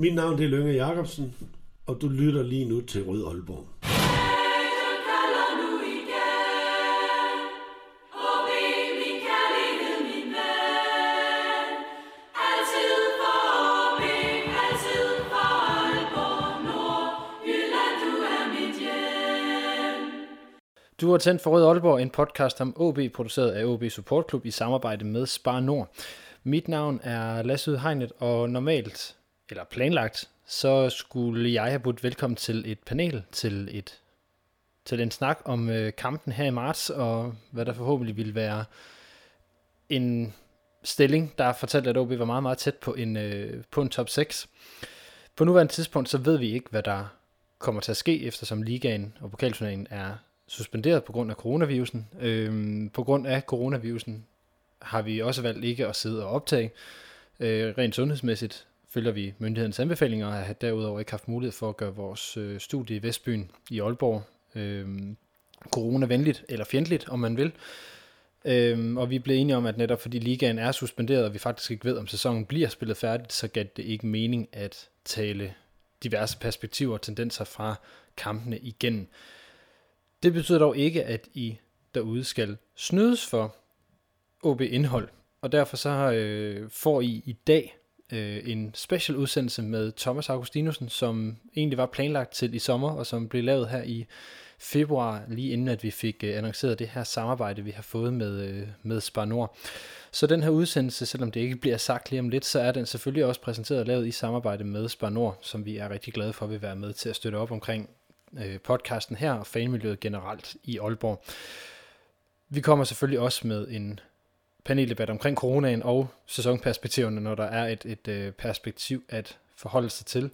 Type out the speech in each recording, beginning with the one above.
Mit navn det er Lønge Jacobsen, og du lytter lige nu til Rød Aalborg. Du har tændt for Rød Aalborg, en podcast om OB, produceret af OB Support Club i samarbejde med Spar Nord. Mit navn er Lasse Hegnet, og normalt, eller planlagt, så skulle jeg have budt velkommen til et panel, til et til en snak om øh, kampen her i marts, og hvad der forhåbentlig ville være en stilling, der fortalte, at OB var meget, meget tæt på en, øh, på en top 6. På nuværende tidspunkt, så ved vi ikke, hvad der kommer til at ske, eftersom ligaen og pokalturneringen er suspenderet på grund af coronavirusen. Øhm, på grund af coronavirusen har vi også valgt ikke at sidde og optage. Øh, rent sundhedsmæssigt følger vi myndighedens anbefalinger og har derudover ikke haft mulighed for at gøre vores øh, studie i Vestbyen i Aalborg øh, coronavenligt eller fjendtligt, om man vil. Øhm, og vi blev enige om, at netop fordi ligaen er suspenderet, og vi faktisk ikke ved, om sæsonen bliver spillet færdigt, så gav det ikke mening at tale diverse perspektiver og tendenser fra kampene igennem. Det betyder dog ikke, at I derude skal snydes for OB-indhold, og derfor så øh, får I i dag øh, en special udsendelse med Thomas Augustinusen, som egentlig var planlagt til i sommer, og som blev lavet her i februar, lige inden at vi fik øh, annonceret det her samarbejde, vi har fået med, øh, med Spar Nord. Så den her udsendelse, selvom det ikke bliver sagt lige om lidt, så er den selvfølgelig også præsenteret og lavet i samarbejde med Spar Nord, som vi er rigtig glade for at vil være med til at støtte op omkring øh, podcasten her og fanmiljøet generelt i Aalborg. Vi kommer selvfølgelig også med en paneldebat omkring coronaen og sæsonperspektiverne, når der er et, et øh, perspektiv at forholde sig til.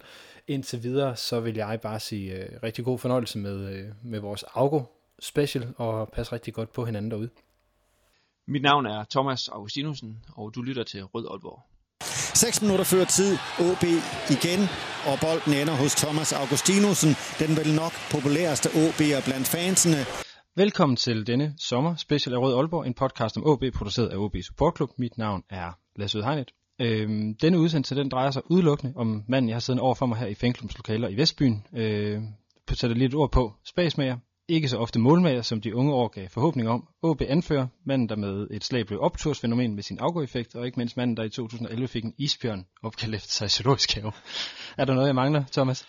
Indtil videre, så vil jeg bare sige øh, rigtig god fornøjelse med, øh, med vores Augo special, og pas rigtig godt på hinanden derude. Mit navn er Thomas Augustinusen, og du lytter til Rød Aalborg. 6 minutter før tid, OB igen, og bolden ender hos Thomas Augustinusen, den vel nok populæreste OB'er blandt fansene. Velkommen til denne sommer special af Rød Aalborg, en podcast om OB, produceret af OB Support Club. Mit navn er Lasse Hegnet. Øhm, denne udsendelse den drejer sig udelukkende om manden, jeg har siddet over for mig her i Fænklums lokaler i Vestbyen. Øh, sætter lidt ord på spasmager, ikke så ofte målmager, som de unge år gav forhåbning om. OB anfører manden, der med et slag blev optursfænomen med sin afgåeffekt, og ikke mindst manden, der i 2011 fik en isbjørn opkaldt efter sig i zoologisk have. Er der noget, jeg mangler, Thomas?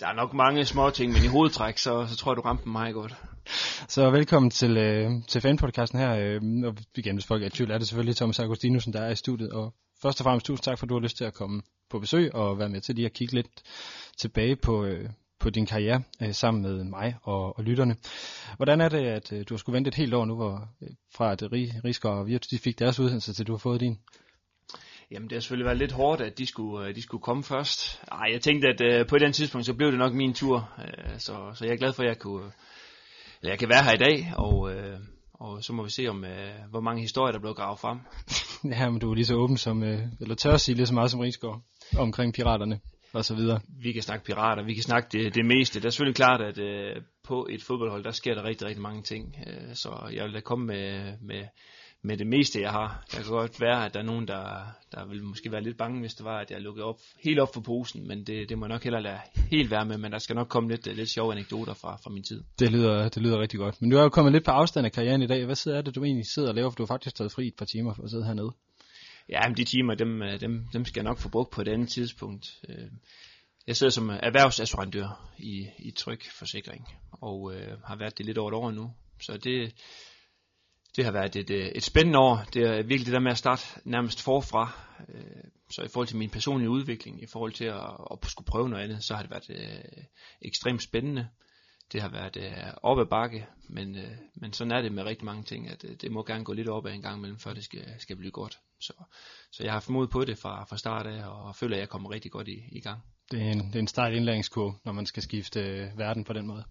Der er nok mange små ting, men i hovedtræk, så, så tror jeg, du ramte mig meget godt. Så velkommen til, øh, til fanpodcasten her. Øh, og igen, hvis folk er i tvivl, er det selvfølgelig Thomas Augustinusen, der er i studiet. Og først og fremmest tusind tak, for at du har lyst til at komme på besøg og være med til lige at kigge lidt tilbage på, øh, på din karriere øh, sammen med mig og, og lytterne. Hvordan er det, at øh, du har skulle vente et helt år nu, hvor, øh, fra at Rigsgaard og Virtus de fik deres udsendelse, til du har fået din? Jamen det har selvfølgelig været lidt hårdt, at de skulle, øh, de skulle komme først. Ej, jeg tænkte, at øh, på et andet tidspunkt, så blev det nok min tur. Øh, så, så jeg er glad for, at jeg, kunne, eller jeg kan være her i dag, og, øh, og så må vi se, om øh, hvor mange historier, der blev gravet frem. ja, men du er lige så åben som, øh, eller tør at sige lige så meget som Rigsgaard omkring piraterne og så videre. Vi kan snakke pirater, vi kan snakke det, det meste. Det er selvfølgelig klart, at øh, på et fodboldhold, der sker der rigtig, rigtig mange ting. Øh, så jeg vil da komme med, med, med det meste, jeg har. Det kan godt være, at der er nogen, der, der vil måske være lidt bange, hvis det var, at jeg lukkede op, helt op for posen, men det, det må jeg nok heller lade helt være med, men der skal nok komme lidt, lidt sjove anekdoter fra, fra min tid. Det lyder, det lyder rigtig godt. Men du er jo kommet lidt på afstand af karrieren i dag. Hvad sidder det, du egentlig sidder og laver, for du har faktisk taget fri et par timer for at sidde hernede? Ja, men de timer, dem, dem, dem skal jeg nok få brugt på et andet tidspunkt. Øh, jeg sidder som erhvervsassurandør i, i Tryg Forsikring, og øh, har været det lidt over et år nu. Så det, det har været et, øh, et spændende år. Det er virkelig det der med at starte nærmest forfra. Øh, så i forhold til min personlige udvikling, i forhold til at, at skulle prøve noget andet, så har det været øh, ekstremt spændende. Det har været øh, op ad bakke, men, øh, men sådan er det med rigtig mange ting, at øh, det må gerne gå lidt op ad en gang imellem, før det skal, skal blive godt. Så, så jeg har haft mod på det fra, fra start af, og føler, at jeg kommer rigtig godt i, i gang. Det er en, det er en stejl indlæringskurve, når man skal skifte øh, verden på den måde.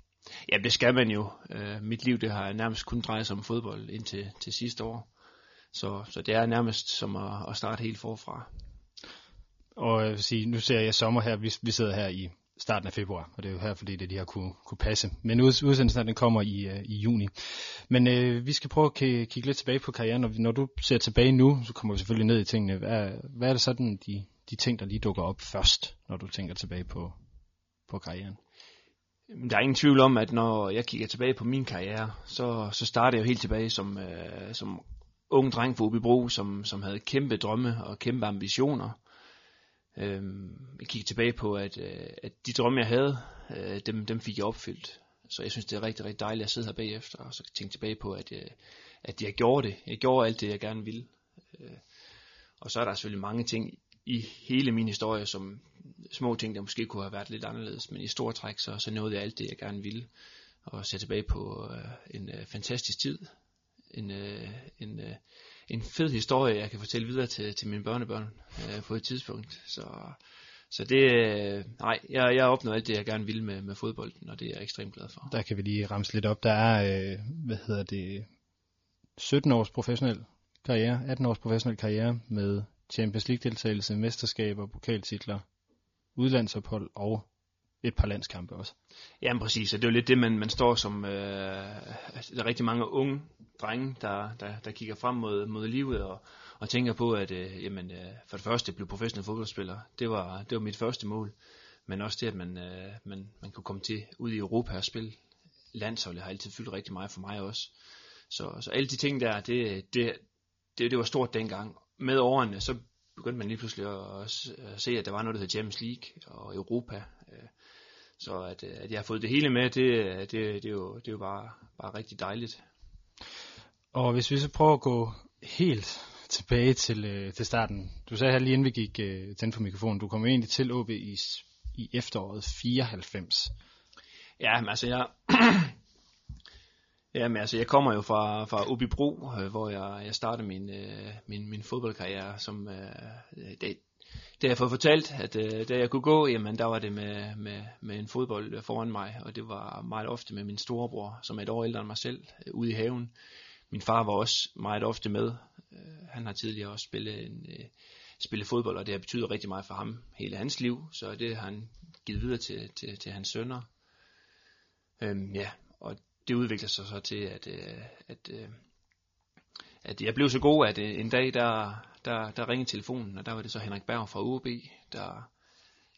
Ja, det skal man jo. Øh, mit liv det har nærmest kun drejet sig om fodbold indtil til sidste år. Så, så det er nærmest som at, at starte helt forfra. Og øh, jeg vil sige, nu ser jeg sommer her, vi, vi sidder her i starten af februar, og det er jo her, fordi det de har kunne, kunne passe. Men udsendelsen den kommer i, uh, i juni. Men uh, vi skal prøve at kigge lidt tilbage på karrieren, og når du ser tilbage nu, så kommer vi selvfølgelig ned i tingene. Hvad, hvad er det sådan, de de ting, der lige dukker op først, når du tænker tilbage på, på karrieren? Der er ingen tvivl om, at når jeg kigger tilbage på min karriere, så, så startede jeg jo helt tilbage som, øh, som ung dreng fra Ubibro, som, som havde kæmpe drømme og kæmpe ambitioner. Øhm, jeg kigger tilbage på, at, øh, at de drømme, jeg havde, øh, dem, dem fik jeg opfyldt. Så jeg synes, det er rigtig, rigtig dejligt at sidde her bagefter, og så tænke tilbage på, at, øh, at jeg gjorde det. Jeg gjorde alt det, jeg gerne ville. Øh, og så er der selvfølgelig mange ting i hele min historie, som små ting, der måske kunne have været lidt anderledes, men i store træk, så, så nåede jeg alt det, jeg gerne ville. Og se tilbage på øh, en øh, fantastisk tid. En, øh, en, øh, en fed historie, jeg kan fortælle videre til, til mine børnebørn øh, på et tidspunkt. Så, så det, øh, nej, jeg, jeg opnåede alt det, jeg gerne ville med, med fodbolden, og det er jeg ekstremt glad for. Der kan vi lige ramse lidt op. Der er, øh, hvad hedder det, 17 års professionel karriere, 18 års professionel karriere med Champions League deltagelse, mesterskaber, pokaltitler, udlandsophold og et par landskampe også. Jamen præcis, og det er jo lidt det, man, man står som, øh, altså, der er rigtig mange unge drenge, der, der, der kigger frem mod, mod livet og, og tænker på, at øh, jamen, øh, for det første blive professionel fodboldspiller, det var, det var mit første mål, men også det, at man, øh, man, man kunne komme til ud i Europa og spille landsholdet har altid fyldt rigtig meget for mig også. Så, så alle de ting der, det, det, det, det var stort dengang. Med årene, så begyndte man lige pludselig at, at se, at der var noget, der hed Champions League og Europa. Øh, så at, at jeg har fået det hele med, det, det, det, er, jo, det er jo bare, bare rigtig dejligt. Og hvis vi så prøver at gå helt tilbage til, øh, til starten. Du sagde her lige inden vi gik øh, tændt for mikrofonen, du kom egentlig til OB i, i efteråret 94. Ja, men altså jeg, Jamen altså, jeg kommer jo fra, fra Ubibro, øh, hvor jeg, jeg startede min, øh, min, min fodboldkarriere. Som, øh, øh, det, det har jeg fået fortalt, at øh, da jeg kunne gå, jamen der var det med, med, med en fodbold øh, foran mig, og det var meget ofte med min storebror, som er et år ældre end mig selv, øh, ude i haven. Min far var også meget ofte med. Øh, han har tidligere også spillet, en, øh, spillet fodbold, og det har betydet rigtig meget for ham hele hans liv, så det har han givet videre til, til, til hans sønner. Øhm, ja, og det udvikler sig så til, at, øh, at, øh, at jeg blev så god, at øh, en dag, der, der, der ringede telefonen, og der var det så Henrik Berg fra UB, der,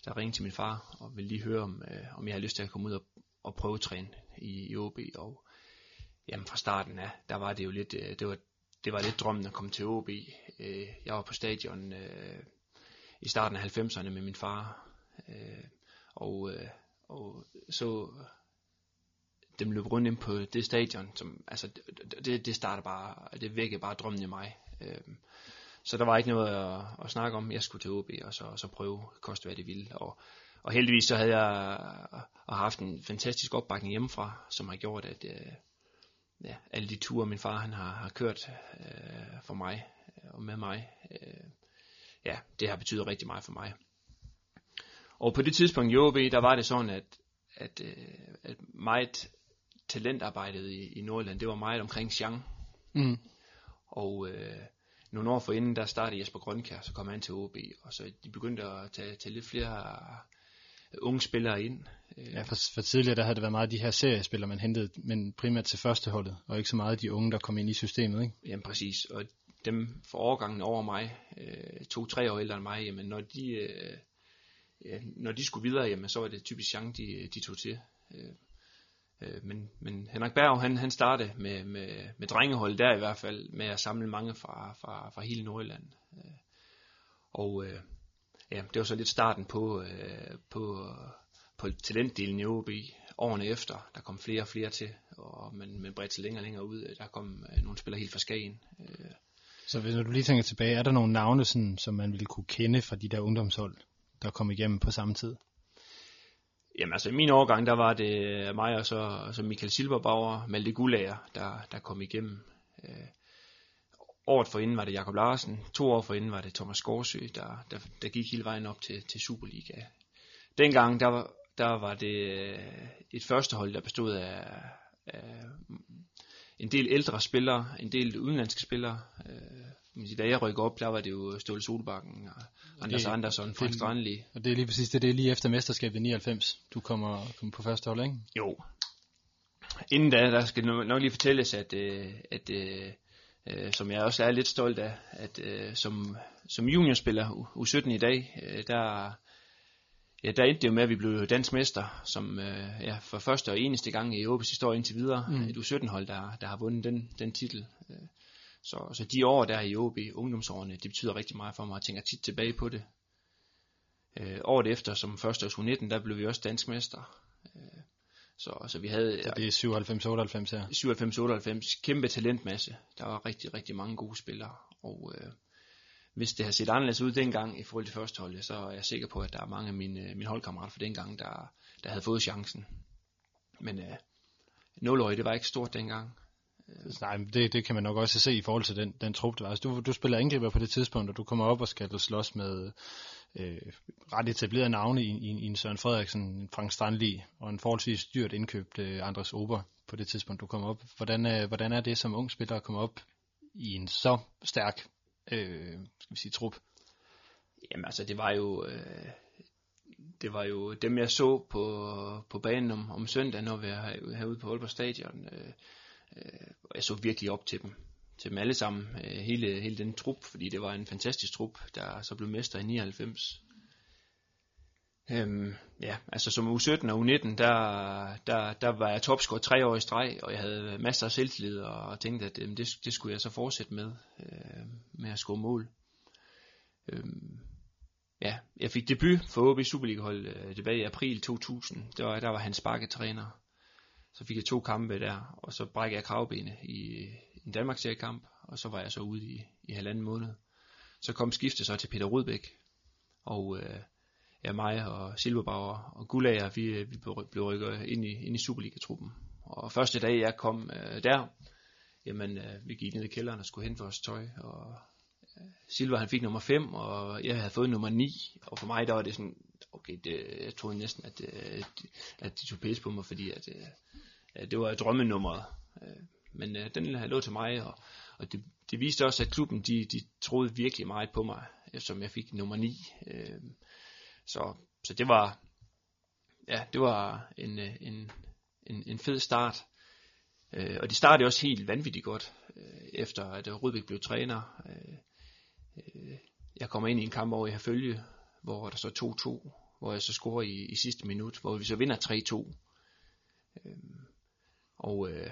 der ringede til min far, og ville lige høre, om, øh, om jeg havde lyst til at komme ud og, og prøve træne i, i OB, og jamen fra starten af, der var det jo lidt, øh, det var, det var lidt drømmen at komme til OB. Øh, jeg var på stadion øh, i starten af 90'erne med min far, øh, og, øh, og så dem løbe rundt ind på det stadion, som, altså, det, det starter bare, det vækkede bare drømmen i mig. Øhm, så der var ikke noget at, at snakke om. Jeg skulle til OB og så, og så prøve, koste hvad det ville. Og, og heldigvis så havde jeg og haft en fantastisk opbakning hjemmefra, som har gjort, at øh, ja, alle de ture, min far han har, har kørt øh, for mig øh, og med mig, øh, ja, det har betydet rigtig meget for mig. Og på det tidspunkt i OB, der var det sådan, at, at, øh, at meget talentarbejdet i, i Nordjylland, det var meget omkring Chang. Mm. Og øh, nogle år forinden, der startede Jesper Grønkær, så kom han til OB, og så de begyndte at tage, tage lidt flere øh, unge spillere ind. Ja, for, for tidligere der havde det været meget de her seriespillere, man hentede, men primært til førsteholdet, og ikke så meget de unge, der kom ind i systemet, ikke? Jamen præcis, og dem for overgangen over mig, øh, to-tre år ældre end mig, jamen når de, øh, ja, når de skulle videre, jamen så var det typisk chance, de, de tog til. Øh, Øh, men, men Henrik Berg, han, han startede med, med, med drengehold der i hvert fald, med at samle mange fra, fra, fra hele Nordjylland. Øh, og øh, ja, det var så lidt starten på, øh, på, på talentdelen i OB. Årene efter, der kom flere og flere til, og man, man bredte sig længere og længere ud. Øh, der kom øh, nogle spillere helt fra Skagen. Øh. Så hvis du lige tænker tilbage, er der nogle navne, sådan, som man ville kunne kende fra de der ungdomshold, der kom igennem på samme tid? Jamen altså i min årgang, der var det øh, mig og så, så Michael Silberbauer, Malte Gulager, der, der kom igennem. Øh, året forinden var det Jakob Larsen, to år forinden var det Thomas Gårdsø, der, der, der gik hele vejen op til, til Superliga. Dengang, der var, der var det øh, et førstehold, der bestod af, af en del ældre spillere, en del udenlandske spillere. Øh, da jeg rykker op, der var det jo Ståle Solbakken og Anders Andersson, Frank Strandli. Og det er lige præcis det, det er lige efter mesterskabet i 99, du kommer, kommer på første hold, ikke? Jo. Inden da, der skal nok lige fortælles, at, øh, at, at øh, øh, som jeg også er lidt stolt af, at som, som juniorspiller U17 i dag, der, ja, der endte det jo med, at vi blev dansk mester, som øh, ja, for første og eneste gang i OB's historie indtil videre, mm. et U17-hold, der, der har vundet den, den titel. Øh, så, så de år der i OB, ungdomsårene, det betyder rigtig meget for mig, jeg tænker tit tilbage på det. Øh, året efter, som første års U19, der blev vi også dansk mester. Øh, så, så vi havde... Så det er 97-98 her? 97-98. Kæmpe talentmasse. Der var rigtig, rigtig mange gode spillere. Og øh, hvis det har set anderledes ud dengang i forhold til første hold, så er jeg sikker på, at der er mange af mine, mine holdkammerater fra dengang, der, der havde fået chancen. Men øh, 0 det var ikke stort dengang. Øh. Nej, det, det kan man nok også se i forhold til den, den trup, der var. Altså, du, du spiller angriber på det tidspunkt, og du kommer op og skal slås med øh, ret etablerede navne i, i, i en Søren Frederiksen, en Frank Strandli og en forholdsvis dyrt indkøbt øh, Andres Ober på det tidspunkt, du kommer op. Hvordan, øh, hvordan er det som ung spiller at komme op i en så stærk øh, skal vi sige, trup? Jamen altså, det var jo... Øh det var jo dem, jeg så på, på banen om, om søndag, når vi er herude på Aalborg Stadion. Øh, øh, jeg så virkelig op til dem. Til dem alle sammen. Øh, hele, hele den trup, fordi det var en fantastisk trup, der så blev mester i 99. Øhm, ja, altså som U17 og U19, der, der, der var jeg topscorer tre år i streg, og jeg havde masser af selvtillid, og tænkte, at øhm, det, det skulle jeg så fortsætte med, øh, med at score mål. Øhm, ja, jeg fik debut for OB Superliga-hold øh, tilbage i april 2000. Der var, der var han sparketræner. Så fik jeg to kampe der, og så brækkede jeg kravbenet i en Danmarks kamp, og så var jeg så ude i, i halvanden måned. Så kom skiftet så til Peter Rudbæk, og øh, ja, mig og Silberbauer og Gulager, vi, øh, vi blev rykket ind i, ind i Superliga-truppen. Og første dag jeg kom øh, der, jamen øh, vi gik ned i kælderen og skulle hente vores tøj, og øh, Silver han fik nummer 5, og jeg havde fået nummer 9, og for mig der var det sådan, okay, det, jeg troede næsten, at, øh, at de tog pæs på mig, fordi at, øh, at det var drømmenummeret. Øh, men øh, den lå til mig, og, og det, det viste også, at klubben de, de troede virkelig meget på mig, som jeg fik nummer 9. Så, så det var, ja, det var en, en, en, en fed start. Øh, og de startede også helt vanvittigt godt, øh, efter at Rudbæk blev træner. Øh, øh, jeg kommer ind i en kamp over i Herfølge, hvor der så 2-2, hvor jeg så scorer i, i sidste minut, hvor vi så vinder 3-2. Øh, og øh,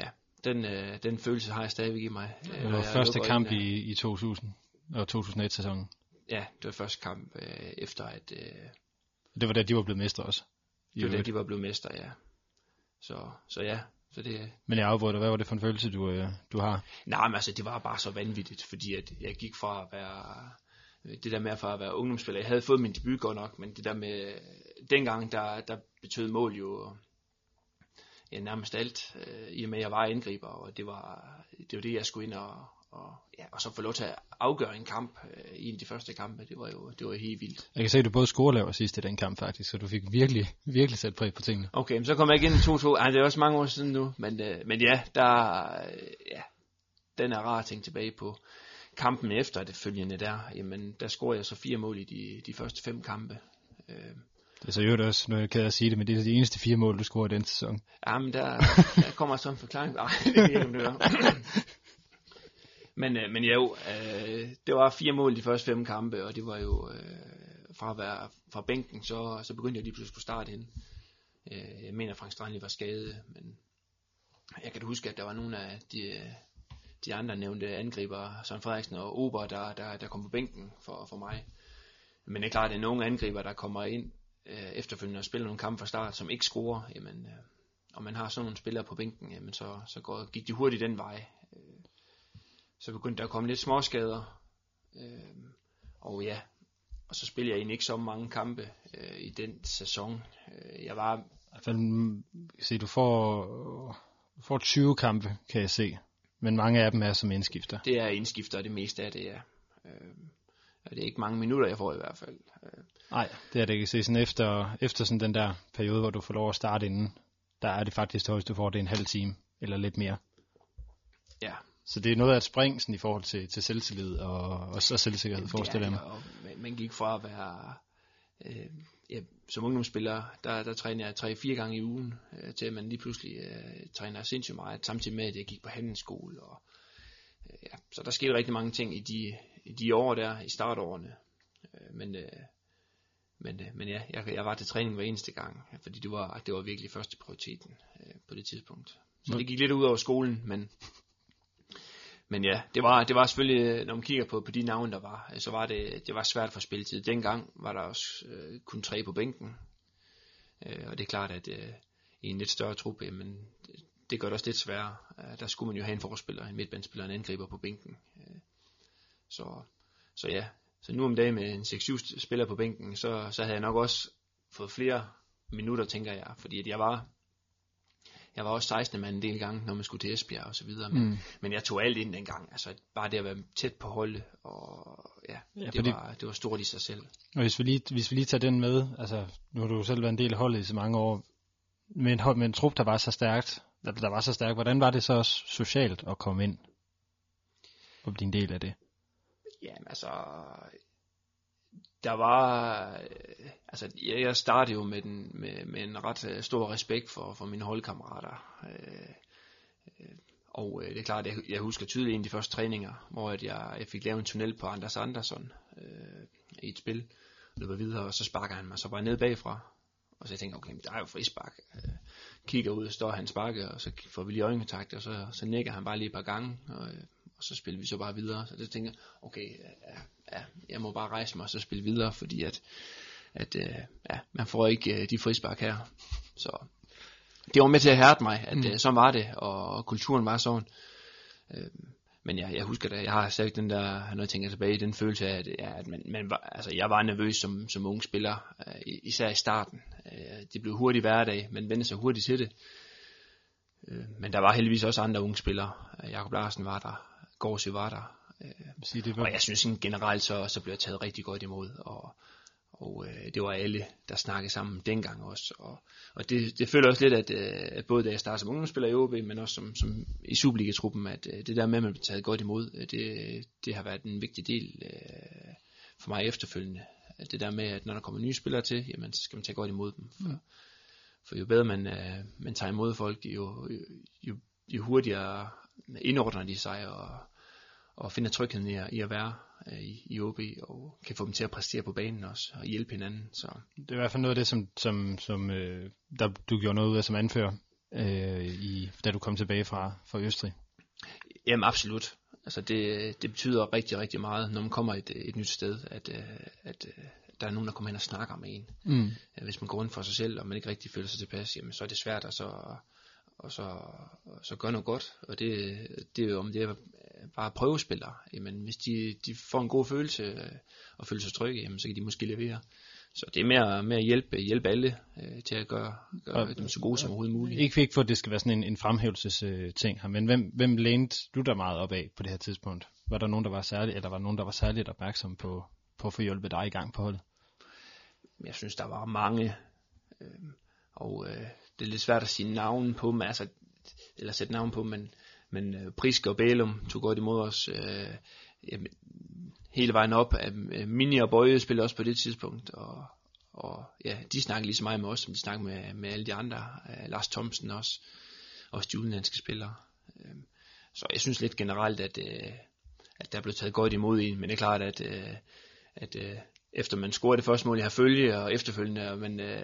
ja, den, øh, den følelse har jeg stadigvæk i mig. Øh, det var første kamp i, i 2000 og 2001-sæsonen. Ja, det var første kamp øh, efter at... Øh, det var da de var blevet mestre også. Det var da de var blevet mestre, ja. Så, så ja, så det... Men jeg afbryder hvad var det for en følelse, du, øh, du har? Nej, men altså, det var bare så vanvittigt, fordi at jeg gik fra at være... Det der med at være ungdomsspiller, jeg havde fået min debut godt nok, men det der med... Dengang, der, der betød mål jo ja, nærmest alt, øh, i og med at jeg var angriber, og det var det, var det jeg skulle ind og, og, ja, og så få lov til at afgøre en kamp øh, i en af de første kampe, det var jo det var helt vildt. Jeg kan se, at du både scorelaver sidst i den kamp faktisk, så du fik virkelig, virkelig sat præg på tingene. Okay, men så kom jeg ind i 2-2, Ej, det er også mange år siden nu, men, øh, men ja, der, øh, ja, den er rar at tænke tilbage på. Kampen efter det følgende der, jamen der scorede jeg så fire mål i de, de første fem kampe. Øh, det er så jo også noget, jeg kan sige det, men det er de eneste fire mål, du scorer i den sæson. Jamen, der, der kommer så en forklaring. Nej, det ikke, det men, øh, men jo, øh, det var fire mål de første fem kampe, og det var jo øh, fra at være fra bænken, så, så begyndte jeg lige pludselig at skulle starte ind. Øh, jeg mener, Frank Strandli var skadet, men jeg kan huske, at der var nogle af de, de andre nævnte angriber, Søren Frederiksen og Ober, der, der, der kom på bænken for, for mig. Men det er klart, at det er nogle angriber, der kommer ind øh, efterfølgende og spiller nogle kampe fra start, som ikke scorer, jamen, øh, og man har sådan nogle spillere på bænken, jamen, så, så går, gik de hurtigt den vej. Øh, så begyndte der at komme lidt småskader, øh, og ja, og så spiller jeg egentlig ikke så mange kampe øh, i den sæson. Øh, jeg var... I hvert fald, mm, se, du får, du får 20 kampe, kan jeg se. Men mange af dem er som indskifter. Det er indskifter, og det meste af det er. Øh, det er ikke mange minutter, jeg får i hvert fald. Nej, det er det ikke. Se, sådan efter, efter sådan den der periode, hvor du får lov at starte inden, der er det faktisk det du får det en halv time, eller lidt mere. Ja. Så det er noget af et spring sådan, i forhold til, til selvtillid og, og, så selvsikkerhed, forestiller jeg mig. Og man gik fra at være, øh, ja, som ungdomsspiller, der, der træner jeg tre-fire gange i ugen, øh, til at man lige pludselig øh, træner sindssygt meget, samtidig med at jeg gik på handelsskole og ja, så der skete rigtig mange ting i de, i de år der, i startårene. Øh, men, øh, men, øh, men ja, jeg, jeg var til træning hver eneste gang, fordi det var, det var virkelig første prioriteten øh, på det tidspunkt. Så det gik lidt ud over skolen, men, men ja, det var, det var selvfølgelig, øh, når man kigger på, på de navne, der var, øh, så var det, det var svært for spilletid. Dengang var der også øh, kun tre på bænken, øh, og det er klart, at øh, i en lidt større trup, øh, men det, det gør det også lidt sværere. Øh, der skulle man jo have en forspiller, en midtbandspiller, en angriber på bænken. Øh, så, så ja, så nu om dagen med en 6-7 spiller på bænken, så, så havde jeg nok også fået flere minutter, tænker jeg, fordi at jeg var jeg var også 16 mand en del gange, når man skulle til Esbjerg og så videre, men, mm. men jeg tog alt ind dengang, altså bare det at være tæt på holdet, og ja, ja det, fordi, var, det var stort i sig selv. Og hvis vi, lige, hvis vi lige tager den med, altså nu har du jo selv været en del af holdet i så mange år, med en, med en trup, der var så stærkt, der, der var så stærkt, hvordan var det så også socialt at komme ind og blive en del af det? Jamen altså, der var, øh, altså jeg jeg startede jo med, den, med, med en ret øh, stor respekt for, for mine holdkammerater. Øh, øh, og øh, det er klart, jeg, jeg husker tydeligt en af de første træninger, hvor at jeg, jeg fik lavet en tunnel på Anders Andersson øh, i et spil. Løber videre, og så sparker han mig så bare ned bagfra. Og så jeg tænker, okay, der er jo frispark. Øh, kigger ud, og står han sparker, og så får vi lige øjenkontakt, og så, så nikker han bare lige et par gange. Og, øh, og så spiller vi så bare videre. Så det tænker okay, øh, ja, jeg må bare rejse mig og så spille videre, fordi at, at øh, ja, man får ikke øh, de frispark her. Så det var med til at hærde mig, at mm. øh, sådan var det, og, og kulturen var sådan. Øh, men ja, jeg husker det, jeg har sagt den der, når jeg tænker tilbage, den følelse af, at, ja, at man, man var, altså, jeg var nervøs som, som ung spiller, øh, især i starten. Øh, det blev hurtigt hverdag, man vendte sig hurtigt til det. Øh, men der var heldigvis også andre unge spillere. Jakob Larsen var der, Gorsi var der. Øh, sige, det var... Og jeg synes generelt så, så blev jeg taget rigtig godt imod, og, og øh, det var alle, der snakkede sammen dengang også. Og, og det, det føler også lidt, at, øh, at både da jeg startede som ungdomsspiller i OB, men også som, som i Superliga-truppen, at øh, det der med, at man blev taget godt imod, øh, det, det har været en vigtig del øh, for mig efterfølgende. Det der med, at når der kommer nye spillere til, jamen, så skal man tage godt imod dem. For, mm. for jo bedre man, øh, man tager imod folk, jo, jo, jo, jo hurtigere indordner de sig, og, og finder trygheden i at, i at være øh, i, i OB, og kan få dem til at præstere på banen også, og hjælpe hinanden. Så. Det er i hvert fald noget af det, som, som, som øh, der, du gjorde noget ud af som anfører, øh, i, da du kom tilbage fra, fra Østrig. Jamen absolut. Altså det, det betyder rigtig, rigtig meget, når man kommer et, et nyt sted, at, øh, at, at der er nogen, der kommer hen og snakker med en. Mm. Hvis man går rundt for sig selv, og man ikke rigtig føler sig tilpas, jamen, så er det svært at så, og så, så gøre noget godt. Og det, det er jo om det er bare prøvespillere. Jamen, hvis de, de får en god følelse øh, og føler sig trygge, jamen, så kan de måske levere. Så det er mere, mere at hjælpe, hjælpe alle øh, til at gøre, gøre og, dem så gode som overhovedet muligt. Ikke, ikke for, at det skal være sådan en, en fremhævelsesting her, men hvem, hvem lænede du der meget op af på det her tidspunkt? Var der nogen, der var særlig, eller var der nogen, der var særligt opmærksom på, på at få hjulpet dig i gang på holdet? Jeg synes, der var mange, øh, og øh, det er lidt svært at sige navn på dem, altså, eller sætte navn på, men, men øh, Priske og Bælum tog godt imod os øh, jamen, hele vejen op. Øhm, øh, Mini og Bøje spillede også på det tidspunkt, og, og ja, de snakkede lige så meget med os, som de snakkede med, med alle de andre. Øh, Lars Thomsen også, også de udenlandske spillere. Øh, så jeg synes lidt generelt, at, øh, at der blev taget godt imod en, men det er klart, at, øh, at øh, efter man scorede det første mål i følge, og efterfølgende, men øh,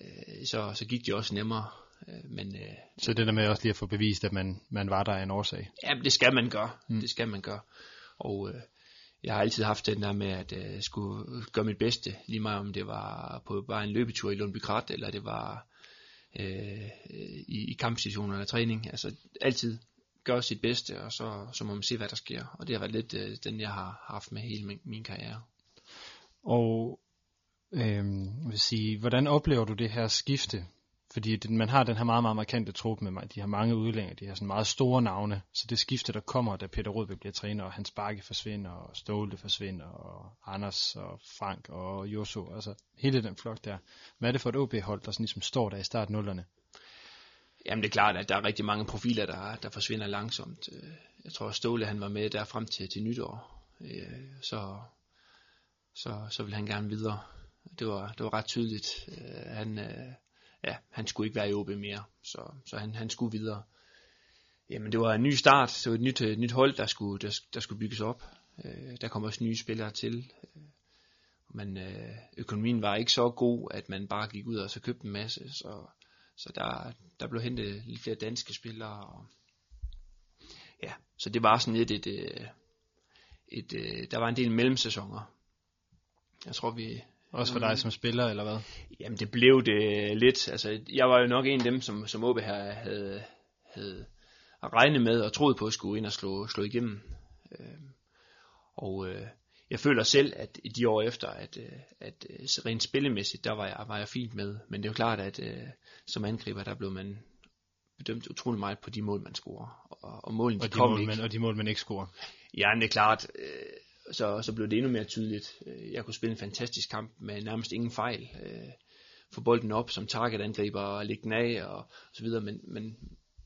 øh, så, så gik det også nemmere. Øh, men, øh, så det der med også lige at få bevist, at man, man var der af en årsag? Ja, det skal man gøre. Mm. Det skal man gøre. Og øh, jeg har altid haft den der med, at jeg øh, skulle gøre mit bedste, lige meget om det var på bare en løbetur i Lundby Krat, eller det var øh, i, i kampsituationer eller træning. Altså altid gøre sit bedste, og så, så må man se, hvad der sker. Og det har været lidt øh, den, jeg har haft med hele min, min karriere. Og øh, vil sige, hvordan oplever du det her skifte? Fordi det, man har den her meget, meget markante trup med, mig. de har mange udlændinge, de har sådan meget store navne, så det skifte, der kommer, da Peter Rødberg bliver træner, og Hans Bakke forsvinder, og Ståle forsvinder, og Anders og Frank og Joso, altså hele den flok der. Hvad er det for et OB-hold, der sådan ligesom står der i start nullerne? Jamen det er klart, at der er rigtig mange profiler, der, der forsvinder langsomt. Øh, jeg tror, at Ståle han var med der frem til, til nytår, øh, så, så, så vil han gerne videre det var, det var ret tydeligt. Øh, han, øh, ja, han skulle ikke være i OB mere, så, så han, han skulle videre. Jamen, det var en ny start. Det var et nyt, et nyt hold, der skulle, der, der skulle bygges op. Øh, der kom også nye spillere til. Øh, men øh, økonomien var ikke så god, at man bare gik ud og så købte en masse. Så, så der, der blev hentet lidt flere danske spillere. Og, ja, så det var sådan lidt et, øh, et, et, et der var en del mellemsæsoner. Jeg tror, vi, også for dig som spiller, eller hvad? Jamen, det blev det lidt. Altså, jeg var jo nok en af dem, som, som OB havde, havde, havde regnet med og troet på at skulle ind og slå, slå igennem. Øh, og øh, jeg føler selv, at i de år efter, at, øh, at øh, rent spillemæssigt, der var jeg, var jeg fint med. Men det er jo klart, at øh, som angriber, der blev man bedømt utrolig meget på de mål, man scorer. Og, og målene, og de, de kom mål, ikke. Man, og de mål, man ikke scorer. Ja, det er klart. Øh, så, så blev det endnu mere tydeligt. Øh, jeg kunne spille en fantastisk kamp med nærmest ingen fejl. Øh, få bolden op som targetangriber og lægge den af og, og så videre, men, men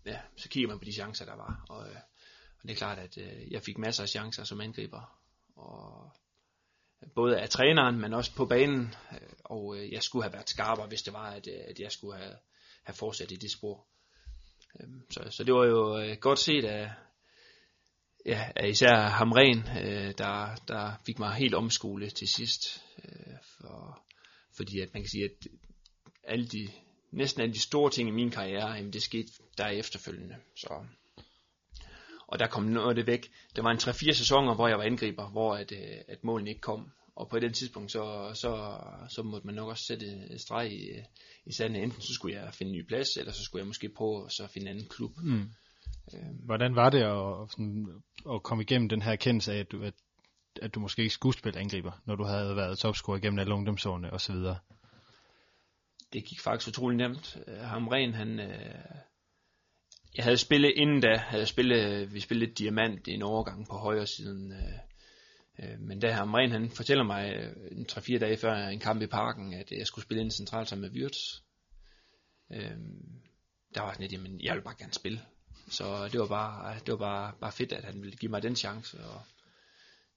ja, så kigger man på de chancer, der var. Og, øh, og det er klart, at øh, jeg fik masser af chancer som angriber. Og øh, både af træneren, men også på banen. Og jeg skulle have været skarpere, hvis det var, at, at jeg skulle have, have fortsat i det spor. Øhm, så, så det var jo godt set af, ja, især Hamren, øh, der, der fik mig helt omskole til sidst. Øh, for, fordi at man kan sige, at alle de, næsten alle de store ting i min karriere, jamen det skete der efterfølgende. Så, og der kom noget af det væk. Der var en 3-4 sæsoner, hvor jeg var angriber, hvor at, øh, at målene ikke kom. Og på det tidspunkt, så, så, så måtte man nok også sætte et streg i, øh, i sanden. Enten så skulle jeg finde en ny plads, eller så skulle jeg måske prøve at finde en anden klub. Mm. Hvordan var det at, sådan, at komme igennem den her erkendelse af, at du, at, at du måske ikke skulle spille angriber, når du havde været topscorer igennem alle ungdomsårene osv.? Det gik faktisk utrolig nemt. Øh, Hamren, han... Øh, jeg havde spillet inden da, havde spillet, vi spillede diamant i en overgang på højre siden. Øh, øh, men da Hamren, han fortæller mig øh, en 3-4 dage før en kamp i parken, at øh, jeg skulle spille ind centralt sammen med Wirtz. Øh, der var sådan lidt, jamen jeg vil bare gerne spille. Så det var bare, det var bare, bare fedt, at han ville give mig den chance. Og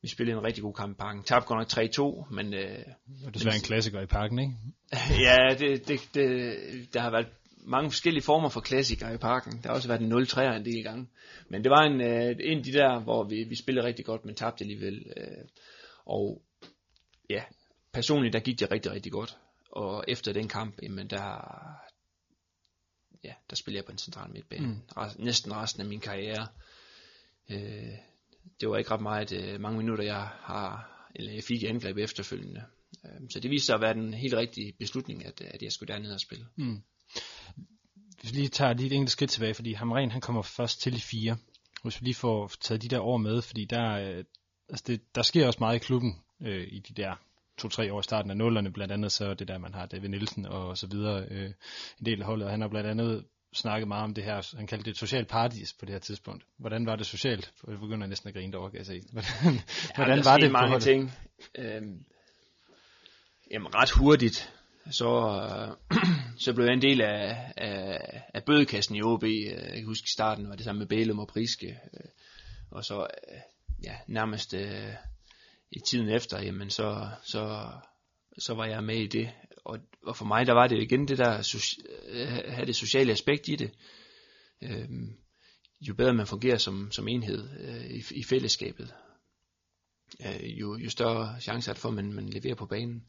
vi spillede en rigtig god kamp i parken. Tabte godt nok 3-2, men... Øh, og det er en klassiker i parken, ikke? ja, det, det, det, der har været mange forskellige former for klassikere i parken. Der har også været en 0-3'er en del gange. Men det var en, øh, en af de der, hvor vi, vi spillede rigtig godt, men tabte alligevel. Øh, og ja, personligt der gik det rigtig, rigtig godt. Og efter den kamp, jamen der, ja, der spillede jeg på en central midtbane. Mm. Rest, næsten resten af min karriere. Øh, det var ikke ret meget, øh, mange minutter, jeg har, eller jeg fik angreb efterfølgende. Øh, så det viste sig at være den helt rigtige beslutning, at, at jeg skulle derned og spille. Mm. Hvis vi lige tager lige et enkelt skridt tilbage, fordi Hamren han kommer først til i fire. Hvis vi lige får taget de der år med, fordi der, øh, altså det, der sker også meget i klubben øh, i de der to-tre år i starten af nullerne, blandt andet så det der, man har David Nielsen og så videre, øh, en del af holdet, og han har blandt andet snakket meget om det her, han kaldte det et socialt paradis på det her tidspunkt. Hvordan var det socialt? Jeg begynder næsten at grine derovre, kan jeg se. Hvordan, ja, hvordan var det mange ting. Øhm, jamen ret hurtigt, så, øh, så blev jeg en del af, af, af bødekassen i OB. Jeg kan huske i starten var det sammen med Bælum og Priske. Øh, og så øh, ja, nærmest øh, i tiden efter, jamen så, så, så var jeg med i det. Og, og for mig, der var det igen det der, socia- øh, have det sociale aspekt i det. Øhm, jo bedre man fungerer som, som enhed øh, i, i fællesskabet, øh, jo, jo større chance er det for, at man, man leverer på banen.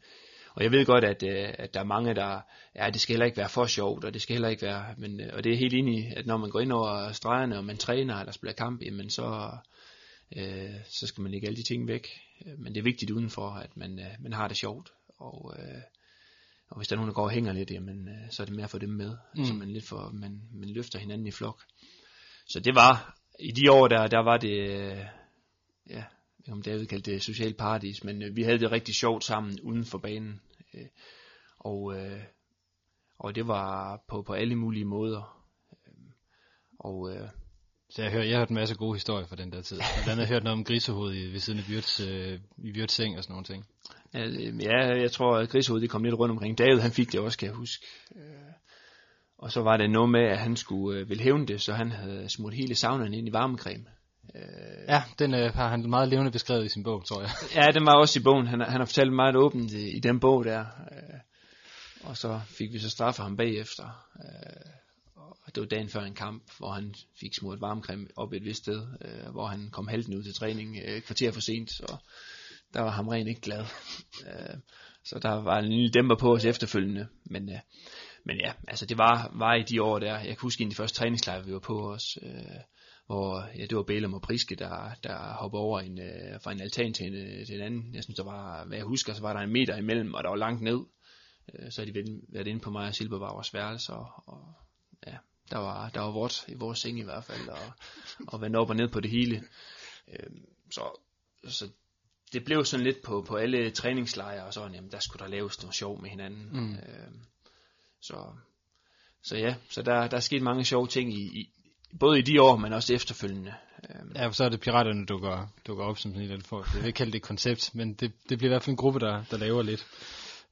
Og jeg ved godt, at, øh, at der er mange, der, ja, det skal heller ikke være for sjovt, og det skal heller ikke være, men, øh, og det er helt enig i, at når man går ind over stregerne, og man træner, eller spiller kamp, jamen så, øh, så skal man lægge alle de ting væk. Men det er vigtigt udenfor, at man, øh, man har det sjovt, og, øh, og hvis der er nogen, der går og hænger lidt, jamen, øh, så er det mere få dem med, mm. så man lidt for, man, man løfter hinanden i flok. Så det var, i de år der, der var det, øh, ja, om David kaldte det social paradis, men øh, vi havde det rigtig sjovt sammen uden for banen. Øh, og, øh, og det var på, på alle mulige måder. Øh, og øh, så jeg, hører, jeg har hørt en masse gode historier fra den der tid. Blandt andet har hørt noget om grisehovedet ved siden af Wirtz, øh, i Wirtz seng og sådan nogle ting. Ja, jeg tror, at grisehovedet det kom lidt rundt omkring. David, han fik det også, kan jeg huske. Og så var det noget med, at han skulle øh, ville hævne det, så han havde smurt hele saunaen ind i varmecreme. Ja, den øh, har han meget levende beskrevet i sin bog, tror jeg. Ja, den var også i bogen. Han, han har fortalt meget åbent i, i den bog der. Øh, og så fik vi så straffe ham bagefter. Øh, og det var dagen før en kamp, hvor han fik smurt varmecreme op et vist sted, øh, hvor han kom halten ud til træning øh, kvarter for sent, så der var ham rent ikke glad. Øh, så der var en lille dæmper på os efterfølgende, men, øh, men ja, altså det var, var i de år der, jeg kan huske en af de første træningslejre, vi var på os, øh, hvor ja, det var Bælum og Priske, der, der hoppede over en, øh, fra en altan til en, øh, til en anden. Jeg synes, der var, hvad jeg husker, så var der en meter imellem, og der var langt ned. Øh, så har de været, været inde på mig og Silber var vores værelse, og, og ja, der var, der var vort i vores seng i hvert fald, og, og vendt op og ned på det hele. Øh, så, så det blev sådan lidt på, på alle træningslejre, og sådan, jamen der skulle der laves noget sjov med hinanden. Mm. Øh, så, så ja, så der, der er sket mange sjove ting i, i, både i de år, men også efterfølgende. Øhm. Ja, for så er det piraterne, du går, dukker op som sådan en for. Jeg vil ikke kalde det et koncept, men det, det bliver i hvert fald en gruppe, der, der laver lidt.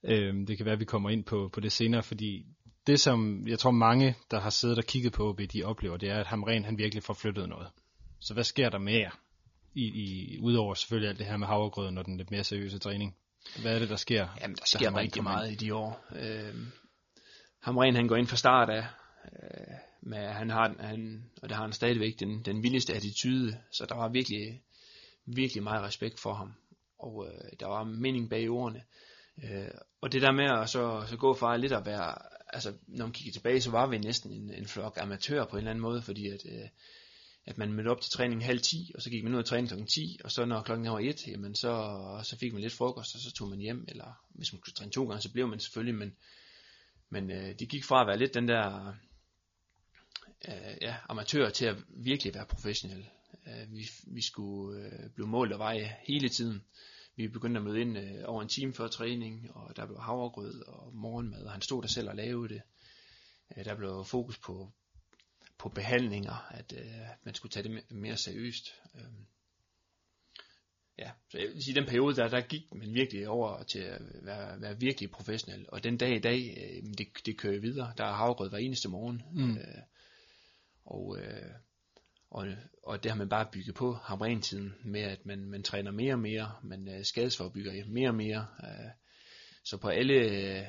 Øhm, det kan være, at vi kommer ind på, på det senere, fordi det som jeg tror mange, der har siddet og kigget på OB, de oplever, det er, at Hamren han virkelig får flyttet noget. Så hvad sker der mere? I, i, udover selvfølgelig alt det her med havregrøden og den lidt mere seriøse træning. Hvad er det, der sker? Jamen, der sker rigtig meget i de år. Øhm, Hamren han går ind fra start af, øh, med, han har, han, og det har han stadigvæk, den, den vildeste attitude, så der var virkelig, virkelig meget respekt for ham, og øh, der var mening bag ordene. Øh, og det der med at så, så gå fra lidt at være, altså når man kigger tilbage, så var vi næsten en, en flok amatører på en eller anden måde, fordi at, øh, at man mødte op til træning halv 10, og så gik man ud af træning kl. 10, og så når klokken var 1, jamen så, så fik man lidt frokost, og så tog man hjem, eller hvis man kunne træne to gange, så blev man selvfølgelig, men, men øh, det gik fra at være lidt den der øh, ja, amatører til at virkelig være professionel. Øh, vi, vi skulle øh, blive målt og veje hele tiden. Vi begyndte at møde ind øh, over en time før træning, og der blev havregrød og morgenmad, og han stod der selv og lavede det. Øh, der blev fokus på, på behandlinger, at øh, man skulle tage det mere seriøst. Øh, ja, så jeg vil sige, den periode der, der gik man virkelig over til at være, være virkelig professionel, og den dag i dag, øh, det, det kører videre. Der er havregrød hver eneste morgen. Mm. Øh, og, øh, og, og det har man bare bygget på hamrentiden med, at man, man træner mere og mere, man øh, skadesforbygger mere og mere. Øh, så på alle, øh,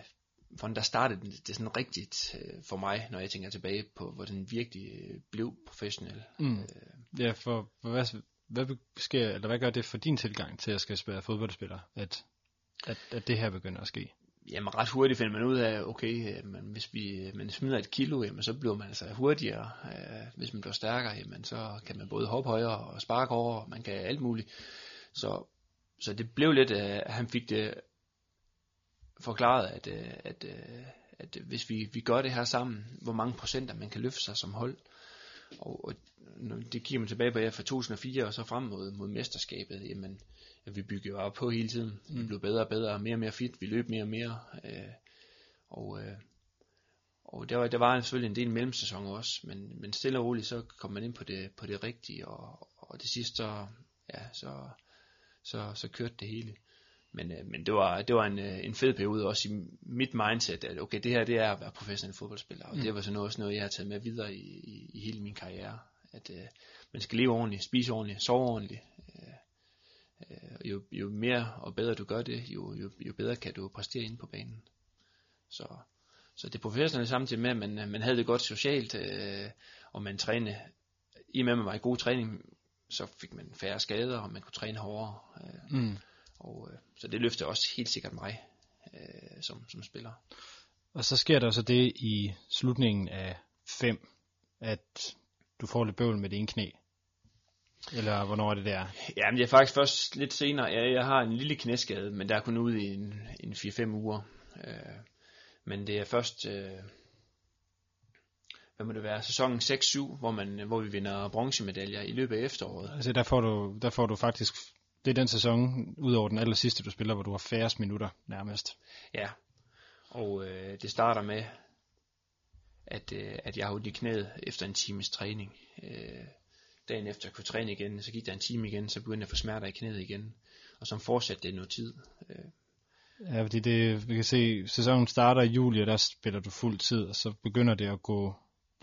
hvordan der startede det, det sådan rigtigt øh, for mig, når jeg tænker tilbage på, hvor den virkelig øh, blev professionel. Mm. Øh, ja, for, for hvad, hvad, sker, eller hvad gør det for din tilgang til at skal spille fodboldspiller, at, at, at det her begynder at ske? Jamen ret hurtigt finder man ud af, okay, jamen, men hvis vi, øh, man smider et kilo, jamen så bliver man altså hurtigere. Øh, hvis man bliver stærkere, jamen så kan man både hoppe højere og sparke over, man kan alt muligt. Så, så det blev lidt, at han fik det forklaret, at, at, at hvis vi, vi gør det her sammen, hvor mange procenter man kan løfte sig som hold. Og, og det kigger man tilbage på fra 2004 og så frem mod, mod mesterskabet, jamen øh, vi bygger op på hele tiden. Mm. Vi blev bedre og bedre, mere og mere fit, vi løb mere og mere. Øh, og øh, og der var, der var selvfølgelig en del mellemsæson også, men, men stille og roligt, så kom man ind på det, på det rigtige, og, og det sidste, så, ja, så, så, så kørte det hele. Men, øh, men det var, det var en, øh, en fed periode også i mit mindset, at okay, det her det er at være professionel fodboldspiller, og mm. det var så noget, også noget, jeg har taget med videre i, i, i hele min karriere. At øh, man skal leve ordentligt, spise ordentligt, sove ordentligt, Øh, jo, jo mere og bedre du gør det, jo, jo, jo bedre kan du præstere inde på banen. Så, så det professionelle samtidig med, at man, man havde det godt socialt, øh, og man trænede, i med, at man var i god træning, så fik man færre skader, og man kunne træne hårdere. Øh, mm. og, øh, så det løftede også helt sikkert mig øh, som, som spiller. Og så sker der så det i slutningen af 5, at du får lidt bøvl med det ene knæ. Eller hvornår er det der? Ja, men det er faktisk først lidt senere. Jeg, jeg har en lille knæskade, men der er kun ude i en, en 4-5 uger. Øh, men det er først, øh, hvad må det være, sæsonen 6-7, hvor, man, hvor vi vinder bronzemedaljer i løbet af efteråret. Altså der får du, der får du faktisk, det er den sæson, udover den aller sidste du spiller, hvor du har færrest minutter nærmest. Ja, og øh, det starter med, at, øh, at jeg har ondt i knæet efter en times træning. Øh, dagen efter kunne træne igen, så gik der en time igen, så begyndte jeg at få smerter i knæet igen, og så fortsatte det noget tid. Øh. Ja, fordi det, vi kan se, sæsonen starter i juli, og der spiller du fuld tid, og så begynder det at gå,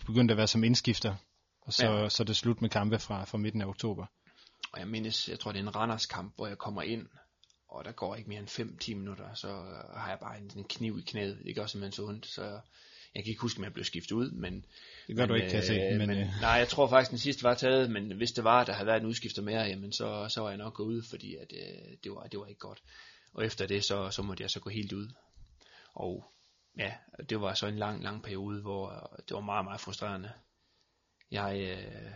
begynder det at være som indskifter, og så, ja. så er det slut med kampe fra, fra midten af oktober. Og jeg mindes, jeg tror det er en Randers kamp, hvor jeg kommer ind, og der går ikke mere end 5-10 minutter, så har jeg bare en, en kniv i knæet, ikke også simpelthen så ondt, så Jeg kan ikke huske, om jeg blev skiftet ud, men... Det gør men, du ikke, kan jeg se. øh, Men, men, øh, nej, jeg tror faktisk, den sidste var taget, men hvis det var, der havde været en udskifter mere, jamen så, så var jeg nok gået ud, fordi at, øh, det, var, det var ikke godt. Og efter det, så, så måtte jeg så gå helt ud. Og ja, det var så en lang, lang periode, hvor det var meget, meget frustrerende. Jeg øh,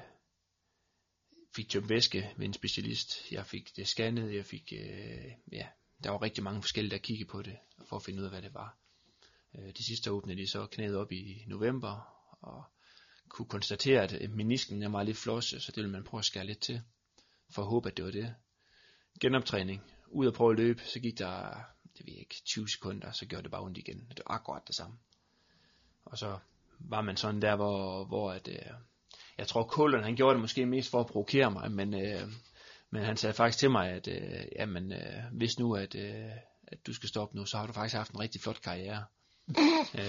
fik tømt væske ved en specialist. Jeg fik det scannet. Jeg fik, øh, ja, der var rigtig mange forskellige, der kiggede på det, for at finde ud af, hvad det var. Det de sidste åbnede de så knæet op i november, og kunne konstatere, at øh, menisken er meget lidt flosset, så det ville man prøve at skære lidt til, for at håbe, at det var det. Genoptræning, ud og prøve at løbe, så gik der, det ved jeg ikke, 20 sekunder, så gjorde det bare ondt igen. Det var akkurat det samme. Og så var man sådan der, hvor, hvor at, øh, jeg tror Kullen, han gjorde det måske mest for at provokere mig, men, øh, men han sagde faktisk til mig, at øh, jamen, øh, hvis nu, at, øh, at du skal stoppe nu, så har du faktisk haft en rigtig flot karriere øh,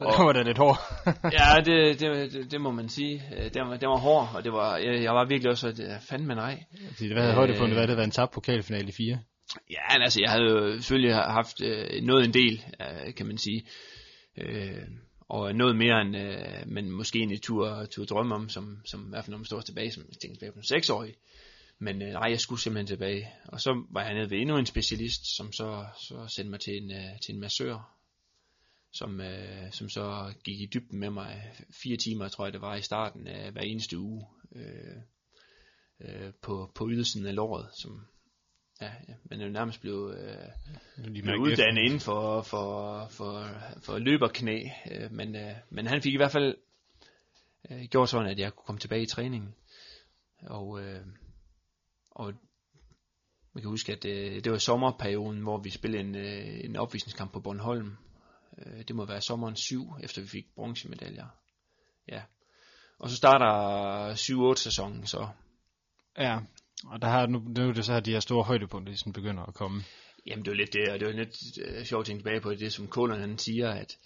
og, det var da lidt hård. ja, det, det, det, det, må man sige. Øh, Det var, det var hård, og det var, jeg, jeg var virkelig også, at øh, fandme nej. Hvad havde højdepunktet været, det var en tabt pokalfinale i fire? Ja, men altså, jeg havde jo selvfølgelig haft øh, noget en del, øh, kan man sige. Øh, og noget mere end, øh, men måske en tur, tur drømme om, som, som i hvert fald når man står tilbage, som jeg tænkte tilbage på en seksårig. Men øh, nej, jeg skulle simpelthen tilbage. Og så var jeg nede ved endnu en specialist, som så, så sendte mig til en, øh, til en massør, som, øh, som så gik i dybden med mig. Fire timer, tror jeg det var i starten af hver eneste uge, øh, øh, på, på ydelsen af låret, som ja, ja, man er jo nærmest blevet, øh, blevet uddannet inden for, for, for, for løberknæ, øh, men, øh, men han fik i hvert fald øh, gjort sådan, at jeg kunne komme tilbage i træningen, og, øh, og man kan huske, at øh, det var sommerperioden, hvor vi spillede en, øh, en opvisningskamp på Bornholm, øh, det må være sommeren 7, efter vi fik bronzemedaljer, ja, og så starter 7-8 sæsonen så, Ja, og der har, nu, nu er det så her, de her store højdepunkter, som begynder at komme. Jamen det var lidt det, og det var lidt uh, sjovt at tænke tilbage på det, som Kålen han siger, at,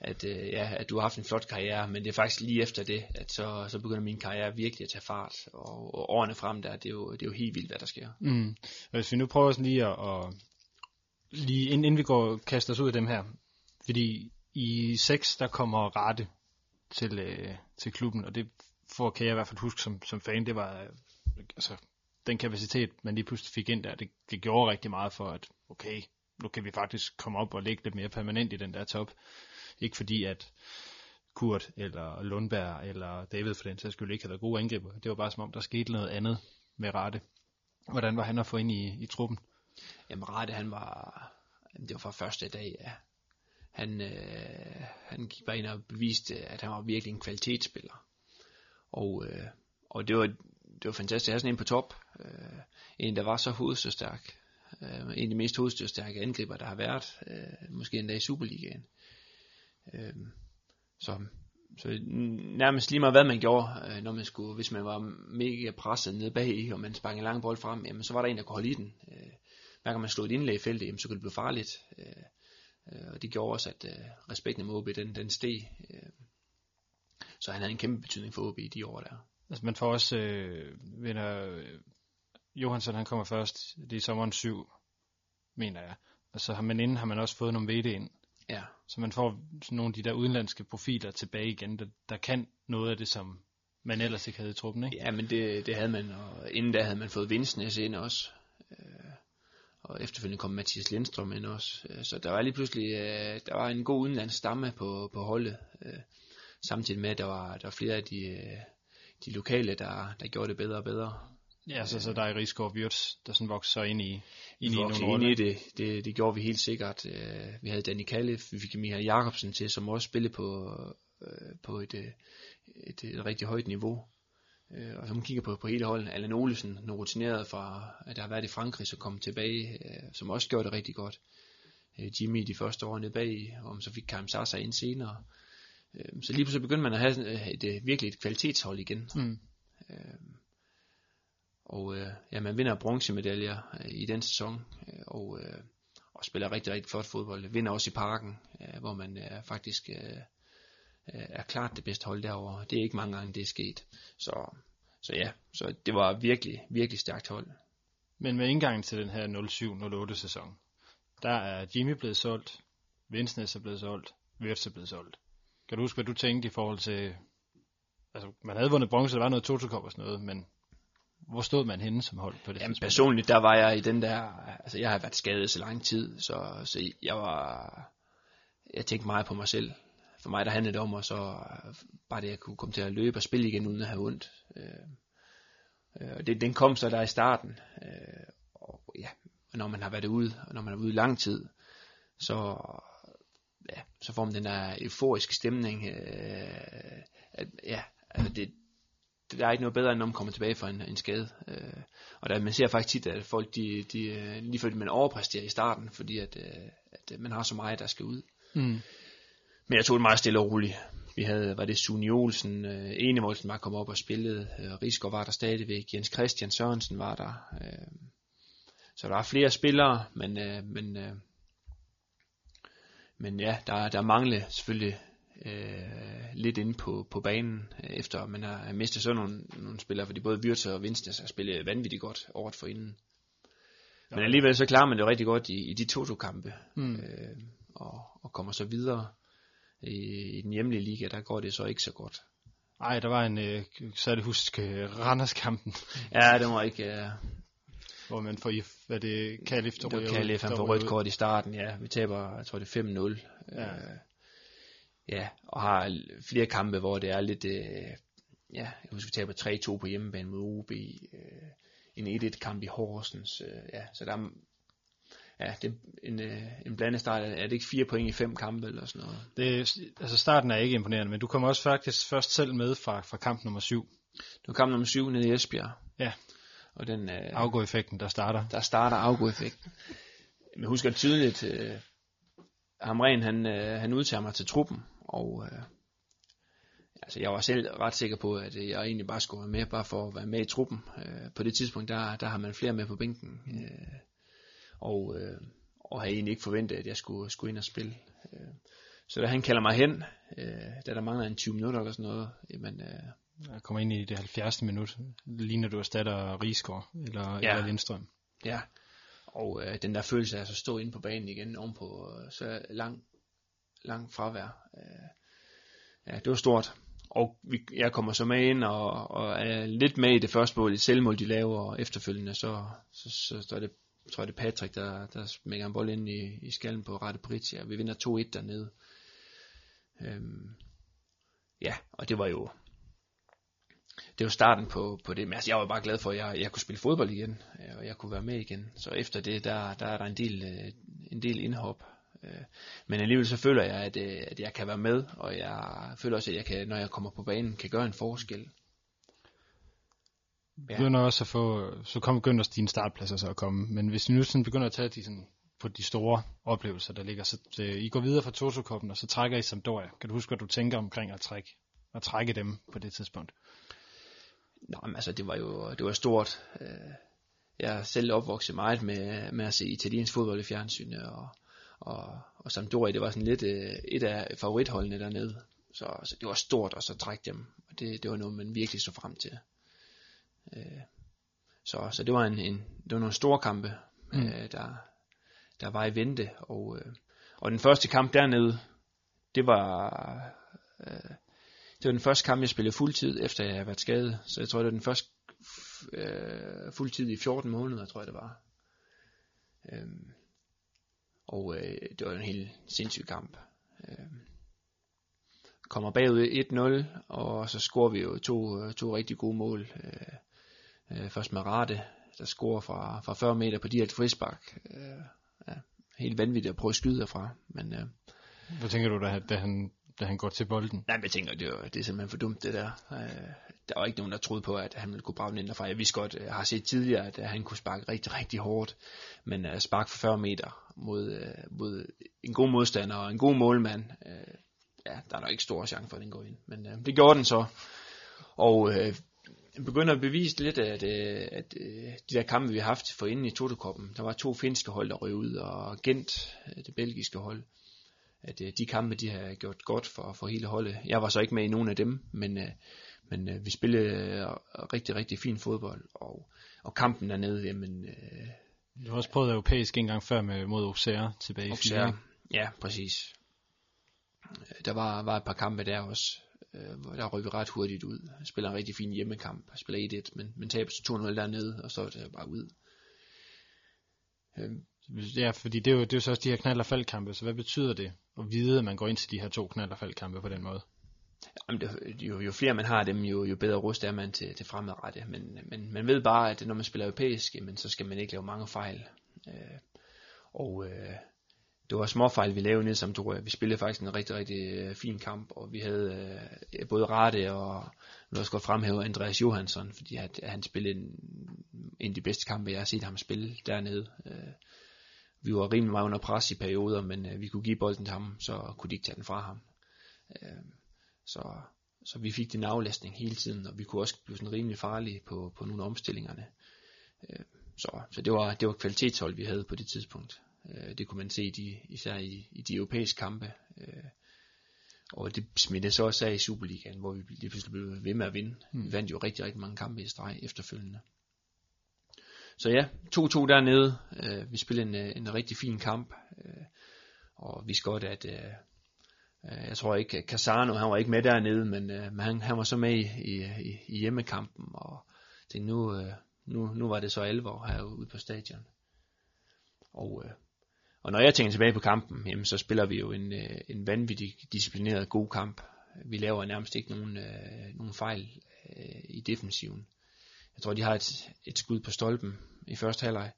at, uh, ja, at du har haft en flot karriere, men det er faktisk lige efter det, at så, så begynder min karriere virkelig at tage fart, og, og årene frem der, det er, jo, det er jo helt vildt, hvad der sker. Mm. Hvis vi nu prøver sådan lige at, at lige inden, inden vi går kaster os ud af dem her, fordi i 6, der kommer Rate til, øh, til klubben, og det får, kan jeg i hvert fald huske som, som fan, det var, øh, altså, den kapacitet, man lige pludselig fik ind der, det, det gjorde rigtig meget for, at okay, nu kan vi faktisk komme op og ligge lidt mere permanent i den der top. Ikke fordi, at Kurt eller Lundberg eller David for den sags skyld ikke havde været gode angriber. Det var bare som om, der skete noget andet med Rate. Hvordan var han at få ind i, i truppen? Jamen Rate, han var, det var fra første dag, ja. Han, øh, han gik bare ind og beviste, at han var virkelig en kvalitetsspiller. Og, øh, og det var, det var fantastisk at have sådan en på top. Øh, en, der var så hovedstødstærk. Øh, en af de mest hovedstødstærke angriber, der har været. Øh, måske endda i Superligaen. Øh, så, så nærmest lige meget hvad man gjorde, øh, når man skulle, hvis man var mega presset nede bag, og man sprang en lang bold frem, jamen, så var der en, der kunne holde i den. Øh, hver gang man slog et indlæg i feltet, jamen, så kunne det blive farligt. Øh, øh, og det gjorde også, at øh, respekten mod OB, den, den steg. Øh, så han havde en kæmpe betydning for OB i de år der. Altså man får også, øh, vinder, øh, Johansson han kommer først, det er i sommeren 7, mener jeg. Og så har man inden har man også fået nogle VD ind. Ja. Så man får sådan nogle af de der udenlandske profiler tilbage igen, der, der kan noget af det, som man ellers ikke havde i truppen, ikke? Ja, men det, det havde man, og inden da havde man fået Vinsnes ind også. Øh, og efterfølgende kom Mathias Lindstrøm ind også. Øh, så der var lige pludselig, øh, der var en god udenlandsk stamme på, på holdet. Øh, samtidig med, at der var, der var flere af de, de lokale, der, der gjorde det bedre og bedre. Ja, så, så der er Rigsgaard Wirtz, der sådan vokser ind i, ind i nogle ind i det. det. Det gjorde vi helt sikkert. Vi havde Danny Kalle, vi fik Michael Jacobsen til, som også spillede på, på et, et, et, et rigtig højt niveau. Og så man kigger på, på hele holdet, Allan Olesen, nogle rutineret fra, at der har været i Frankrig, så kom tilbage, som også gjorde det rigtig godt. Jimmy de første år nede bag, og så fik Karim Sasa ind senere. Så lige pludselig begyndte man at have et, et, virkelig et kvalitetshold igen. Mm. Og øh, ja, man vinder bronzemedaljer øh, i den sæson, øh, og, øh, og spiller rigtig, rigtig flot fodbold. Vinder også i parken, øh, hvor man øh, faktisk øh, er klart det bedste hold derovre. Det er ikke mange gange, det er sket. Så, så ja, så det var virkelig, virkelig stærkt hold. Men med indgangen til den her 07-08 sæson, der er Jimmy blevet solgt, Vinsnes er blevet solgt, Wirtz er blevet solgt. Kan du huske, hvad du tænkte i forhold til... Altså, man havde vundet bronze, der var noget toto og sådan noget, men hvor stod man henne som hold på det Jamen, personligt, der var jeg i den der... Altså, jeg har været skadet så lang tid, så, så jeg var... Jeg tænkte meget på mig selv. For mig, der handlede det om og så... Øh, bare det, at jeg kunne komme til at løbe og spille igen, uden at have ondt. Øh, øh, det, den kom så der i starten. Øh, og ja, når man har været ude, og når man er ude i lang tid, så, ja, så får man den der euforiske stemning. Øh, at, ja, altså det, der er ikke noget bedre, end når man kommer tilbage fra en, en skade. Øh, og der, man ser faktisk tit, at folk, de, de, øh, lige fordi man overpræsterer i starten, fordi at, øh, at øh, man har så meget, der skal ud. Mm. Men jeg tog det meget stille og roligt. Vi havde, var det Sune Olsen, øh, Enevoldsen var kommet op og spillede, øh, Rigsgaard var der stadigvæk, Jens Christian Sørensen var der. Øh, så der var flere spillere, men, øh, men, øh, men ja, der, der manglede selvfølgelig øh, lidt inde på, på banen, øh, efter man har mistet sådan nogle, nogle spillere, fordi både Wirtz og Vinsnes har spillet vanvittigt godt året for inden. Men alligevel så klarer man det rigtig godt i, i de to-to-kampe, mm. øh, og, og kommer så videre. I, den hjemlige liga, der går det så ikke så godt. Nej, der var en, øh, særlig husk, øh, Randers-kampen. Ja, det var ikke... Øh, hvor man får, hvad det, Kalif, der Det var Kalif, han får rødt kort i starten, ja. Vi taber, jeg tror det er 5-0. Ja. Øh, ja, og har flere kampe, hvor det er lidt, øh, ja, jeg husker, vi taber 3-2 på hjemmebane mod UB, øh, en 1-1 kamp i Horsens, øh, ja, så der er, ja, det er en, øh, en blandet start. Er det ikke fire point i fem kampe eller sådan noget? Det, altså starten er ikke imponerende, men du kommer også faktisk først selv med fra, fra kamp nummer syv. Du kamp nummer syv nede i Esbjerg. Ja. Og den, øh, afgå-effekten, der starter. Der starter afgå-effekten. Jeg husker tydeligt, øh, Hamren, han, øh, han udtager mig til truppen, og øh, altså jeg var selv ret sikker på, at jeg egentlig bare skulle være med, bare for at være med i truppen. Øh, på det tidspunkt, der, der har man flere med på bænken, øh, og, øh, og havde egentlig ikke forventet, at jeg skulle, skulle ind og spille. Øh, så da han kalder mig hen, øh, da der mangler en 20 minutter eller sådan noget, jamen, øh, jeg kommer ind i det 70. minut, ligner du erstatter Rigsgaard eller, ja. eller Lindstrøm. Ja, og øh, den der følelse af at stå inde på banen igen, ovenpå øh, så lang, lang fravær, øh, ja, det var stort. Og vi, jeg kommer så med ind og, og er lidt med i det første mål, et selvmål de laver, og efterfølgende så, så, så, så er det, tror det er Patrick, der, der smækker en bold ind i, i skallen på Rette Britja. Vi vinder 2-1 dernede. Øhm, ja, og det var jo det var starten på, på det. Men altså, jeg var bare glad for, at jeg, jeg kunne spille fodbold igen, øh, og jeg kunne være med igen. Så efter det, der, der er der en del, øh, en del indhop. Øh, men alligevel så føler jeg, at, at jeg kan være med, og jeg føler også, at jeg kan, når jeg kommer på banen, kan gøre en forskel. Ja. Begynder også at få, så kommer begynder dine startpladser så at komme, men hvis du nu sådan begynder at tage de, sådan, på de store oplevelser, der ligger, så det, I går videre fra Toto-koppen, og så trækker I Sampdoria. Kan du huske, hvad du tænker omkring at trække, at trække dem på det tidspunkt? Nå, men altså, det var jo det var stort. Øh, jeg er selv opvokset meget med, med at se italiensk fodbold i fjernsynet, og, og, og Sampdoria, det var sådan lidt øh, et af favoritholdene dernede. Så, så det var stort, og så trække dem. Og det, det var noget, man virkelig så frem til. Øh, så, så det var en, en det var nogle store kampe, mm. der, der var i vente. Og, og den første kamp dernede, det var... Øh, det var den første kamp, jeg spillede fuldtid, efter jeg havde været skadet. Så jeg tror, det var den første øh, fuldtid i 14 måneder, tror jeg det var. Øhm, og øh, det var en helt sindssyg kamp. Øhm, kommer bagud 1-0, og så scorer vi jo to, to rigtig gode mål. Øh, øh, først med Rate, der scorer fra, fra 40 meter på Diat Frisbak. Øh, ja, helt vanvittigt at prøve at skyde derfra. Men, øh, Hvad tænker du, da, da han da han går til bolden. Nej, men jeg tænker, det er, det er simpelthen for dumt, det der. Øh, der var ikke nogen, der troede på, at han ville kunne brage den ind derfra. Jeg vidste godt, jeg har set tidligere, at han kunne sparke rigtig, rigtig hårdt. Men uh, sparke for 40 meter mod, uh, mod en god modstander og en god målmand, ja, der er nok ikke stor chance for, at den går ind. Men det gjorde den så. Og begynder at bevise lidt, at, uh, at uh, de der kampe, vi har haft for inden i Totokoppen, der var to finske hold, der røg ud, og Gent, det belgiske hold, at øh, de kampe, de har gjort godt for, for hele holdet. Jeg var så ikke med i nogen af dem, men, øh, men øh, vi spillede øh, rigtig, rigtig fin fodbold, og, og kampen dernede, jamen... Øh, du har også prøvet europæisk en gang før med, mod Auxerre tilbage i Ja, præcis. der var, var et par kampe der også, øh, hvor der vi ret hurtigt ud. Spiller en rigtig fin hjemmekamp, spiller 1-1, men, men taber 2-0 dernede, og så er det bare ud. Øh, Ja, fordi det er, jo, det er jo så også de her knald- og faldkampe, så hvad betyder det at vide, at man går ind til de her to knald- og faldkampe på den måde? Jamen, det, jo, jo flere man har dem, jo, jo bedre rust er man til, til fremadrette. Men, men man ved bare, at når man spiller europæisk, jamen, så skal man ikke lave mange fejl. Øh, og øh, det var småfejl, vi lavede ned som du Vi spillede faktisk en rigtig, rigtig øh, fin kamp, og vi havde øh, både Rade og nu også godt fremhæve Andreas Johansson, fordi at, at han spillede en, en af de bedste kampe, jeg har set ham spille dernede. Øh, vi var rimelig meget under pres i perioder, men øh, vi kunne give bolden til ham, så kunne de ikke tage den fra ham. Øh, så, så vi fik den aflastning hele tiden, og vi kunne også blive sådan rimelig farlige på, på nogle af omstillingerne. Øh, så så det, var, det var kvalitetshold, vi havde på det tidspunkt. Øh, det kunne man se de, især i, i de europæiske kampe. Øh, og det smittede så også af i Superligaen, hvor vi lige pludselig blev ved med at vinde. Mm. Vi vandt jo rigtig, rigtig mange kampe i streg efterfølgende. Så ja, 2-2 dernede. Øh, vi spillede en, øh, en rigtig fin kamp. Øh, og vi godt, at... Øh, øh, jeg tror ikke, Casano, han var ikke med dernede, men, øh, men han, han var så med i, i, i hjemmekampen. Og det nu, øh, nu, nu var det så alvor herude på stadion. Og, øh, og når jeg tænker tilbage på kampen, jamen, så spiller vi jo en, øh, en vanvittig disciplineret god kamp. Vi laver nærmest ikke nogen, øh, nogen fejl øh, i defensiven. Jeg tror, de har et, et skud på stolpen i første halvleg,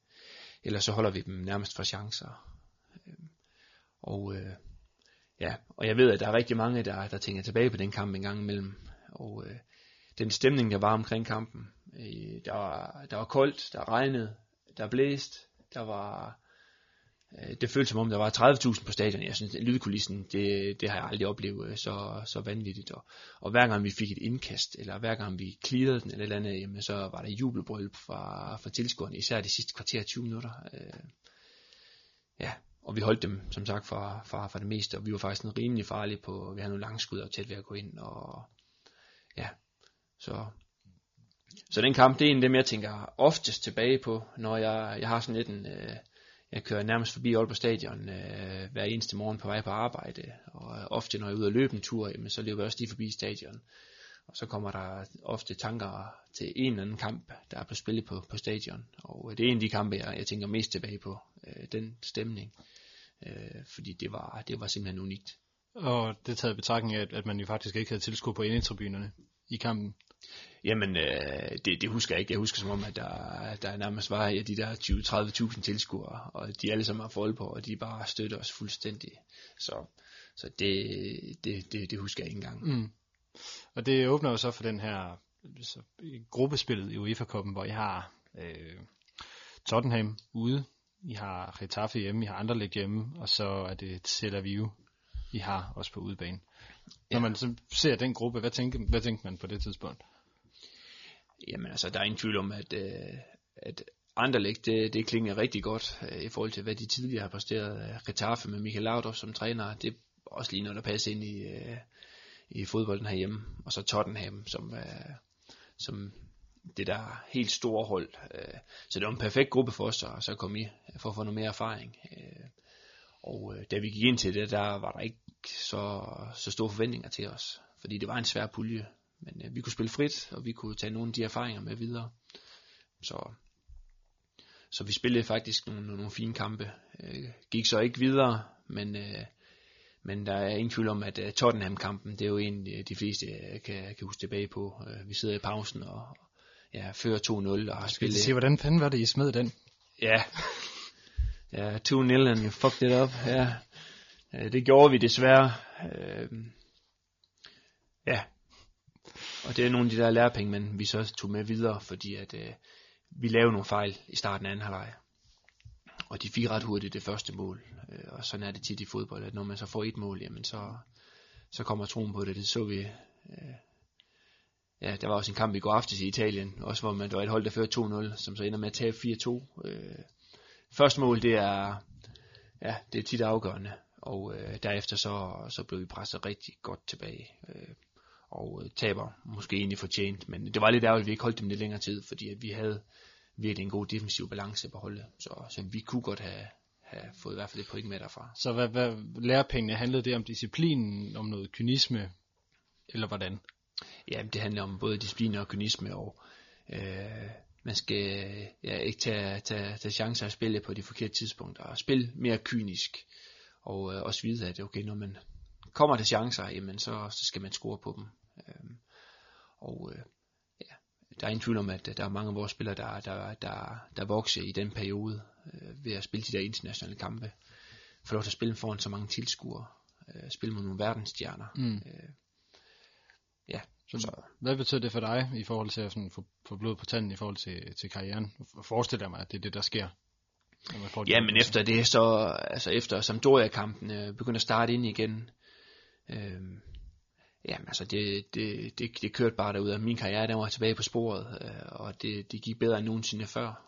eller så holder vi dem nærmest for chancer. Øh, og, øh, ja, og jeg ved, at der er rigtig mange, der, der tænker tilbage på den kamp en gang imellem. Og øh, den stemning, der var omkring kampen, øh, der, var, der var koldt, der regnede, der blæst, der var Øh, Øh, det føltes som om, der var 30.000 på stadion. Jeg synes, lydkulissen, det, det har jeg aldrig oplevet øh, så, så vanvittigt. Og, og hver gang vi fik et indkast, eller hver gang vi clearede den, eller et eller andet, jamen, så var der jubelbrøl fra, fra tilskuerne, især de sidste kvarter 20 minutter. Øh, ja, og vi holdt dem, som sagt, fra, fra, fra det meste, og vi var faktisk en rimelig farlige på, vi havde nogle langskud og tæt ved at gå ind, og ja, så så den kamp, det er en af dem, jeg tænker oftest tilbage på, når jeg, jeg har sådan lidt en, øh, jeg kører nærmest forbi Aalborg Stadion øh, hver eneste morgen på vej på arbejde, og øh, ofte når jeg er ude og løbe en tur, jamen, så løber jeg også lige forbi stadion. Og så kommer der ofte tanker til en eller anden kamp, der er på spil på, på stadion. Og øh, det er en af de kampe, jeg, jeg tænker mest tilbage på, øh, den stemning. Øh, fordi det var, det var simpelthen unikt. Og det taget i betragtning af, at man jo faktisk ikke havde tilskud på indetribunerne i kampen. Jamen, øh, det, det husker jeg ikke. Jeg husker som om, at der, der nærmest var ja, de der 20-30.000 tilskuere, og de alle sammen har forhold på, og de bare støtter os fuldstændig. Så, så det, det, det, det husker jeg ikke engang. Mm. Og det åbner jo så for den her så, gruppespillet i UEFA-koppen, hvor I har øh, Tottenham ude, I har Getafe hjemme, I har Anderlecht hjemme, og så er det Tel Aviv, I har også på udebane. Når ja. man så ser den gruppe, hvad tænker, hvad tænker man på det tidspunkt? Jamen altså, der er ingen tvivl om, at, øh, at Anderlecht, det, det klinger rigtig godt øh, i forhold til, hvad de tidligere har præsteret. Getafe med Michael Laudrup som træner, det er også lige noget, der passer ind i, øh, i fodbolden herhjemme. Og så Tottenham, som, øh, som det der helt store hold. Øh, så det var en perfekt gruppe for os, og så kom i for at få noget mere erfaring. Øh, og øh, da vi gik ind til det, der var der ikke så, så store forventninger til os, fordi det var en svær pulje. Men øh, vi kunne spille frit, og vi kunne tage nogle af de erfaringer med videre. Så, så vi spillede faktisk nogle, nogle fine kampe. Øh, gik så ikke videre, men, øh, men der er ingen tvivl om, at uh, Tottenham-kampen, det er jo en, de fleste uh, kan, kan huske tilbage på. Uh, vi sidder i pausen og ja, fører 2-0 og har spillet... Se, hvordan fanden var det, I smed den? Ja, ja 2-0 and you fucked it up. Ja, det gjorde vi desværre. Uh, ja, og det er nogle af de der lærepenge, men vi så tog med videre, fordi at øh, vi lavede nogle fejl i starten af anden halvleg. Og de fik ret hurtigt det første mål. Øh, og sådan er det tit i fodbold, at når man så får et mål, jamen så, så kommer troen på det. Det så vi... Øh, ja, der var også en kamp i går aftes i Italien, også hvor man, der var et hold, der førte 2-0, som så ender med at tabe 4-2. Øh, første mål, det er, ja, det er tit afgørende, og øh, derefter så, så blev vi presset rigtig godt tilbage. Øh, og øh, taber måske egentlig fortjent, men det var lidt ærgerligt, at vi ikke holdt dem lidt længere tid, fordi at vi havde virkelig en god defensiv balance på holdet, så, så vi kunne godt have, have fået i hvert fald et point med derfra. Så hvad, hvad lærepengene handlede det om disciplinen, om noget kynisme, eller hvordan? Ja, det handler om både disciplin og kynisme, og øh, man skal ja, ikke tage, tage, tage chancer at spille på de forkerte tidspunkter, og spille mere kynisk, og øh, også vide, at okay, når man kommer til chancer, jamen så, så skal man score på dem. Øh, og øh, ja, der er ingen tvivl om, at der er mange af vores spillere, der, der, der, der vokser i den periode øh, ved at spille de der internationale kampe. Få lov til at spille foran så mange tilskuere, øh, spille mod nogle verdensstjerner. Mm. Øh, ja, så, så hvad betyder det for dig i forhold til at sådan få, få blod på tanden i forhold til, til karrieren? Forestil dig mig, at det er det, der sker. Ja, men efter det, så altså efter Sampdoria-kampen øh, begynder at starte ind igen, øh, Jamen altså, det, det, det, det kørte bare derud, og min karriere, den var tilbage på sporet, øh, og det, det gik bedre end nogensinde før.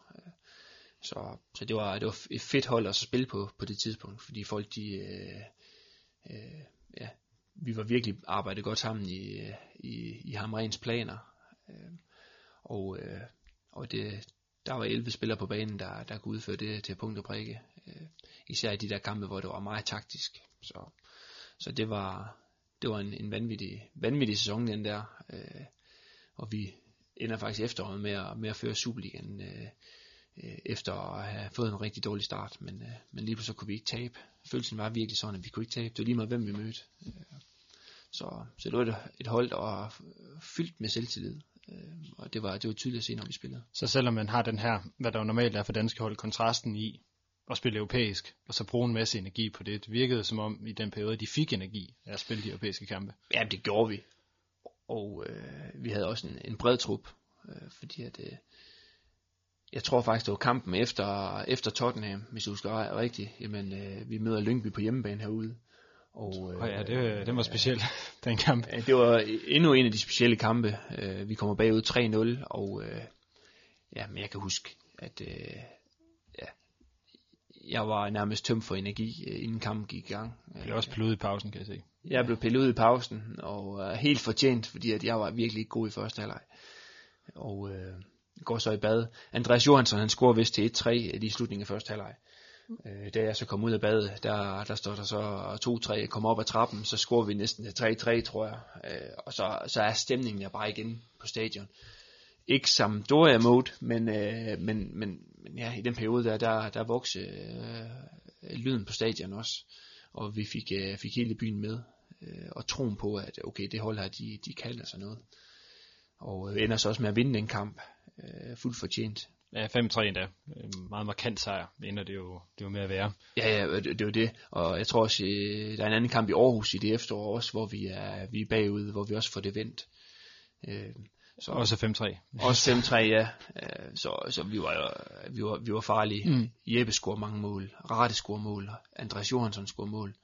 Så, så det, var, det var et fedt hold at spille på, på det tidspunkt, fordi folk, de, øh, øh, ja, vi var virkelig arbejdet godt sammen i, i, i Hamrens planer, øh, og, øh, og det, der var 11 spillere på banen, der, der kunne udføre det til punkt og prikke, øh, især i de der kampe, hvor det var meget taktisk, så, så det var, det var en, en vanvittig, vanvittig sæson, den der. Øh, og vi ender faktisk efteråret med at, med at føre Superligaen øh, øh, efter at have fået en rigtig dårlig start. Men, øh, men lige pludselig kunne vi ikke tabe. Følelsen var virkelig sådan, at vi kunne ikke tabe. Det var lige meget, hvem vi mødte. Øh, så, så det var et, et hold, der var fyldt med selvtillid. Øh, og det var, det var tydeligt at se, når vi spillede. Så selvom man har den her, hvad der jo normalt er for danske hold, kontrasten i, at spille europæisk, og så bruge en masse energi på det. Det virkede som om i den periode, de fik energi af at spille de europæiske kampe. Ja, det gjorde vi. Og øh, vi havde også en, en bred trup, øh, fordi at, øh, jeg tror faktisk, det var kampen efter, efter Tottenham, hvis du husker rigtigt. Jamen, øh, vi møder Lyngby på hjemmebane herude. Og, øh, ja, det, det var specielt, den kamp. Det var endnu en af de specielle kampe. Øh, vi kommer bagud 3-0, og øh, ja, men jeg kan huske, at øh, jeg var nærmest tømt for energi, øh, inden kampen gik i gang. Det er også pillet i pausen, kan jeg se. Jeg blev pillet ud i pausen, og er helt fortjent, fordi at jeg var virkelig ikke god i første halvleg. Og øh, går så i bad. Andreas Johansson, han scorer vist til 1-3 i slutningen af første halvleg. Øh, Øh, da jeg så kom ud af badet, der, der står der så 2-3, kom op ad trappen, så scorer vi næsten 3-3, tror jeg. Øh, og så, så er stemningen der bare igen på stadion ikke som Doria mode, men, øh, men, men, men ja, i den periode der, der, der voksede øh, lyden på stadion også, og vi fik, øh, fik hele byen med, øh, og troen på, at okay, det hold her, de, de kan altså noget. Og øh, ender så også med at vinde den kamp, øh, fuldt fortjent. Ja, 5-3 endda. Meget markant sejr, ender det jo, det jo med at være. Ja, ja, det, det er jo det. Og jeg tror også, øh, der er en anden kamp i Aarhus i det efterår også, hvor vi er, vi er bagud, hvor vi også får det vendt. Øh, så, også 5-3. Også 5-3, ja. Øh, så, så vi var, vi var, vi var farlige. Mm. Jeppe scorede mange mål. Rate scorede mål. Andreas Johansson scorede mål.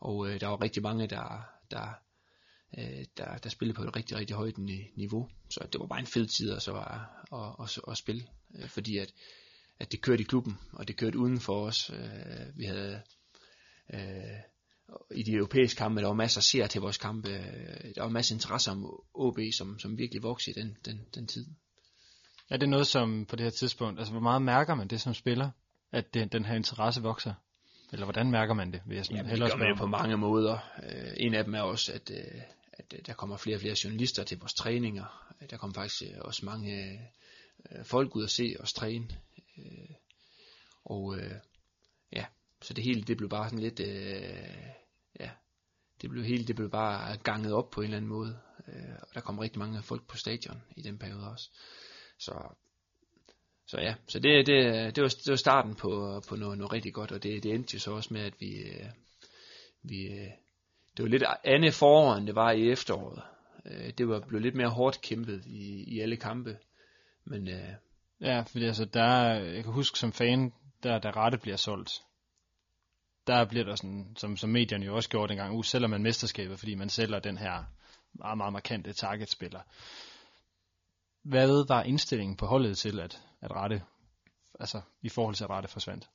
Og øh, der var rigtig mange, der, der, øh, der, der spillede på et rigtig, rigtig højt niveau. Så det var bare en fed tid at, så, at, at, at, at spille. Øh, fordi at, at det kørte i klubben, og det kørte uden for os. Øh, vi havde... Øh, i de europæiske kampe, der var masser af seere til vores kampe, der var masser af interesse om OB, som, som virkelig voksede i den, den, den tid. Er det noget, som på det her tidspunkt, altså hvor meget mærker man det som spiller, at det, den her interesse vokser? Eller hvordan mærker man det? Vil jeg sådan Jamen, det gør man på mange måder. Uh, en af dem er også, at, uh, at der kommer flere og flere journalister til vores træninger. Der kommer faktisk uh, også mange Øh, folk ud og se os træne. Øh, og øh, ja, så det hele det blev bare sådan lidt... øh, ja, det blev hele det blev bare ganget op på en eller anden måde. Øh, og der kom rigtig mange folk på stadion i den periode også. Så, så ja, så det, det, det, var, det var starten på, på noget, noget rigtig godt, og det, det endte jo så også med, at vi, øh, vi det var lidt andet forår, end det var i efteråret. Det var blevet lidt mere hårdt kæmpet i, i alle kampe. Men, øh, ja, fordi altså der, jeg kan huske som fan, der, der rette bliver solgt, der bliver der sådan, som, som medierne jo også gjorde dengang, uh, sælger man mesterskabet, fordi man sælger den her meget, meget markante targetspiller. Hvad var indstillingen på holdet til, at, at rette, altså i forhold til at rette forsvandt?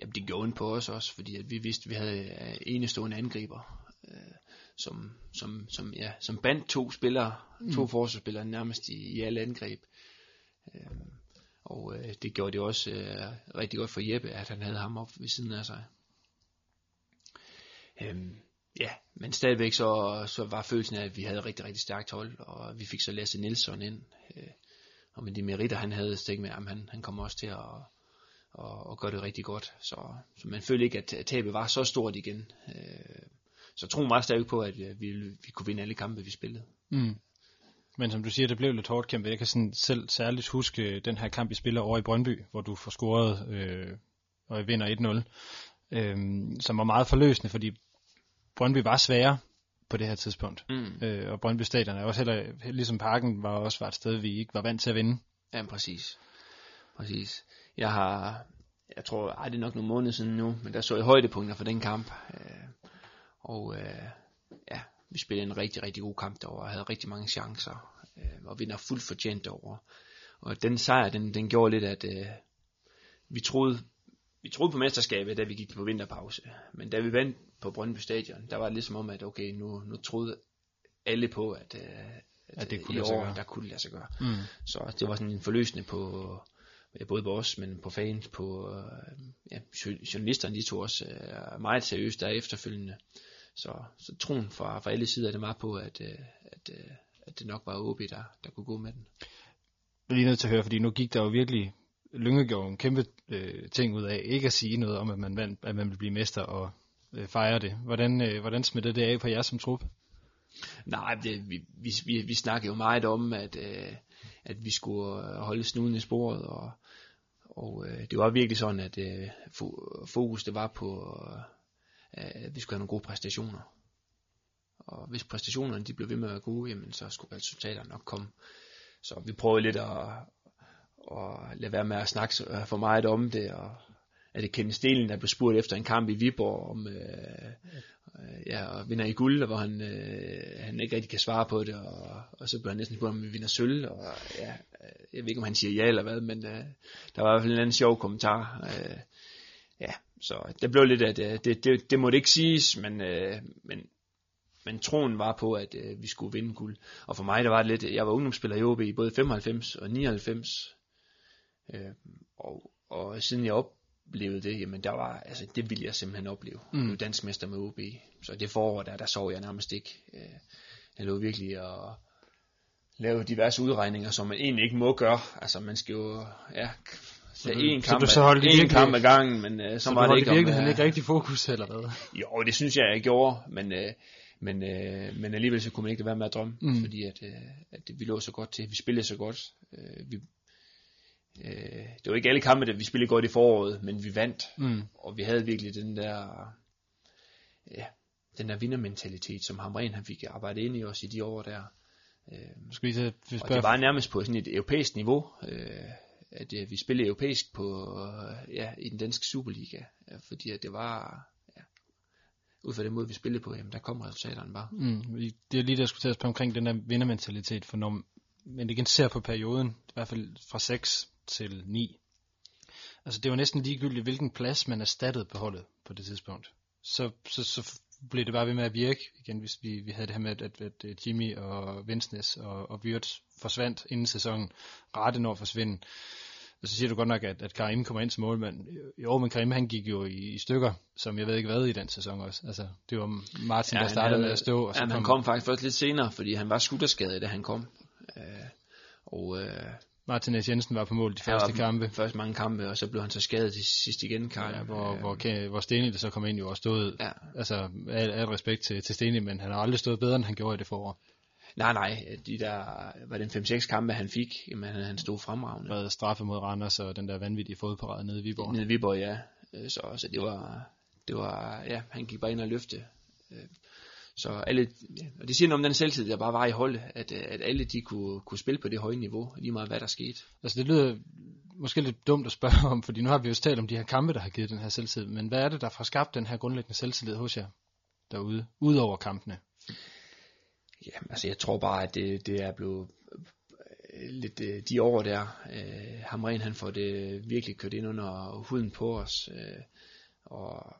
Jamen det gjorde på os også, fordi at vi vidste, at vi havde øh, enestående angriber, øh, som, som, som, ja, som bandt to spillere, mm. to forsvarsspillere nærmest i, i alle angreb. Øh, Og øh, det gjorde det også øh, rigtig godt for Jeppe, at han havde ham op ved siden af sig. Øhm, ja, men stadigvæk så, så var følelsen af, at vi havde et rigtig, rigtig stærkt hold, og vi fik så Lasse Nielsen ind. Øh, og med de meritter, han havde, stik med, at han, han kommer også til at og, og gøre det rigtig godt. Så, så man følte ikke, at tabet var så stort igen. Øh, så troen var stadig på, at øh, vi, vi kunne vinde alle kampe, vi spillede. Mm. Men som du siger, det blev lidt hårdt kæmpe. Jeg kan sådan selv særligt huske den her kamp, I spiller over i Brøndby, hvor du får scoret øh, og I vinder 1-0, øh, som var meget forløsende, fordi Brøndby var svære på det her tidspunkt. Mm. Øh, og Brøndby Stadion er også heller, ligesom parken, var også var et sted, vi ikke var vant til at vinde. Ja, præcis. Præcis. Jeg har, jeg tror, ej, det er nok nogle måneder siden nu, men der så jeg højdepunkter for den kamp. Øh, og øh, vi spillede en rigtig, rigtig god kamp derovre, og havde rigtig mange chancer, øh, og vinder fuldt fortjent derovre. Og den sejr, den, den gjorde lidt, at øh, vi troede, vi troede på mesterskabet, da vi gik på vinterpause. Men da vi vandt på Brøndby Stadion, der var det ligesom om, at okay, nu, nu troede alle på, at, øh, at, at det kunne i år, der kunne det lade sig gøre. Mm. Så det var sådan en forløsende på, både på os, men på fans, på øh, ja, journalisterne, de tog også øh, meget seriøst der efterfølgende. Så, så troen fra, fra alle sider er det meget på, at, øh, at, øh, at det nok var OB, der, der kunne gå med den. Jeg er lige nødt til at høre, fordi nu gik der jo virkelig Lynge gjorde en kæmpe øh, ting ud af ikke at sige noget om, at man, vandt, at man vil blive mester og øh, fejre det. Hvordan, øh, hvordan smittede det af på jer som trup? Nej, det, vi, vi, vi, vi snakkede jo meget om, at, øh, at vi skulle holde snuden i sporet, og, og øh, det var virkelig sådan, at øh, fokus det var på, øh, at vi skulle have nogle gode præstationer. Og hvis præstationerne de blev ved med at være gode, jamen, så skulle resultaterne nok komme. Så vi prøvede lidt at, at lade være med at snakke øh, for meget om det, og er det Kenneth Stelen, der blev spurgt efter en kamp i Viborg om, øh, øh, ja, og vinder i guld, hvor han, øh, han ikke rigtig kan svare på det, og, og så bliver han næsten spurgt, om vi vinder sølv, og ja, øh, jeg ved ikke, om han siger ja eller hvad, men øh, der var i hvert fald en anden sjov kommentar. Øh, så det blev lidt, at øh, det, det, det måtte ikke siges, men, øh, men, men troen var på, at øh, vi skulle vinde guld. Og for mig, der var det lidt, jeg var ungdomsspiller i OB i både 95 og 99, øh, og, og siden jeg op, oplevede det, jamen der var, altså det ville jeg simpelthen opleve. Mm. Jeg dansk mester med OB. Så det forår der, der sov jeg nærmest ikke. Øh, jeg lå virkelig og lave diverse udregninger, som man egentlig ikke må gøre. Altså man skal jo, ja, så en kamp, så, så en virkelig, kamp ad gangen, men uh, så, så var det ikke virkelig, om, uh, ikke rigtig fokus eller hvad? Jo, det synes jeg, jeg gjorde, men, uh, men, uh, men alligevel så kunne man ikke være med at drømme, mm. fordi at, uh, at vi lå så godt til, vi spillede så godt, uh, vi, Øh, det var ikke alle kampe, der vi spillede godt i foråret, men vi vandt. Mm. Og vi havde virkelig den der, ja, den der vindermentalitet, som Hamren han fik arbejdet ind i os i de år der. Øh, Skal vi så, vi og det var nærmest på sådan et europæisk niveau, øh, at øh, vi spillede europæisk på, øh, ja, i den danske Superliga, ja, fordi at det var, ja, ud fra den måde, vi spillede på, jamen, der kom resultaterne bare. Mm, det er lige der, jeg skulle tage på omkring den der vindermentalitet, for når man igen ser på perioden, i hvert fald fra 6 til 9. Altså det var næsten ligegyldigt, hvilken plads man erstattede på holdet på det tidspunkt. Så, så, så blev det bare ved med at virke igen, hvis vi, vi havde det her med, at, at Jimmy og Vensnes og, og Wirtz forsvandt inden sæsonen. Rette når at forsvinde. Og så siger du godt nok, at, at Karim kommer ind som målmand. Jo, men Karim han gik jo i, i stykker, som jeg ved ikke hvad i den sæson også. Altså, det var Martin, ja, der startede havde, med at stå. Og så ja, kom, han kom faktisk først lidt senere, fordi han var skutterskadet, da han kom. Øh, og øh, Martinez Jensen var på mål de første kampe. Først mange kampe, og så blev han så skadet til sidst igen, Karl. Ja, hvor, ja. hvor, hvor der så kom ind jo og stod, ja. altså al, al respekt til, til Steni, men han har aldrig stået bedre, end han gjorde i det forår. Nej, nej, de der, var det 5-6 kampe, han fik, jamen han stod fremragende. Var straffe mod Randers og den der vanvittige fodparade nede i Viborg. Nede i Viborg, ja. Så, så det var, det var, ja, han gik bare ind og løfte. Så alle, og det siger noget om den selvtid, der bare var i holdet, at, at alle de kunne, kunne spille på det høje niveau, lige meget hvad der skete. Altså det lyder måske lidt dumt at spørge om, fordi nu har vi jo talt om de her kampe, der har givet den her selvtid, men hvad er det, der har skabt den her grundlæggende selvtillid hos jer derude, udover kampene? Ja, altså jeg tror bare, at det, det er blevet øh, lidt øh, de år der, øh, Hamren han får det virkelig kørt ind under huden på os, øh, og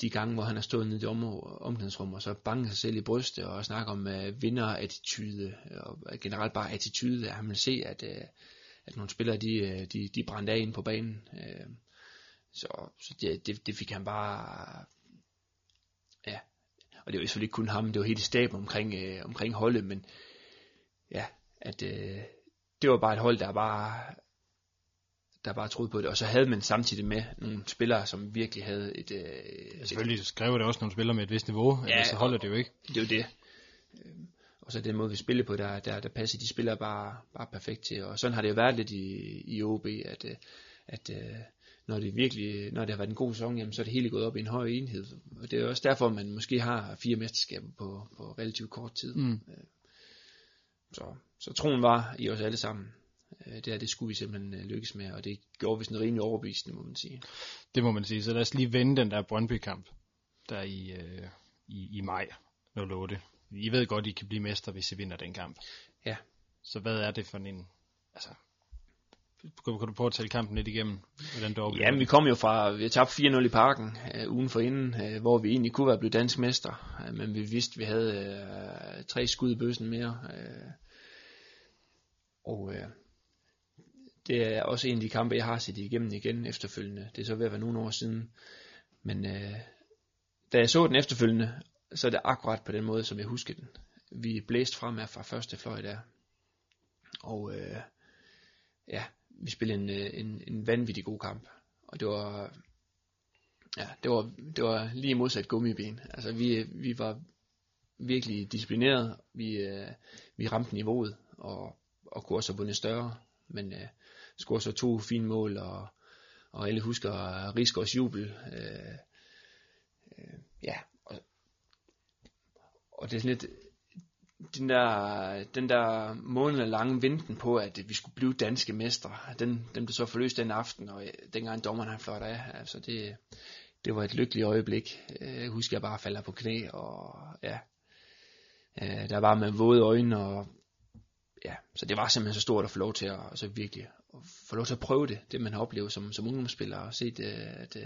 de gange, hvor han har stået nede i om, omklædningsrum, og så banket sig selv i brystet, og snakker om øh, vinderattitude, og generelt bare attitude, at han vil se, at, øh, at nogle spillere, de, øh, de, de brændte af ind på banen. Øh, så så det, det, det fik han bare, og det var selvfølgelig ikke kun ham, det var hele staben omkring, øh, omkring holdet, men ja, at øh, det var bare et hold, der bare, der bare troede på det, og så havde man samtidig med nogle spillere, som virkelig havde et... Øh, ja, selvfølgelig skrev det også nogle spillere med et vist niveau, ja, ellers så holder det jo ikke. Det er jo det. Øhm, og så den måde, vi spiller på, der, der, der passer de spillere bare, bare perfekt til. Og sådan har det jo været lidt i, i OB, at, øh, at øh, når det virkelig, når det har været en god sæson, jamen, så er det hele gået op i en høj enhed. Og det er også derfor, man måske har fire mesterskaber på, på relativt kort tid. Mm. Øh, så, så troen var i os alle sammen. Det her, det skulle vi simpelthen lykkes med, og det gjorde vi sådan rimelig overbevisende, må man sige. Det må man sige. Så lad os lige vende den der Brøndby-kamp, der i, øh, i, i maj 08. I ved godt, I kan blive mester, hvis I vinder den kamp. Ja. Så hvad er det for en... Altså, kan, kan du prøve at tælle kampen lidt igennem? Hvordan det Jamen, vi kom jo fra, vi har tabt 4-0 i parken øh, ugen for inden, øh, hvor vi egentlig kunne være blevet dansk mester, øh, men vi vidste, vi havde øh, tre skud i bøssen mere. Øh, og øh, det er også en af de kampe, jeg har set igennem igen efterfølgende. Det er så ved at være nogle år siden. Men øh, da jeg så den efterfølgende, så er det akkurat på den måde, som jeg husker den. Vi blæste fremad fra første fløj der. Og øh, ja, vi spillede en, øh, en, en vanvittig god kamp. Og det var, ja, det var, det var lige modsat gummiben. Altså vi, øh, vi var virkelig disciplineret. Vi, øh, vi ramte niveauet og, og kunne også have vundet større. Men øh, scorede så to fine mål, og, og alle husker Rigsgaards jubel. Øh, øh, ja, og det er sådan lidt, den der, den der måned lange venten på, at vi skulle blive danske mestre, den, den blev så forløst den aften, og dengang dommeren han flot af, altså det, det var et lykkeligt øjeblik. Jeg husker, jeg bare falder på knæ, og ja, der var med våde øjne, og ja, så det var simpelthen så stort at få lov til at altså virkelig at få lov til at prøve det, det man har oplevet som, som ungdomsspiller, og set, at,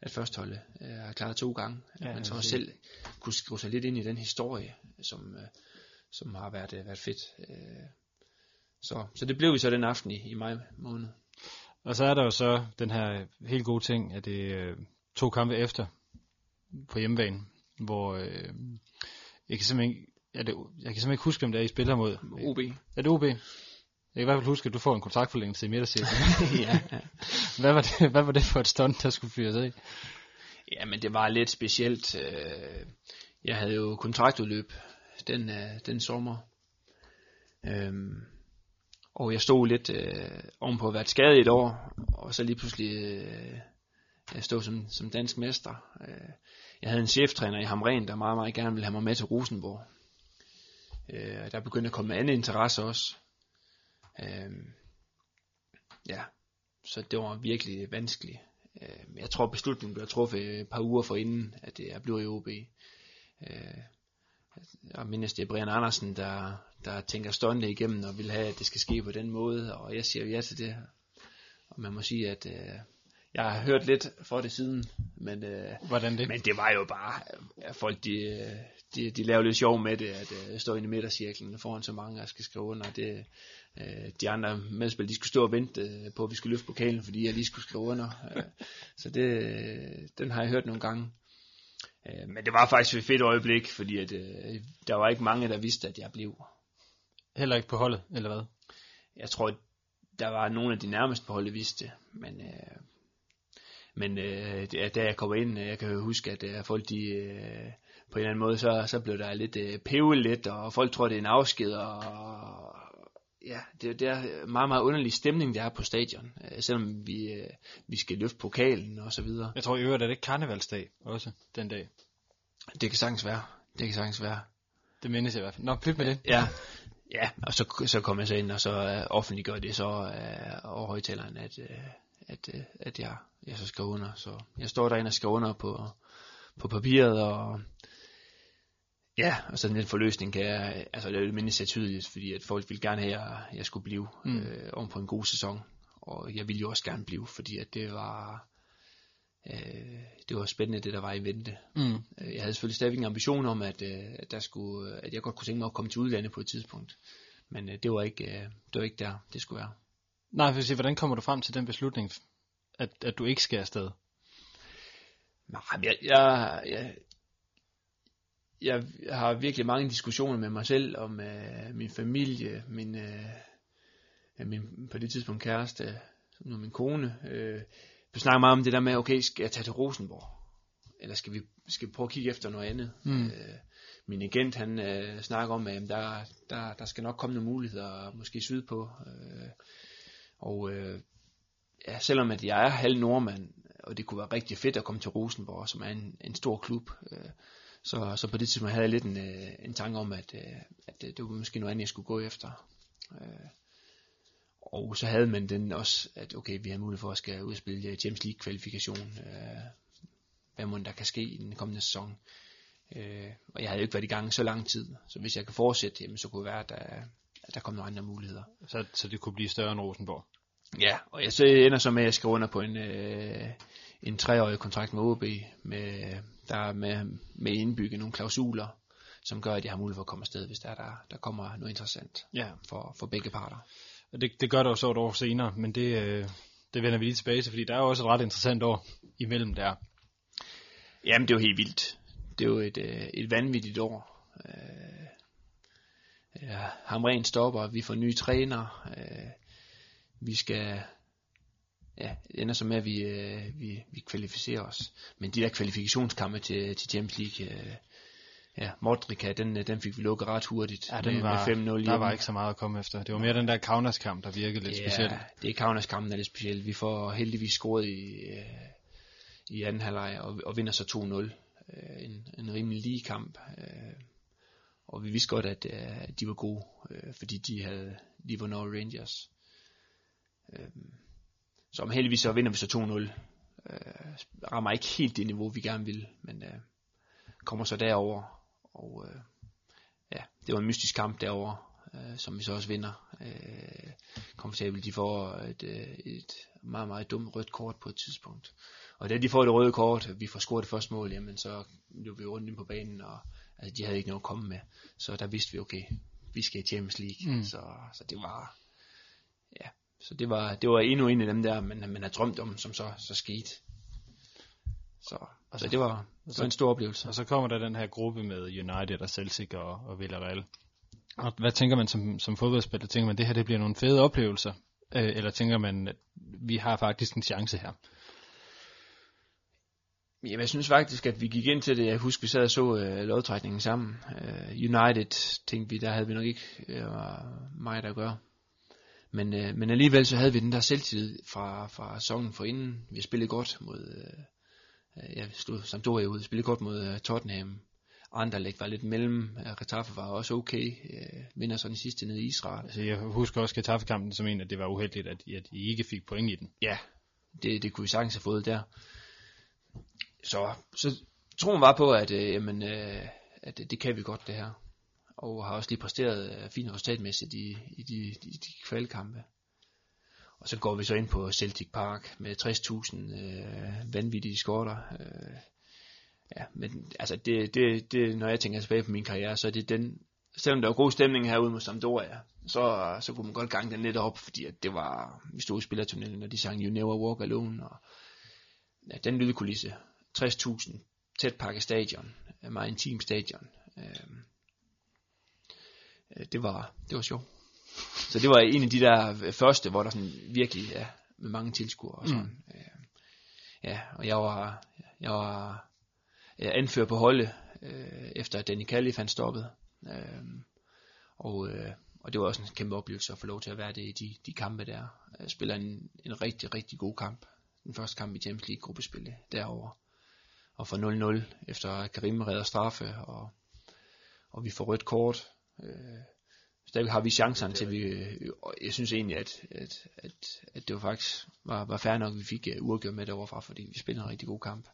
at førstholdet har klaret to gange. Ja, at man så selv kunne skrive sig lidt ind i den historie, som, som har været, været fedt. Så, så det blev vi så den aften i, i maj måned. Og så er der jo så den her helt gode ting, at det to kampe efter på hjemmebane, hvor øh, jeg kan simpelthen Ja, det, jeg kan simpelthen ikke huske, om det er, I spiller mod. OB. Er det OB? Jeg kan i hvert fald huske, at du får en kontraktforlængelse i midterset. ja. hvad, var det, hvad var det for et stunt, der skulle fyres af? Ja, men det var lidt specielt. Øh, jeg havde jo kontraktudløb den, øh, den sommer. Øhm, og jeg stod lidt øh, ovenpå at være skadet et år, og så lige pludselig øh, jeg stod som, som dansk mester. Øh, jeg havde en cheftræner i Hamren, der meget, meget gerne ville have mig med til Rosenborg. Øh, der begyndte at komme anden interesse også. Øh, ja, så det var virkelig vanskeligt. Øh, jeg tror beslutningen blev truffet et par uger forinden, at jeg blev i OB. Øh, jeg mindes det er Brian Andersen, der, der tænker stående igennem og vil have, at det skal ske på den måde, og jeg siger ja til det. Og man må sige, at øh, jeg har hørt lidt for det siden, men, øh, Hvordan det? men det var jo bare, at folk de, de, de laver lidt sjov med det, at uh, stå inde i midtercirklen foran så mange, der skal skrive under. Det, uh, de andre medspil, de skulle stå og vente på, at vi skulle løfte pokalen, fordi jeg lige skulle skrive under. Uh, så det, den har jeg hørt nogle gange. Uh, men det var faktisk et fedt øjeblik, fordi at, uh, der var ikke mange, der vidste, at jeg blev. Heller ikke på holdet, eller hvad? Jeg tror, der var nogle af de nærmeste på holdet, vidste men... Uh, men øh, da jeg kommer ind, jeg kan huske, at øh, folk de, øh, på en eller anden måde, så, så blev der lidt øh, pevet lidt, og folk tror, det er en afsked, og ja, det, det er meget, meget underlig stemning, der er på stadion, øh, selvom vi, øh, vi skal løfte pokalen og så videre. Jeg tror i øvrigt, at det er karnevalsdag også, den dag. Det kan sagtens være. Det kan sagtens være. Det mindes jeg i hvert fald. Nå, pyt med det. Ja, ja og så, så kommer jeg så ind, og så uh, offentliggør det så uh, over højtaleren, at, uh, at, uh, at jeg, jeg så skal under. Så jeg står derinde og skal under på, på papiret, og Ja, og så den forløsning kan jeg, altså det er mindst tydeligt, fordi at folk vil gerne have, at jeg, jeg skulle blive mm. øh, om på en god sæson. Og jeg ville jo også gerne blive, fordi at det var, øh, det var spændende, det der var i vente. Mm. Øh, jeg havde selvfølgelig stadigvæk en ambition om, at, øh, at, der skulle, at jeg godt kunne tænke mig at komme til udlandet på et tidspunkt. Men øh, det, var ikke, øh, det var ikke der, det skulle være. Nej, for sige, hvordan kommer du frem til den beslutning, at, at du ikke skal afsted? Nej, jeg, jeg, jeg, jeg, har virkelig mange diskussioner med mig selv, og med min familie, min, øh, min på det tidspunkt kæreste, nu min kone. Øh, vi snakker meget om det der med, okay, skal jeg tage til Rosenborg? Eller skal vi, skal vi prøve at kigge efter noget andet? Mm. Øh, min agent, han øh, snakker om, at der, der, der skal nok komme nogle muligheder, måske sydpå. Øh, og øh, ja, selvom at jeg er halv nordmand, og det kunne være rigtig fedt at komme til Rosenborg, som er en, en stor klub, øh, så, så på det tidspunkt havde jeg lidt en, øh, en tanke om, at, øh, at det var måske noget andet, jeg skulle gå efter. Øh, og så havde man den også, at okay, vi har mulighed for at skal udspille Champions League kvalifikation. Øh, hvad må der kan ske i den kommende sæson. Øh, og jeg havde jo ikke været i gang så lang tid, så hvis jeg kan fortsætte, jamen, så kunne det være, at der, at der kom nogle andre muligheder. Så, så det kunne blive større end Rosenborg? Ja, og jeg så ender så med, at jeg skriver under på en, øh, en treårig kontrakt med OB, med, der med, med indbygge nogle klausuler, som gør, at jeg har mulighed for at komme afsted, hvis der, der, der kommer noget interessant ja. for, for begge parter. Og det, det gør det jo så et år senere, men det, øh, det vender vi lige tilbage til, fordi der er jo også et ret interessant år imellem der. Jamen, det er jo helt vildt. Det er jo et, øh, et vanvittigt år. Øh, ja, Hamren stopper, vi får nye træner, øh, vi skal, ja, det ender så med, at vi, øh, vi, vi kvalificerer os. Men de der kvalifikationskampe til, til Champions League, øh, ja, Modrica, den, øh, den fik vi lukket ret hurtigt ja, den med, var, med 5-0 Der var ikke så meget at komme efter. Det var mere den der Kaunas kamp, der virkede lidt ja, specielt. det er Kaunas kampen, der er lidt specielt. Vi får heldigvis scoret i, øh, i anden halvleg og, og vinder så 2-0. Øh, en, en rimelig lige kamp. Øh, og vi vidste godt, at, øh, de var gode, øh, fordi de havde de var North Rangers. Øh, så om heldigvis så vinder vi så 2-0. Øh, rammer ikke helt det niveau, vi gerne vil, men øh, kommer så derover og øh, ja, det var en mystisk kamp derover, øh, som vi så også vinder. Øh, komfortabelt, de får et, øh, et meget, meget dumt rødt kort på et tidspunkt. Og da de får det røde kort, vi får scoret det første mål, jamen så løb vi rundt ind på banen, og altså, de havde ikke noget at komme med. Så der vidste vi, okay, vi skal i Champions League. Mm. Så, så det var, ja, så det var, det var endnu en af dem der, man, man har drømt om, som så, så skete. Så, så det var, det var en stor oplevelse. Og så kommer der den her gruppe med United og Celtic og, og Villarreal. Og hvad tænker man som, som fodboldspiller? Tænker man, det her det bliver nogle fede oplevelser? Øh, eller tænker man, at vi har faktisk en chance her? Jamen, jeg synes faktisk, at vi gik ind til det. Jeg husker, vi sad og så uh, lodtrækningen sammen. Uh, United tænkte vi, der havde vi nok ikke uh, mig der gøre. Men, uh, men alligevel så havde vi den der selvtillid fra, fra sæsonen for inden. Vi har spillet godt mod, uh, jeg stod Sampdoria ud, spillet godt mod uh, Tottenham. Anderlecht var lidt mellem. Getafe var også okay. Uh, vinder så den sidste nede i Israel. Altså, jeg husker også Getafe-kampen som en, at det var uheldigt, at, at I ikke fik point i den. Ja, det, det kunne vi sagtens have fået der så, så troen var på, at, øh, jamen, øh, at det kan vi godt det her. Og har også lige præsteret øh, fint resultatmæssigt i, i de, de, de kvalkampe. Og så går vi så ind på Celtic Park med 60.000 øh, vanvittige skorter. Øh, ja, men altså det, det, det, når jeg tænker tilbage på min karriere, så er det den, selvom der var god stemning herude mod Sampdoria, så, så kunne man godt gange den lidt op, fordi at det var, vi stod i spillertunnelen, og de sang You Never Walk Alone, og ja, den lydkulisse, 60.000 tæt pakket stadion, meget intim stadion. Øh, det var det var sjovt. Så det var en af de der første, hvor der sådan virkelig ja, med mange tilskuere og sådan. Mm. Øh, ja, og jeg var jeg var jeg anfører på holdet øh, efter at Danny Kallif han stoppede. Øh, og øh, og det var også en kæmpe oplevelse at få lov til at være det i de, de kampe der. Jeg spiller en, en rigtig, rigtig god kamp. Den første kamp i Champions League gruppespillet derovre og får 0-0 efter Karim redder straffe, og, og vi får rødt kort. Øh, stadig har vi chancerne til, vi, øh, jeg synes egentlig, at, at, at, at det var faktisk var, var fair nok, at vi fik uh, uafgjort med derovre fra, fordi vi spillede en rigtig god kamp.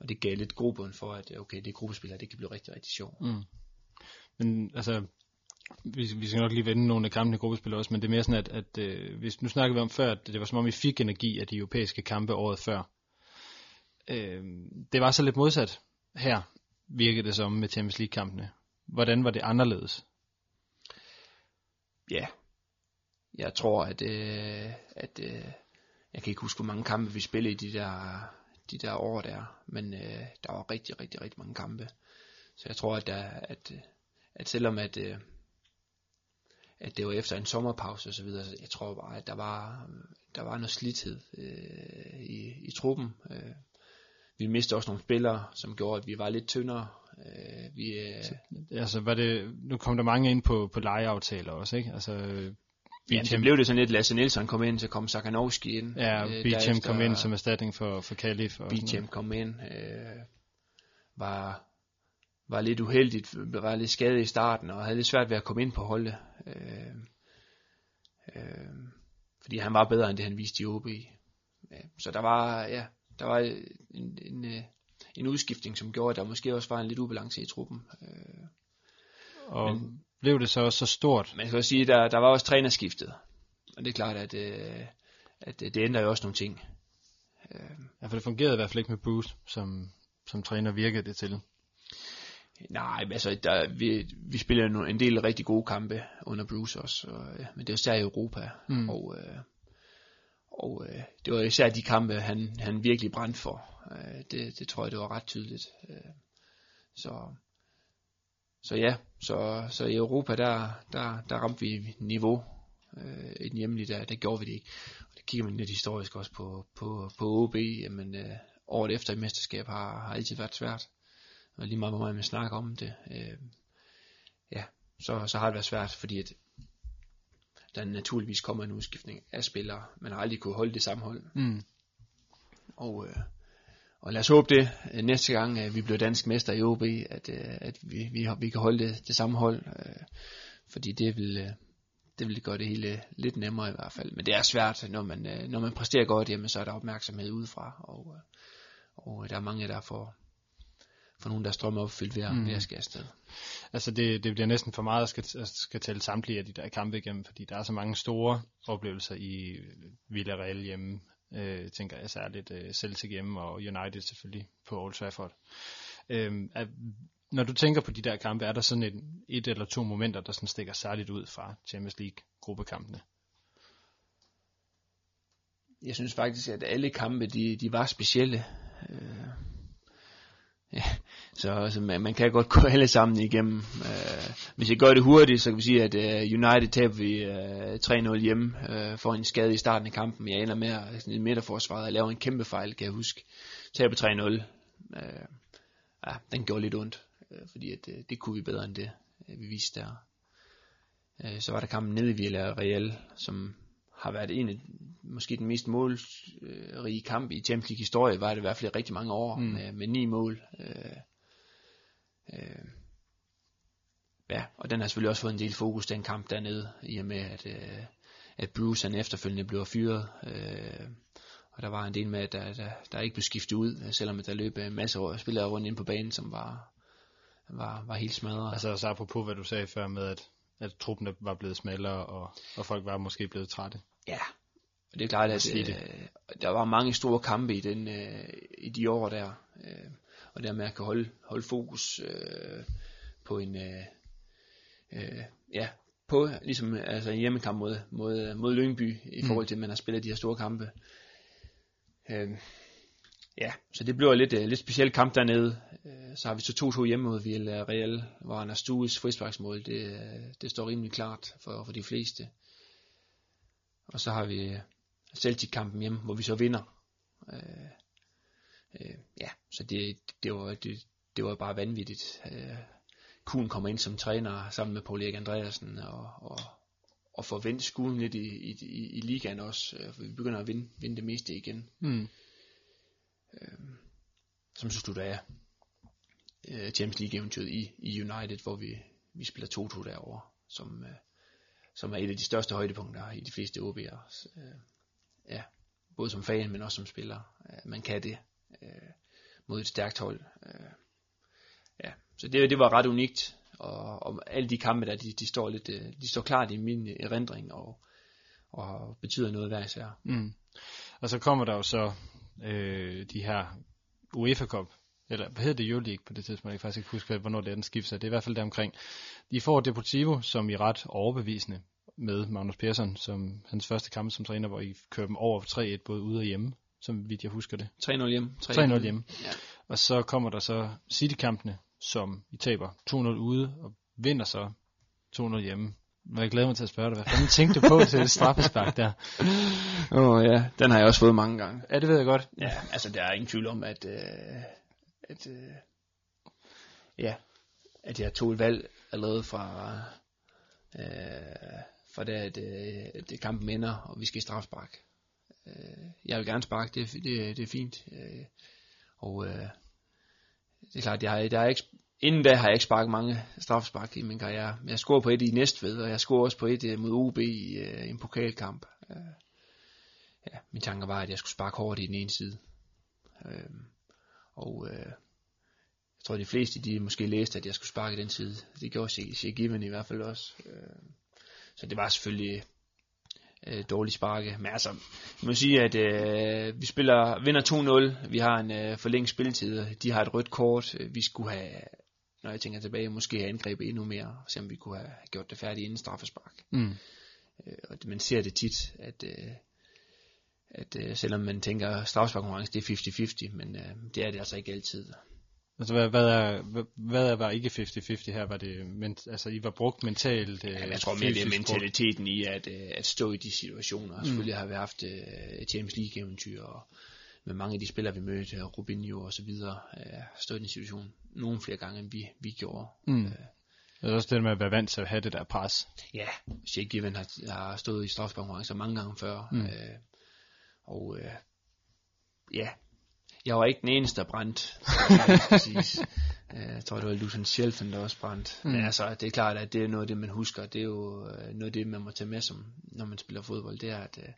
Og det gav lidt grobund for, at okay, det gruppespil det kan blive rigtig, rigtig sjovt. Mm. Men altså, vi, vi skal nok lige vende nogle af kampene i gruppespil også, men det er mere sådan, at, at øh, hvis, nu snakker vi om før, at det var som om, vi fik energi af de europæiske kampe året før. Øh, det var så lidt modsat her, virkede det som med Champions League-kampene. Hvordan var det anderledes? Ja, jeg tror, at, øh, at øh, jeg kan ikke huske, hvor mange kampe vi spillede i de der, de der år der, men øh, der var rigtig, rigtig, rigtig mange kampe. Så jeg tror, at, der, at, øh, at selvom at, øh, at det var efter en sommerpause og så videre, jeg tror bare, at der var, der var noget slidthed øh, i, i truppen. Øh, vi mistede også nogle spillere, som gjorde, at vi var lidt tyndere. Øh, vi, øh, Altså, var det, nu kom der mange ind på, på lejeaftaler også, ikke? Altså, ja, så blev det sådan lidt, Lasse Nielsen kom ind, så kom Sakanowski ind. Ja, øh, derefter- kom ind som erstatning for, for Kalif. og Beecham kom ind, øh, var, var lidt uheldigt, var lidt skadet i starten, og havde lidt svært ved at komme ind på holdet. Øh, øh, fordi han var bedre end det, han viste i OB. Ja, så der var, ja, der var en, en, øh, en udskiftning, som gjorde, at der måske også var en lidt ubalance i truppen. Øh, Og men, blev det så også så stort? man kan også sige, at der, der var også trænerskiftet. Og det er klart, at, øh, at det ændrer jo også nogle ting. Ja, for det fungerede i hvert fald ikke med Bruce, som, som træner virkede det til. Nej, men altså, der, vi, vi spiller en del rigtig gode kampe under Bruce også, og, øh, men det er jo især i Europa, mm. og, øh, og øh, det var især de kampe, han, han virkelig brændte for. Øh, det, det tror jeg, det var ret tydeligt. Øh, så, så ja, så, så i Europa, der, der, der ramte vi niveau. Øh, i den hjemlige, der, der gjorde vi det ikke. Og det kigger man lidt historisk også på, på, på OB, jamen øh, året efter i mesterskab har, har altid været svært og lige meget hvor meget man snakker om det, øh, ja, så, så har det været svært, fordi at der naturligvis kommer en udskiftning af spillere. Man har aldrig kunne holde det samme hold. Mm. Og, øh, og lad os håbe det øh, næste gang, øh, vi bliver dansk mester i OB, at, øh, at vi, vi, vi kan holde det, det samme hold. Øh, fordi det vil, øh, det vil gøre det hele lidt nemmere i hvert fald. Men det er svært, når man, øh, når man præsterer godt, jamen, så er der opmærksomhed udefra. Og, øh, og der er mange, der får, for nogen, der strømmer opfyldt ved, mm. ved at skal afsted. Altså det, det bliver næsten for meget at skal, at skal tælle samtlige af de der kampe igennem, fordi der er så mange store oplevelser i Villarreal hjemme, øh, tænker jeg særligt øh, Celtic hjemme og United selvfølgelig på Old Trafford. Øh, er, når du tænker på de der kampe, er der sådan et, et eller to momenter, der sådan stikker særligt ud fra Champions League gruppekampene? Jeg synes faktisk, at alle kampe, de, de var specielle. Øh, Ja, så altså, man, man kan godt gå alle sammen igennem. Uh, hvis jeg gør det hurtigt, så kan vi sige, at uh, United taber vi øh, uh, 3-0 hjemme uh, for en skade i starten af kampen. Jeg ender med at i midterforsvaret og laver en kæmpe fejl, kan jeg huske. Taber 3-0. Uh, ja, den gjorde lidt ondt, uh, fordi at, uh, det kunne vi bedre end det, uh, vi viste der. Uh, så var der kampen nede i Villarreal, som har været en af måske den mest målrige kamp i Champions League historie, var det i hvert fald i rigtig mange år, mm. med, med ni mål. Øh, øh, ja, og den har selvfølgelig også fået en del fokus, den kamp dernede, i og med, at, øh, at Bruce han efterfølgende blev fyret. Øh, og der var en del med, at der, der, der ikke blev skiftet ud, selvom der løb en masse år, spillere rundt ind på banen, som var, var, var helt smadret. Altså så apropos hvad du sagde før med, at, at truppen var blevet smallere, og, og folk var måske blevet trætte. Ja, og det er klart, at øh, der var mange store kampe i, den, øh, i de år der. Øh, og der med at kan holde, holde fokus øh, på en, øh, øh, ja, på ligesom altså en hjemmekamp mod, mod, mod Lyngby, i forhold til, at man har spillet de her store kampe. Øh, ja, så det blev lidt, øh, lidt speciel kamp dernede. Øh, så har vi så 2-2 hjemme mod Villarreal, hvor Anders Stues frisparksmål, det, det står rimelig klart for, for de fleste. Og så har vi Celtic-kampen hjemme, hvor vi så vinder. Øh, øh, ja, så det, det, var, det, det var bare vanvittigt. Øh, Kuhn kommer ind som træner sammen med Paul Erik Andreasen og, og, og får vendt skuden lidt i, i, i, i ligaen også, øh, for vi begynder at vinde, vinde det meste igen. Mm. Øh, som så slutter af øh, Champions League-eventyret i, i United, hvor vi, vi spiller 2-2 derovre, som, øh, som er et af de største højdepunkter i de fleste OB'er. Øh, ja, både som fan, men også som spiller. Øh, man kan det øh, mod et stærkt hold. Øh, ja, så det, det var ret unikt, og, og alle de kampe der, de, de står lidt, øh, de står klart i min erindring, og, og betyder noget hver især. Mm. Og så kommer der jo så øh, de her UEFA Cup, eller hvad hedder det Euroleague på det tidspunkt, jeg kan faktisk ikke huske, hvornår det er den skifter, det er i hvert fald der omkring. De får Deportivo, som i ret overbevisende med Magnus Persson, som hans første kamp som træner, hvor I kører dem over 3-1 både ude og hjemme, som vidt jeg husker det. 3-0 hjemme. 3-0 hjemme. Ja. Og så kommer der så City-kampene, som I taber 2-0 ude, og vinder så 2-0 hjemme. Men jeg glæder mig til at spørge dig, hvad fanden tænkte du på til det straffespark der? Åh oh, ja, den har jeg også fået mange gange. Ja, det ved jeg godt. Ja, altså der er ingen tvivl om, at, øh, at øh, ja, at jeg tog et valg allerede fra, øh, fra det, at, øh, at det kampen ender, og vi skal i strafspark. Øh, jeg vil gerne sparke, det, det, det er fint. Øh, og øh, det er klart, jeg har, der er ikke, inden da har jeg ikke sparket mange straffespark i min karriere. Jeg scorede på et i Næstved, og jeg scorede også på et øh, mod OB i øh, en pokalkamp. Øh, ja, min tanke var, at jeg skulle sparke hårdt i den ene side. Øh, og øh, jeg tror, de fleste de måske læste, at jeg skulle sparke den side. Det gjorde Shea Given i hvert fald også. Øh, så det var selvfølgelig øh, dårligt sparke. Men altså, jeg må sige, at øh, vi spiller, vinder 2-0. Vi har en øh, forlænget spilletid. De har et rødt kort. Vi skulle have, når jeg tænker tilbage, måske have angrebet endnu mere. Se om vi kunne have gjort det færdigt inden straffespark. Mm. Øh, og man ser det tit, at... Øh, at øh, selvom man tænker straffesparkkonkurrence, det er 50-50, men øh, det er det altså ikke altid. Altså, hvad, hvad, er, hvad, hvad er, var ikke 50-50 her? Var det, men, altså, I var brugt mentalt? Øh, Jamen, jeg tror mere, det er mentaliteten i at, øh, at stå i de situationer. Mm. Selvfølgelig har vi haft øh, Champions League-eventyr, og med mange af de spillere, vi mødte, Rubinho og så videre, øh, stået i en situation nogle flere gange, end vi, vi gjorde. Mm. Øh, det er også det med at være vant til at have det der pres. Ja, Shea Given har, har stået i straffesparkkonkurrencer mange gange før. Mm. Øh, og øh, ja, jeg var ikke den eneste, der brændt. præcis. Øh, jeg tror, det var Lucian Shelton, der også brændt. Mm. Men altså, det er klart, at det er noget af det, man husker. Det er jo øh, noget af det, man må tage med, som, når man spiller fodbold. Det er, at, øh,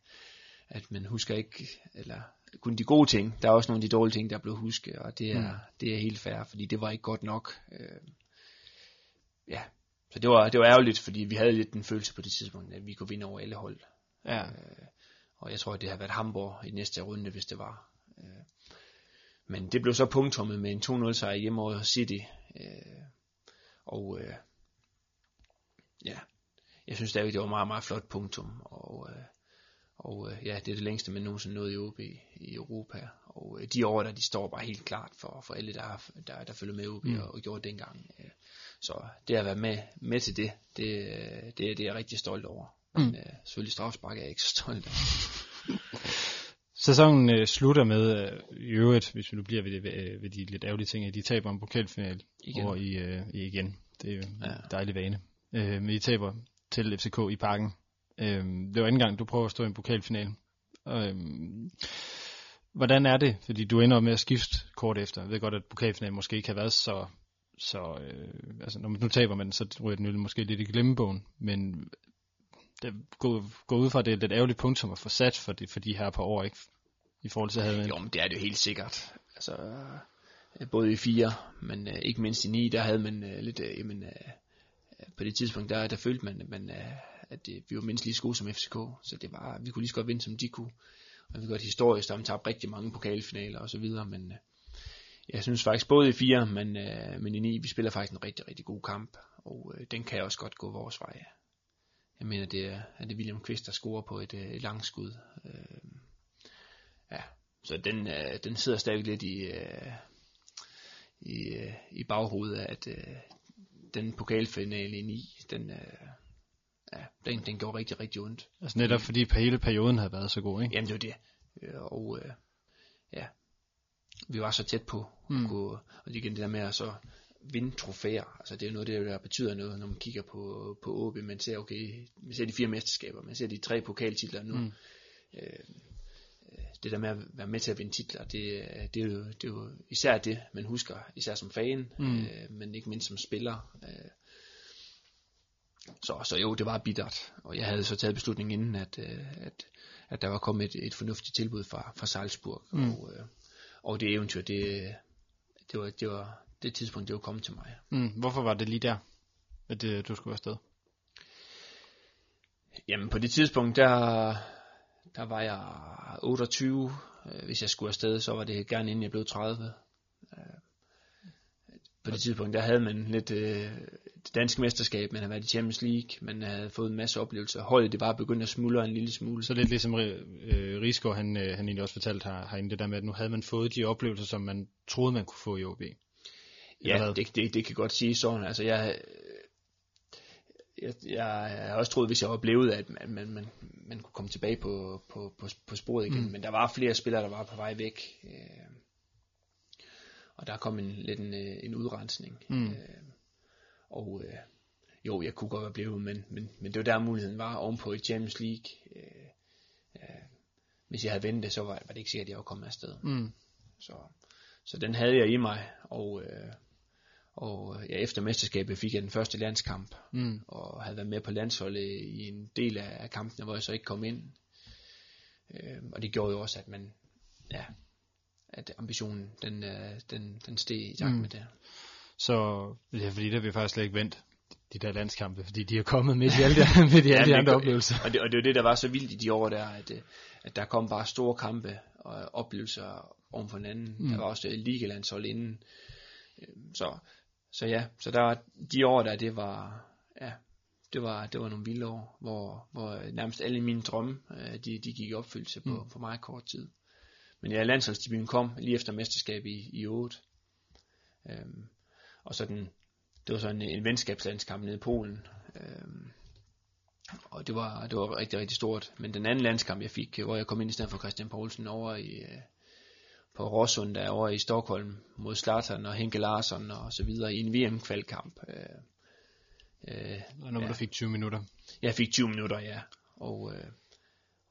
at man husker ikke, eller kun de gode ting. Der er også nogle af de dårlige ting, der er blevet husket, og det er, mm. det er helt fair, fordi det var ikke godt nok. Øh, ja, så det var, det var ærgerligt, fordi vi havde lidt den følelse på det tidspunkt, at vi kunne vinde over alle hold. Ja. Øh, og jeg tror, det har været Hamburg i næste runde, hvis det var. Øh, men det blev så punktummet med en 2-0 sejr hjemme over City. Øh, og øh, ja, jeg synes stadigvæk, det var meget, meget flot punktum. Og, øh, og øh, ja, det er det længste, man nogensinde nåede i OB i Europa. Og øh, de år, der de står bare helt klart for, for alle, der, har, der, der følger med OB mm. og, og gjorde dengang. Øh, så det at være med, med til det, det, det, det er jeg rigtig stolt over. Mm. Men øh, selvfølgelig strafspark er jeg ikke så stolt af. Sæsonen øh, slutter med, øh, i øvrigt, hvis vi nu bliver ved, det, ved, øh, ved de lidt ærgerlige ting, at de taber en pokalfinal igen. over i, øh, i igen. Det er jo en ja. dejlig vane. Øh, men de taber til FCK i parken. Øh, det var anden gang, du prøver at stå i en pokalfinal. Øh, hvordan er det? Fordi du ender med at skifte kort efter. Jeg ved godt, at pokalfinalen måske ikke har været så... så øh, altså, når man nu taber man, så ryger den måske lidt i glemmebogen. Men det går, går ud fra, at det er et lidt ærgerligt punkt, som at få sat for de, for de her par år, ikke? I forhold til at have Jo, men det er det jo helt sikkert. Altså, øh, både i fire, men uh, ikke mindst i ni, der havde man uh, lidt, uh, jamen, uh, på det tidspunkt, der, der følte man, man uh, at det, vi var mindst lige så gode som FCK, så det var, vi kunne lige så godt vinde, som de kunne. Og vi godt historisk, der tabte tabt rigtig mange pokalfinaler og så videre, men uh, jeg synes faktisk både i fire, men, uh, men i ni, vi spiller faktisk en rigtig, rigtig god kamp, og uh, den kan også godt gå vores vej. Jeg mener, det er, er det William Kvist, der scorer på et, et langt skud. Øh, ja, så den, øh, den sidder stadig lidt i, øh, i, øh, i baghovedet, at øh, den pokalfinale i 9, den, øh, ja, den, den gjorde rigtig, rigtig ondt. Altså netop fordi hele perioden havde været så god, ikke? Jamen det var det. Øh, og øh, ja, vi var så tæt på. Mm. Kunne, og det igen det der med at så vinde trofæer. Altså det er noget det, der betyder noget, når man kigger på, på OB. Man ser, okay, man ser de fire mesterskaber, man ser de tre pokaltitler nu. Mm. Øh, det der med at være med til at vinde titler, det, det, er, jo, det er jo især det, man husker, især som fan, mm. øh, men ikke mindst som spiller. Øh. Så, så jo, det var bittert, og jeg havde så taget beslutningen inden, at, øh, at, at der var kommet et, et fornuftigt tilbud fra, fra Salzburg, mm. og, øh, og det eventyr, det, det var, det var, det tidspunkt, det var kommet til mig. Mm, hvorfor var det lige der, at det, du skulle afsted? Jamen på det tidspunkt, der, der var jeg 28. Hvis jeg skulle afsted, så var det gerne inden jeg blev 30. På det tidspunkt, der havde man lidt, øh, det danske mesterskab, man havde været i Champions League, man havde fået en masse oplevelser. Holdet det var begyndt at smuldre en lille smule. Så lidt ligesom øh, Rigsgaard, han, øh, han egentlig også fortalte her, herinde, det der med, at nu havde man fået de oplevelser, som man troede, man kunne få i OB. Ja, det, det, det kan godt sige sådan. Altså, jeg, jeg, jeg, jeg har også troet, hvis jeg var blevet, at man, man, man, man kunne komme tilbage på, på, på, på sporet igen. Mm. Men der var flere spillere, der var på vej væk. Øh, og der kom en, lidt en, øh, en udrensning. Mm. Øh, og øh, jo, jeg kunne godt være blevet, men, men, men det var der muligheden var ovenpå i Champions League. Øh, øh, hvis jeg havde ventet, så var, var det ikke sikkert, at jeg var kommet afsted. Mm. Så, så den havde jeg i mig, og, øh, og ja, efter mesterskabet fik jeg den første landskamp, mm. og havde været med på landsholdet i en del af kampene, hvor jeg så ikke kom ind. Øh, og det gjorde jo også, at man, ja, at ambitionen, den, øh, den, den steg i takt mm. med det. Så, ja, fordi der vil faktisk slet ikke vendt de der landskampe, fordi de er kommet midt i alle de, midt i alle ja, de andre oplevelser. Og det, og det er det, der var så vildt i de år der, at, øh, at der kom bare store kampe og oplevelser om for hinanden. Mm. Der var også ligelandshold inden. Øhm, så, så ja, så der var de år der, det var, ja, det var, det var nogle vilde år, hvor, hvor nærmest alle mine drømme, øh, de, de gik i opfyldelse på, mm. på meget kort tid. Men ja, landsholdsdebuten kom lige efter mesterskab i, i 8. Øhm, og så den, det var så en, en venskabslandskamp nede i Polen. Øhm, og det var, det var rigtig, rigtig stort. Men den anden landskamp, jeg fik, hvor jeg kom ind i stedet for Christian Poulsen over i, øh, på Rossund, der over i Stockholm mod Zlatan og Henke Larsson og så videre i en VM-kvalkamp. Øh, øh, og når ja. du fik 20 minutter? Jeg fik 20 minutter, ja. Og, øh,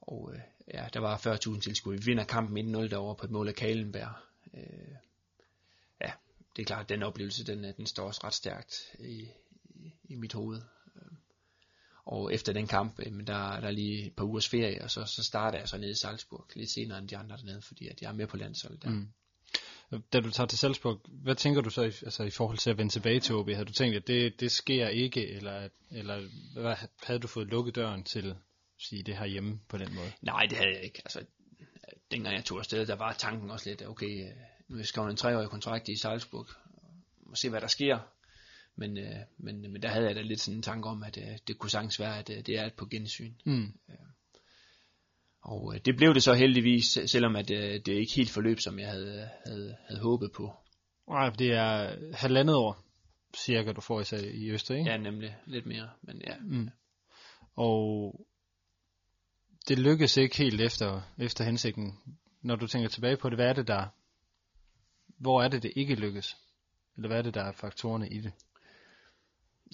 og øh, ja, der var 40.000 tilskuere. Vi vinder kampen 1-0 derovre på et mål af Kalenberg. Øh, ja, det er klart, at den oplevelse, den, den står også ret stærkt i, i, i mit hoved. Og efter den kamp, men der, der er lige et par ugers ferie, og så, så starter jeg så nede i Salzburg lidt senere end de andre dernede, fordi at jeg er med på landsholdet der. Mm. Da du tager til Salzburg, hvad tænker du så i, altså i forhold til at vende tilbage til OB? Har du tænkt, at det, det sker ikke, eller, eller hvad, havde du fået lukket døren til sige det her hjemme på den måde? Nej, det havde jeg ikke. Altså, dengang jeg tog afsted, der var tanken også lidt, okay, øh, nu er jeg en treårig kontrakt i Salzburg, og se hvad der sker. Men, øh, men, men der havde jeg da lidt sådan en tanke om, at øh, det kunne sagtens være, at øh, det er et på gensyn. Mm. Øh, og øh, det blev det så heldigvis, selvom at øh, det ikke helt forløb, som jeg havde, havde, havde håbet på. Nej, det er halvandet år cirka, du får i, i Østrig, ikke? Ja, nemlig. Lidt mere, men ja. Mm. Og det lykkes ikke helt efter, efter hensigten. Når du tænker tilbage på det, hvad er det der, hvor er det, det ikke lykkes? Eller hvad er det, der er faktorerne i det?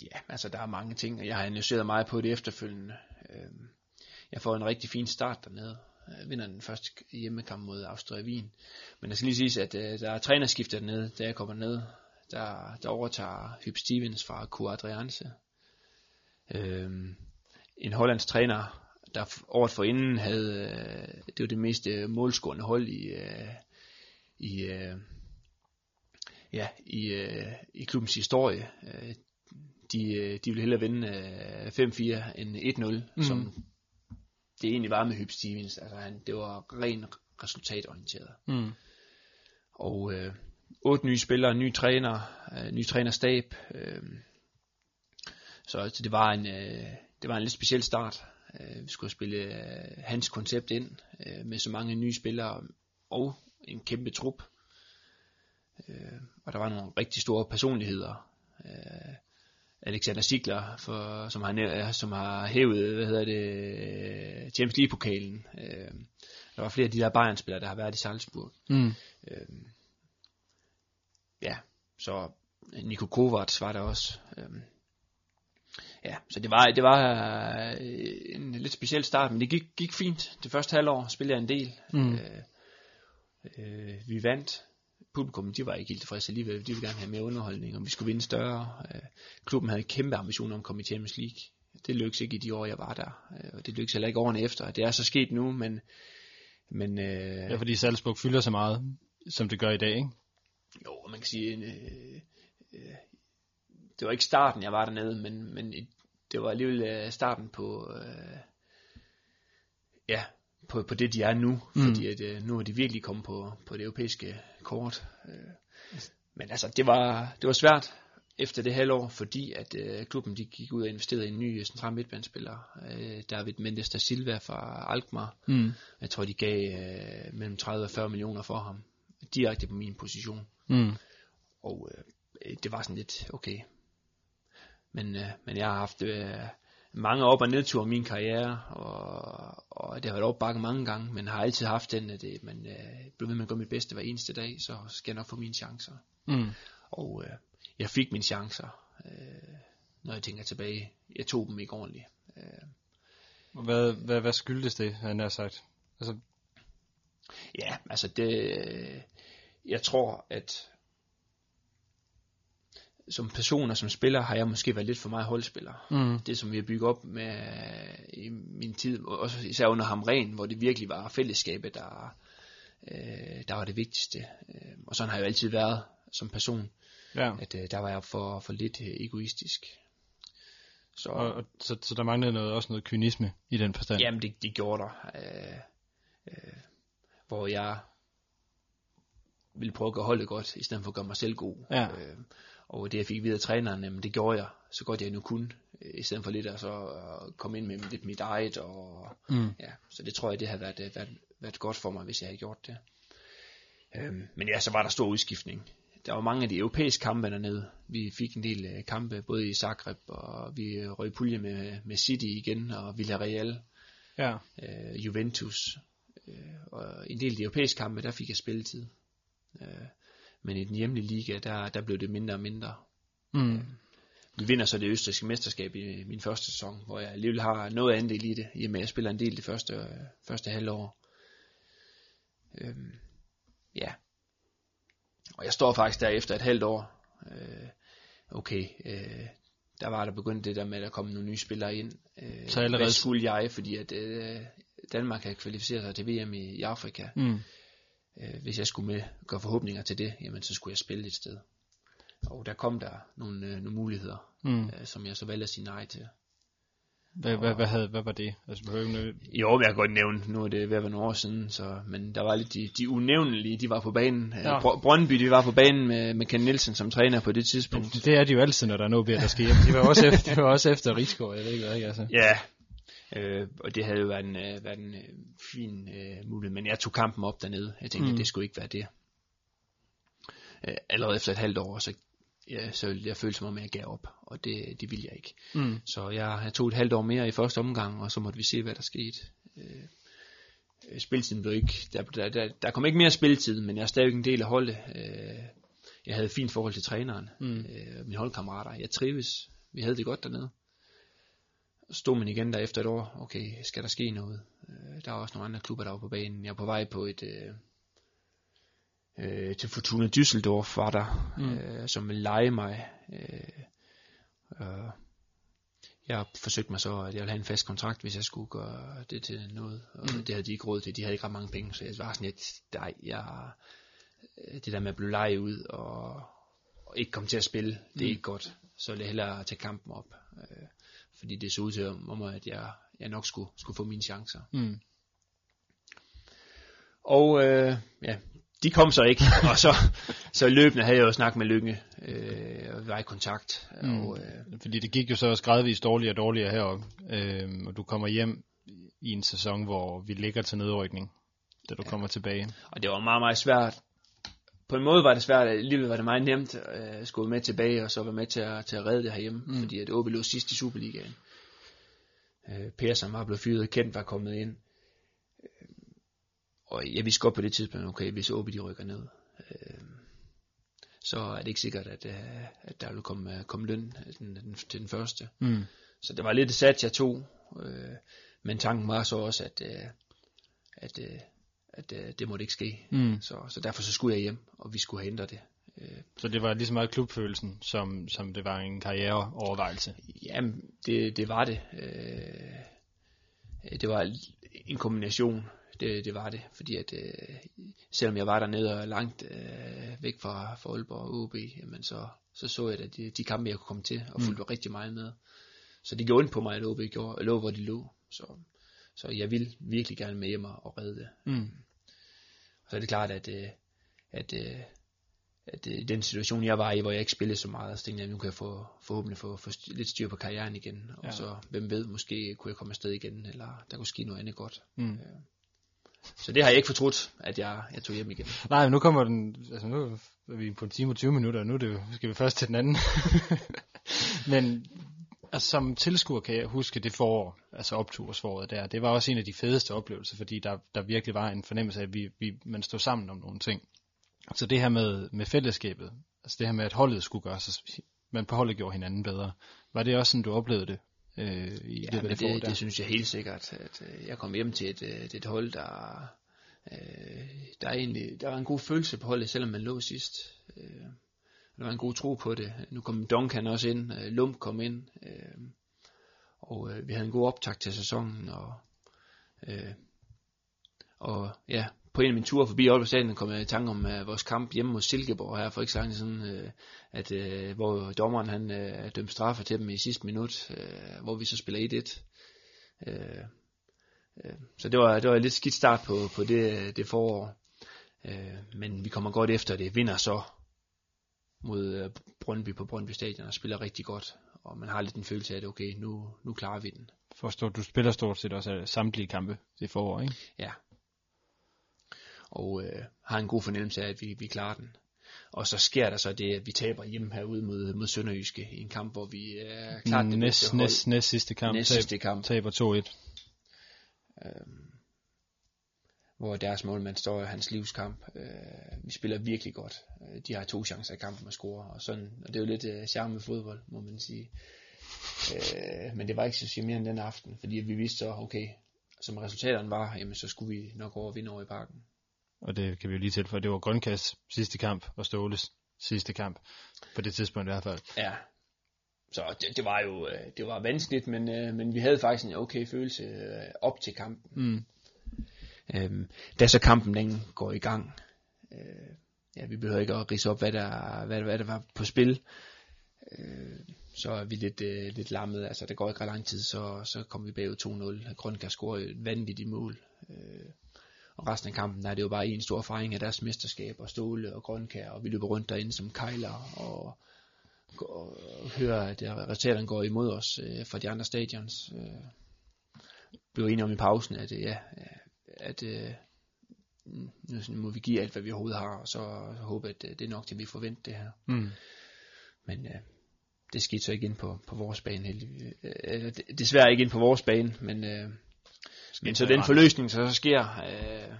Ja, altså der er mange ting, og jeg har analyseret meget på det efterfølgende. Øhm, jeg får en rigtig fin start dernede. Jeg vinder den første hjemmekamp mod Austria Wien. Men jeg skal lige sige, at øh, der er trænerskiftet dernede, da jeg kommer ned. Der, der overtager Hyb Stevens fra Q Adrianse. Øhm, en hollandsk træner, der året forinden havde, øh, det var det mest øh, målscorende hold i, øh, i, øh, ja, i, øh, i klubbens historie. Øh, de, de ville hellere vinde 5-4 end 1-0, mm. som det egentlig var med Hyb Stevens. Altså han, det var ren resultatorienteret. Mm. Og øh, otte nye spillere, ny træner, øh, ny trænerstab. Øh, så, så det var en øh, det var en lidt speciel start. Øh, vi skulle spille øh, hans koncept ind øh, med så mange nye spillere og en kæmpe trup. Øh, og der var nogle rigtig store personligheder. Øh, Alexander Sigler, for, som, har, som har hævet hvad hedder det, Champions League-pokalen. Øh, der var flere af de der Bayern-spillere, der har været i Salzburg. Mm. Øh, ja, så Niko Kovacs var der også. Øh, ja, så det var, det var øh, en lidt speciel start, men det gik, gik fint. Det første halvår spillede jeg en del. Mm. Øh, øh, vi vandt. Publikum, de var ikke helt tilfredse alligevel. De ville gerne have mere underholdning, og vi skulle vinde større. Øh, klubben havde kæmpe ambitioner om at komme i Champions League. Det lykkedes ikke i de år, jeg var der. Øh, og det lykkedes heller ikke årene efter. Det er så sket nu, men... men øh, ja, fordi Salzburg fylder så meget, som det gør i dag, ikke? Jo, man kan sige... Øh, øh, det var ikke starten, jeg var dernede, men, men det var alligevel øh, starten på, øh, ja, på, på det, de er nu, mm. fordi at, øh, nu er de virkelig kommet på, på det europæiske kort. Øh. Men altså, det var, det var svært, efter det halvår, fordi at øh, klubben de gik ud og investerede i en ny central midtbanespiller, øh, David Mendes da Silva fra Alkmaar. Mm. Jeg tror, de gav øh, mellem 30 og 40 millioner for ham, direkte på min position. Mm. Og øh, det var sådan lidt, okay. Men, øh, men jeg har haft øh, mange op- og nedture i min karriere, og, og det har været opbakket mange gange, men har altid haft den, at det, man øh, blev ved med at gøre mit bedste hver eneste dag, så skal jeg nok få mine chancer. Mm. Og øh, jeg fik mine chancer, øh, når jeg tænker tilbage. Jeg tog dem ikke ordentligt. Øh, Hvad, hvad, hvad skyldes det, han har sagt? Altså, ja, altså det, øh, jeg tror, at som person og som spiller har jeg måske været lidt for meget holdspiller. mm. Det som vi har bygget op med i min tid, og også især under Hamren, hvor det virkelig var fællesskabet, der, øh, der var det vigtigste. Øh, og sådan har jeg jo altid været som person, ja. at øh, der var jeg for, for lidt øh, egoistisk. Så, Og, og, så, så der manglede noget, også noget kynisme i den forstand. Jamen, det, det gjorde der. Øh, øh, hvor jeg ville prøve at gøre holdet godt, i stedet for at gøre mig selv god. Ja. Øh, og det jeg fik videre af træneren, jamen, det gjorde jeg så godt jeg nu kunne, øh, i stedet for lidt at så at komme ind med lidt mit eget. Og, Mm. ja, så det tror jeg, det har været, øh, været, været godt for mig, hvis jeg havde gjort det. Øhm, men ja, så var der stor udskiftning. Der var mange af de europæiske kampe dernede. Vi fik en del øh, kampe, både i Zagreb, og vi øh, røg pulje med, med City igen, og Villarreal Ja. øh, Juventus. Øh, og en del af de europæiske kampe, der fik jeg spilletid. Øh, men i den hjemlige liga, der, der blev det mindre og mindre. Mm. Vi vinder så det østrigske mesterskab i min første sæson, hvor jeg alligevel har noget andel i det, i og med at jeg spiller en del det første, øh, første halvår. Øhm, ja. Og jeg står faktisk der efter et halvt år. Øh, okay, øh, der var der begyndt det der med, at der kom nogle nye spillere ind. Øh, Så allerede- Hvad skulle jeg, fordi at øh, Danmark havde kvalificeret sig til VM i, i Afrika. Mm. Øh, hvis jeg skulle med gøre forhåbninger til det, jamen så skulle jeg spille et sted. Og der kom der nogle, øh, nogle muligheder, Mm. øh, som jeg så valgte at sige nej til. Hvad, hvad, hvad, havde, hvad var det? Altså, behøver noget... Jo, men jeg kan godt nævne, nu er det ved at være nogle år siden, så, men der var lidt de, de unævnlige, de var på banen. Ja. Ja. Brøndby, de var på banen med, med Ken Nielsen som træner på det tidspunkt. Det er de jo altid, når der er noget, der sker. De var også efter, de var også efter Rigsgaard, jeg ved ikke hvad, ikke? Altså. Ja, øh, og det havde jo været en, øh, været en øh, fin øh, mulighed, men jeg tog kampen op dernede. Jeg tænkte, Mm. mm. det skulle ikke være det. Øh, allerede efter et halvt år, så, ja, så jeg føle som om, jeg gav op, og det, det ville jeg ikke. Mm. Så jeg, jeg tog et halvt år mere i første omgang, og så måtte vi se, hvad der skete. Øh, øh, spiltiden blev ikke, der, der, der, der kom ikke mere spiltid, men jeg er stadig en del af holdet. Øh, jeg havde et fint forhold til træneren, Mm. øh, mine holdkammerater. Jeg trives. Vi havde det godt dernede. Stod man igen der efter et år, okay, skal der ske noget? Øh, der var også nogle andre klubber, der var på banen. Jeg er på vej på et, øh, øh, til Fortuna Düsseldorf var der, Mm. øh, som ville lege mig. Øh, øh, jeg forsøgte mig så, at jeg ville have en fast kontrakt, hvis jeg skulle gøre det til noget. Og Mm. det havde de ikke råd til. De havde ikke ret mange penge, så jeg var sådan lidt, nej, jeg, øh, det der med at blive lejet ud og, og ikke komme til at spille, det er Mm. ikke godt. Så ville jeg hellere tage kampen op. Øh, fordi det så ud til om, at jeg, jeg nok skulle, skulle få mine chancer. Mm. Og øh, ja, de kom så ikke, og så, så løbende havde jeg jo snakket med Lykke, øh, og var i kontakt. Mm. Og, øh, Fordi det gik jo så også gradvist dårligere og dårligere heroppe. Øhm, og du kommer hjem i en sæson, hvor vi ligger til nedrykning, da du ja. kommer tilbage. og det var meget, meget svært. På en måde var det svært, alligevel var det meget nemt øh, at skulle med tilbage, og så være med til at, til at redde det herhjemme, Mm. fordi at OB lå sidst i Superligaen. Øh, per, som var blevet fyret, Kent var kommet ind. Øh, og jeg vidste godt på det tidspunkt, okay, hvis OB de rykker ned, øh, så er det ikke sikkert, at, øh, at der vil komme, komme løn den, den, til den første. Mm. Så det var lidt et sats, jeg tog. Øh, men tanken var så også, at, øh, at, øh, at øh, det måtte ikke ske. Mm. Så, så derfor så skulle jeg hjem, og vi skulle have ændret det. Øh, Så det var lige så meget klubfølelsen, som, som det var en karriereovervejelse. jamen, det, det var det. Øh, det var en kombination. Det, det var det, fordi at øh, selvom jeg var dernede og langt øh, væk fra, fra Aalborg og OB, jamen så, så så jeg, at de, de kampe, jeg kunne komme til, og Mm. fulgte rigtig meget med. Så det gjorde ondt på mig, at OB gjorde, lå, hvor de lå. Så, så jeg ville virkelig gerne med hjem og og redde det. Mm. Og så er det klart, at, øh, at, øh, at øh, den situation, jeg var i, hvor jeg ikke spillede så meget, så tænkte jeg, at nu kan jeg få, forhåbentlig få, få lidt styr på karrieren igen. Og Ja. så, hvem ved, måske kunne jeg komme afsted igen, eller der kunne ske noget andet godt. Mm. Så det har jeg ikke fortrudt, at jeg, jeg tog hjem igen. Nej, men nu kommer den, altså nu er vi på en time og 20 minutter, og nu er det, skal vi først til den anden. men altså, som tilskuer kan jeg huske det forår, altså optursforåret der, det var også en af de fedeste oplevelser, fordi der, der virkelig var en fornemmelse af, at vi, vi, man stod sammen om nogle ting. Så det her med, med fællesskabet, altså det her med, at holdet skulle gøre sig, man på holdet gjorde hinanden bedre, var det også sådan, du oplevede det øh, i Ja, af men det forår det, det synes jeg helt sikkert, at øh, jeg kom hjem til et, øh, et, hold, der, øh, der, er egentlig, der var en god følelse på holdet, selvom man lå sidst. Øh, der var en god tro på det. Nu kom Duncan også ind, øh, Lump kom ind, øh, og øh, vi havde en god optakt til sæsonen, og, øh, og ja, på en af mine ture forbi Aalborg Stadion kom jeg i tanke om uh, vores kamp hjemme mod Silkeborg her for ikke så lang tid uh, øh, at, uh, hvor dommeren han uh, dømte straffe til dem i sidste minut, uh, hvor vi så spiller 1-1. Uh, uh, så det var, det var en lidt skidt start på, på det, det forår. Uh, men vi kommer godt efter det. Vinder så mod uh, Brøndby på Brøndby Stadion og spiller rigtig godt. Og man har lidt en følelse af, at okay, nu, nu klarer vi den. Forstår, du spiller stort set også af samtlige kampe det forår, ikke? Ja. Og øh, har en god fornemmelse af, at vi, vi klarer den. Og så sker der så det, at vi taber hjemme herude mod, mod Sønderjyske i en kamp, hvor vi er klart det næst, bedste hold. næst, næst sidste kamp, Næst sidste kamp. taber 2-1. Øhm, hvor deres målmand står i hans livskamp. Øh, vi spiller virkelig godt. Øh, de har to chancer i kampen at score, og, sådan, og det er jo lidt øh, charme med fodbold, må man sige. Øh, men det var ikke så charmerende den aften, fordi vi vidste så, okay, som resultaterne var, jamen så skulle vi nok over vinde over i parken. Og det kan vi jo lige tilføje, det var Grønkas sidste kamp, og Ståles sidste kamp, på det tidspunkt i hvert fald. Ja. Så det, det var jo øh, det var vanskeligt, men, øh, men vi havde faktisk en okay følelse op til kampen. Mm. Øhm, da så kampen den går i gang, øh, ja, vi behøver ikke at rise op, hvad der, hvad, hvad der var på spil, øh, så er vi lidt, øh, lidt lammet. Altså, der går ikke ret lang tid, så, så kommer vi bagud 2-0. Grønka scorer et vanvittigt mål. Øh, og resten af kampen, der er det jo bare en stor fejring af deres mesterskab, og Ståle og Grønkær, og vi løber rundt derinde som kejler, og, og, og hører, at resultaterne går imod os øh, fra de andre stadions. Øh, blev enige om i pausen, at øh, ja, øh, at øh, nu må vi give alt, hvad vi overhovedet har, og så, håbe, at øh, det er nok til, vi forventer det her. Mm. Men øh, det skete så ikke ind på, på vores bane, heldigvis. Øh, desværre ikke ind på vores bane, men, øh, men så den forløsning, så, så sker, øh,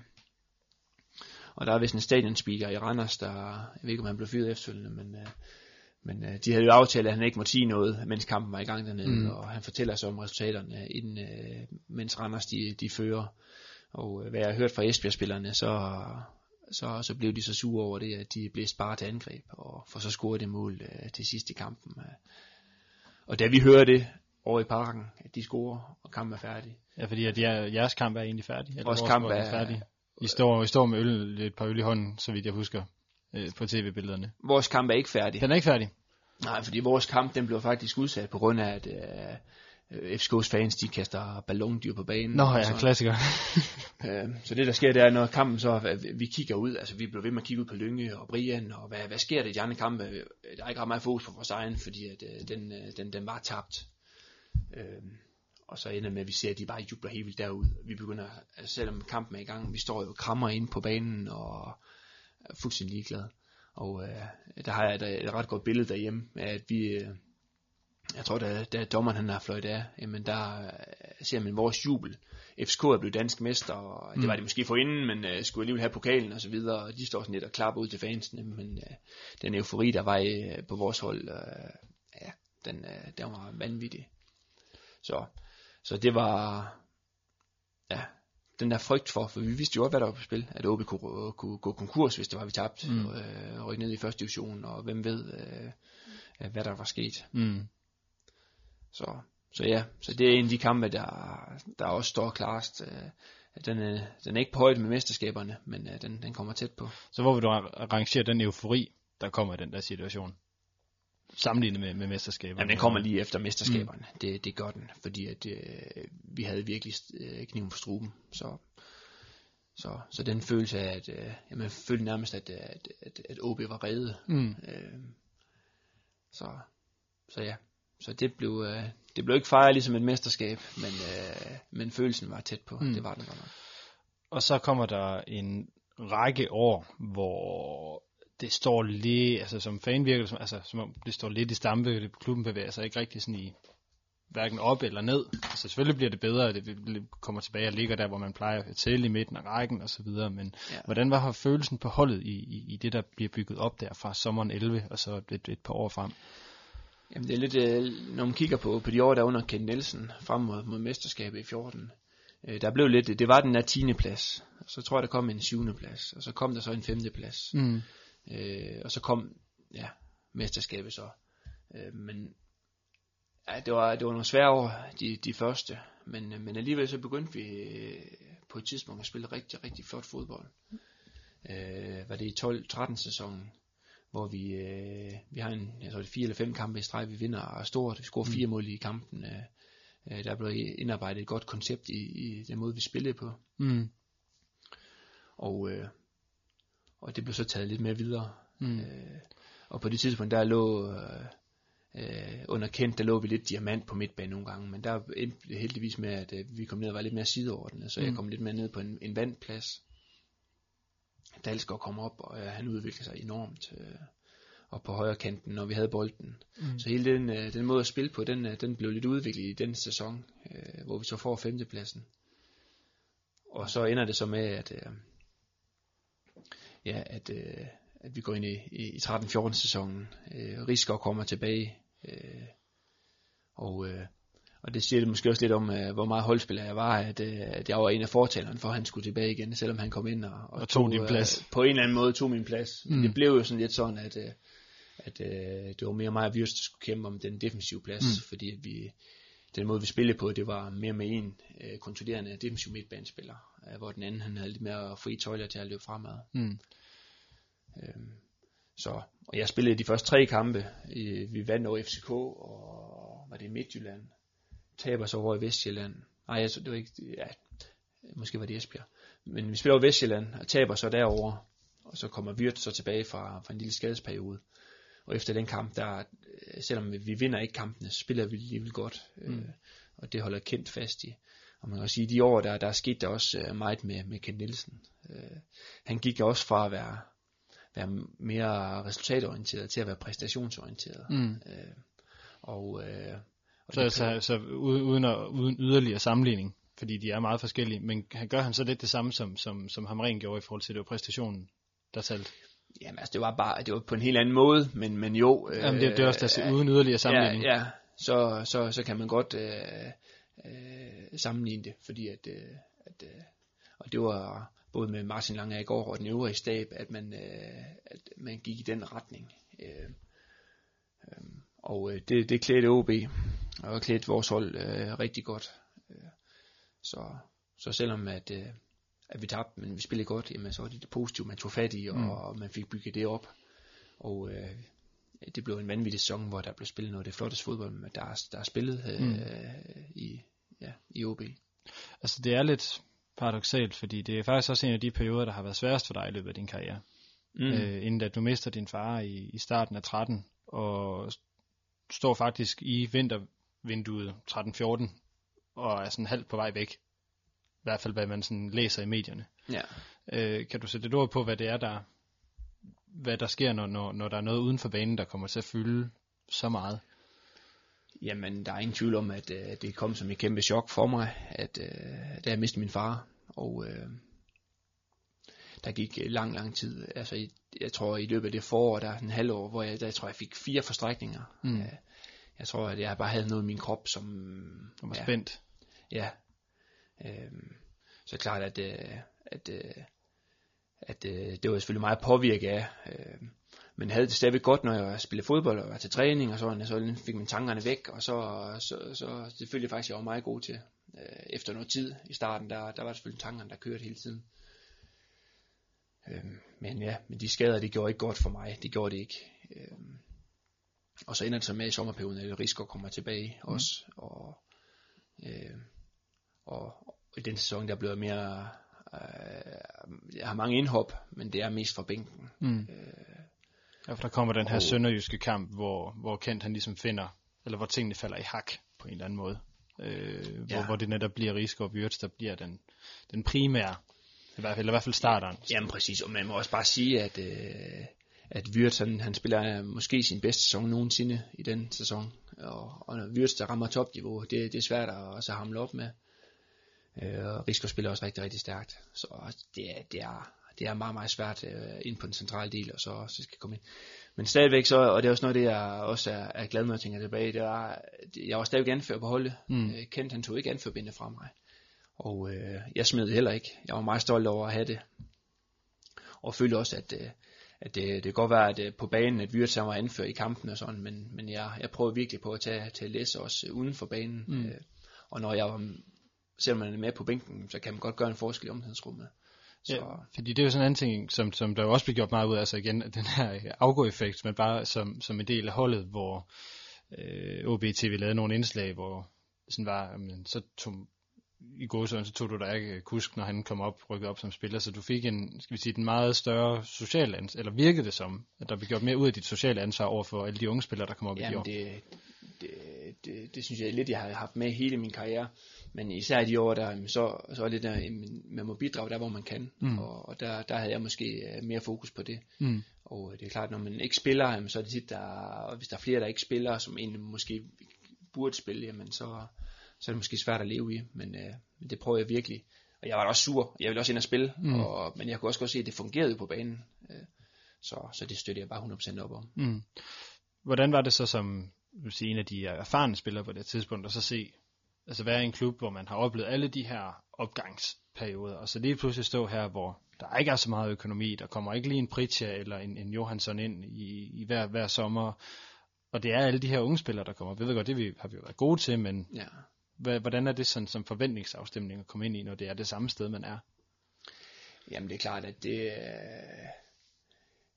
og der er vist en stadionspeaker i Randers, der, jeg ved ikke, om han blev fyret efterfølgende, men, øh, men øh, de havde jo aftalt, at han ikke måtte sige noget, mens kampen var i gang dernede, mm. og han fortæller så om resultaterne, inden, øh, mens Randers de, de fører. Og øh, hvad jeg har hørt fra Esbjerg-spillerne, så, så, så blev de så sure over det, at de blev sparet til angreb, og for så scorede det mål øh, til sidst i kampen. Øh. Og da vi hører det over i parken, at de scorer, og kampen er færdig, Ja, fordi at jer, jeres kamp er egentlig færdig. Eller Vores kamp er- færdig. I står, I står med øl, et par øl i hånden, så vidt jeg husker, øh, på tv-billederne. vores kamp er ikke færdig. Den er ikke færdig. Nej, fordi vores kamp, den blev faktisk udsat på grund af, at øh, FCK's fans, de kaster ballondyr på banen. Nå ja, så, klassiker. øh, så det der sker, det er, når kampen så, at vi kigger ud, altså vi bliver ved med at kigge ud på Lynge og Brian, og hvad, hvad sker der i de andre kampe? Der er ikke ret meget fokus på vores egen, fordi at, øh, den, øh, den, den var tabt. Øh, og så ender med, at vi ser, at de bare jubler helt vildt derud. Vi begynder, altså selvom kampen er i gang, vi står jo og krammer ind på banen, og er fuldstændig ligeglade. Og øh, der har jeg da et ret godt billede derhjemme, af at vi, øh, jeg tror, da, da dommeren han har fløjt af, jamen der øh, ser man vores jubel. FCK er blevet dansk mester, og det Mm. var de måske for inden, men øh, skulle alligevel have pokalen og så videre, og de står sådan lidt og klapper ud til fansene, men øh, den eufori, der var øh, på vores hold, øh, ja, den, øh, den var vanvittig. Så, så det var, ja, den der frygt for, for vi vidste jo godt, hvad der var på spil, at OB kunne, kunne gå konkurs, hvis det var, vi tabte, Mm. øh, og rykke ned i første division, og hvem ved, øh, hvad der var sket. Mm. Så, så ja, så det er en af de kampe, der, der også står klarest. Øh, den, er, den er ikke på højde med mesterskaberne, men øh, den, den kommer tæt på. Så hvor vil du ra- rangere den eufori, der kommer i den der situation? Sammenlignet med, med mesterskaberne. Jamen, den kommer lige efter mesterskaberne. Mm. Det, det gør den, fordi at, øh, vi havde virkelig øh, kniven på struben. Så Så, så den følelse af, at øh, jamen, jeg følte nærmest, at, at, at, at OB var reddet. Mm. Øh, så, så ja, så det blev, øh, det blev ikke fejret ligesom et mesterskab, men, øh, men følelsen var tæt på. Mm. Det var den godt nok. Og så kommer der en række år, hvor det står lidt, altså som fan virker det som, altså, som om det står lidt i stampe, klubben bevæger sig ikke rigtig sådan i hverken op eller ned. Altså selvfølgelig bliver det bedre, det kommer tilbage og ligger der, hvor man plejer at tælle i midten af rækken og så videre, men. Ja. hvordan var følelsen på holdet i, i, i det, der bliver bygget op der fra sommeren 11 og så et, et par år frem? Jamen det er lidt, øh, når man kigger på, på de år, der under Ken Nielsen frem mod, mod mesterskabet i 14, øh, der blev lidt, det var den der 10. plads, og så tror jeg, der kom en 7. plads, og så kom der så en 5. plads, Mm. øh, og så kom, ja, mesterskabet så. Øh, men ja, det var, det var nogle svære år, de, de første, men, øh, men alligevel så begyndte vi øh, på et tidspunkt at spille rigtig, rigtig flot fodbold. Øh, var det i 12-13 sæsonen, hvor vi, øh, vi har en, jeg tror det er fire eller fem kampe i streg, vi vinder og stort, vi scorer fire mål i kampen. Øh, øh, der blev indarbejdet et godt koncept i, i den måde, vi spillede på. Mm. Og, øh, og det blev så taget lidt mere videre. Mm. Øh, og på det tidspunkt, der lå øh, øh, under der lå vi lidt diamant på midtbanen nogle gange, men der endte heldigvis med, at øh, vi kom ned og var lidt mere sideordnet, så mm. jeg Mm. kom lidt mere ned på en, en vandplads. Dalsgaard kom op, og øh, han udviklede sig enormt øh, op på højre kanten, når vi havde bolden. Mm. Så hele den, øh, den måde at spille på, den, øh, den blev lidt udviklet i den sæson, øh, hvor vi så får femtepladsen. Og så ender det så med, at, øh, ja, at, øh, at vi går ind i, i, i 13-14 sæsonen. Øh, Rigsgaard kommer tilbage, øh, og, øh, og det siger det måske også lidt om, øh, hvor meget holdspiller jeg var, at, øh, at jeg var en af fortalerne for, at han skulle tilbage igen, selvom han kom ind og, Og tog din plads. Øh, på en eller anden måde tog min plads. Mm. Mm. Det blev jo sådan lidt sådan, at, øh, at øh, det var mere mig og Wirst, der skulle kæmpe om den defensive plads, Mm. mm. fordi at vi, den måde vi spillede på, det var mere med en øh, kontrollerende defensiv midtbanespiller, øh, hvor den anden han havde lidt mere fri tøjler til at løbe fremad. Mm. Øhm, så, og jeg spillede de første tre kampe. I, vi vandt over FCK, og var det Midtjylland. Taber så over i Vestjylland. Nej, jeg, det var ikke, ja, måske var det Esbjerg. Men vi spiller over Vestjylland, og taber så derover og så kommer Vyrt så tilbage fra, fra en lille skadesperiode. Og efter den kamp, der, øh, selvom vi vinder ikke kampene, så spiller vi alligevel godt. Mm. Øh, og det holder Kent fast i. Og man kan sige, at de år, der, der er sket der også øh, meget med, med Kent Nielsen. Øh, han gik også fra at være, være mere resultatorienteret til at være præstationsorienteret. Mm. Øh, og, øh, og Så, så, så uden, uden, at, uden yderligere sammenligning, fordi de er meget forskellige, men han gør han så lidt det samme, som, som, som Hamren gjorde i forhold til det var præstationen, der talte. Jamen altså, det var bare, det var på en helt anden måde, men, men jo. Øh, Jamen, det, det er også der, øh, uden yderligere sammenligning. Ja, ja så, så, så kan man godt øh, øh, sammenligne det, fordi at, øh, at øh, og det var både med Martin Lange i går og den øvrige stab, at man, øh, at man gik i den retning. Øh, øh, og øh, det, det klædte OB, og klædte vores hold øh, rigtig godt. Øh, så, så selvom at, øh, at vi tabte, men vi spillede godt, jamen så var det det positive, man tog fat i, og, Mm. og man fik bygget det op. Og øh, det blev en vanvittig sæson, hvor der blev spillet noget af det flotteste fodbold, der er, der er spillet øh, Mm. i, ja, i OB. Altså, det er lidt paradoxalt, fordi det er faktisk også en af de perioder, der har været sværest for dig i løbet af din karriere. Mm. Øh, inden at du mister din far i, i starten af 13, og står faktisk i vintervinduet 13-14, og er sådan halvt på vej væk. I hvert fald, hvad man sådan læser i medierne. Ja. Øh, kan du sætte et ord på, hvad det er, der, hvad der sker, når, når, når der er noget uden for banen, der kommer til at fylde så meget? Jamen, der er ingen tvivl om, at øh, det kom som et kæmpe chok for mig, at øh, da jeg mistede min far. Og øh, der gik lang, lang tid. Altså, i, jeg tror, i løbet af det forår, der er en halv år, hvor jeg, der, jeg tror, jeg fik fire forstrækninger. Mm. Øh, jeg tror, at jeg bare havde noget i min krop, som... Du var ja, spændt. Ja. Øhm, så klart, at, øh, at, øh, at øh, det var selvfølgelig meget påvirket af. Øh, men havde det stadigvæk godt, når jeg spillede fodbold og var til træning og sådan, og så fik man tankerne væk, og så, så, så jeg faktisk, jeg var meget god til. Øh, efter noget tid i starten, der, der var selvfølgelig tankerne, der kørte hele tiden. Øhm, men ja, men de skader, de gjorde ikke godt for mig. Det gjorde det ikke. Øhm, og så ender det så med i sommerperioden, at Rigsgaard kommer tilbage mm. også. Og, øh, og, i den sæson, der blev mere Øh, jeg har mange indhop, men det er mest fra bænken. Mm. Ja, for der kommer den her Og- sønderjyske kamp, hvor, hvor Kent han ligesom finder, eller hvor tingene falder i hak på en eller anden måde. Øh, hvor, Ja. hvor det netop bliver Rigsgaard Wirtz, der bliver den, den primære, i hvert fald, eller i hvert fald starteren. Jamen præcis, og man må også bare sige, at, øh, at Wirtz, han, han spiller øh, måske sin bedste sæson nogensinde i den sæson. Og, og når Wirtz, der rammer topniveau, det, det er svært at også hamle op med. Øh, og Rigsgaard spiller også rigtig, rigtig stærkt. Så det er, det er, det er meget, meget svært øh, ind på den centrale del, og så, så skal komme ind. Men stadigvæk så, og det er også noget, det jeg også er, er glad med at tænke tilbage, det var, jeg var stadigvæk anfører på holdet. Mm. Mm. Kent, han tog ikke anførbindet fra mig. Og øh, jeg smed det heller ikke. Jeg var meget stolt over at have det. Og følte også, at, øh, at det, det kan godt være, at øh, på banen, at Wirtz var anført i kampen og sådan, men, men jeg, jeg prøver virkelig på at tage, tage læse også uden for banen. Mm. Øh, og når jeg var, selvom man er med på bænken, så kan man godt gøre en forskel i omklædningsrummet. Så, Ja, fordi det er jo sådan en anden ting, som, som der jo også bliver gjort meget ud af, altså igen, den her afgå-effekt, men bare som, som en del af holdet, hvor øh, OBTV lavede nogle indslag, hvor sådan var, jamen, så tog, i gåsøjne, så tog du da ikke kusk, når han kom op, rykket op som spiller, så du fik en, skal vi sige, en meget større social ansvar, eller virkede det som, at der blev gjort mere ud af dit sociale ansvar over for alle de unge spillere, der kommer op i de Jamen år. det, det, det, det synes jeg lidt, jeg har haft med hele min karriere. Men især i de år, der, jamen, så, så er det der, jamen, man må bidrage der, hvor man kan. Mm. Og, og der, der havde jeg måske øh, mere fokus på det. Mm. Og det er klart, når man ikke spiller, jamen, så er det tit, der, hvis der er flere, der ikke spiller, som egentlig måske burde spille, jamen, så, så er det måske svært at leve i. Men, øh, men det prøver jeg virkelig. Og jeg var da også sur. Jeg ville også ind og spille. Mm. Og, men jeg kunne også godt se, at det fungerede på banen. Øh, så, så det støtter jeg bare 100% op om. Mm. Hvordan var det så som vil sige, en af de erfarne spillere på det tidspunkt, at så se, altså være i en klub, hvor man har oplevet alle de her opgangsperioder, og så lige pludselig stå her, hvor der ikke er så meget økonomi, der kommer ikke lige en Pritja eller en, en Johansson ind i, i hver, hver sommer, og det er alle de her unge spillere, der kommer. Jeg ved godt, det vi, har vi jo været gode til, men Ja hvad, hvordan er det sådan som forventningsafstemning at komme ind i, når det er det samme sted, man er? Jamen det er klart, at det,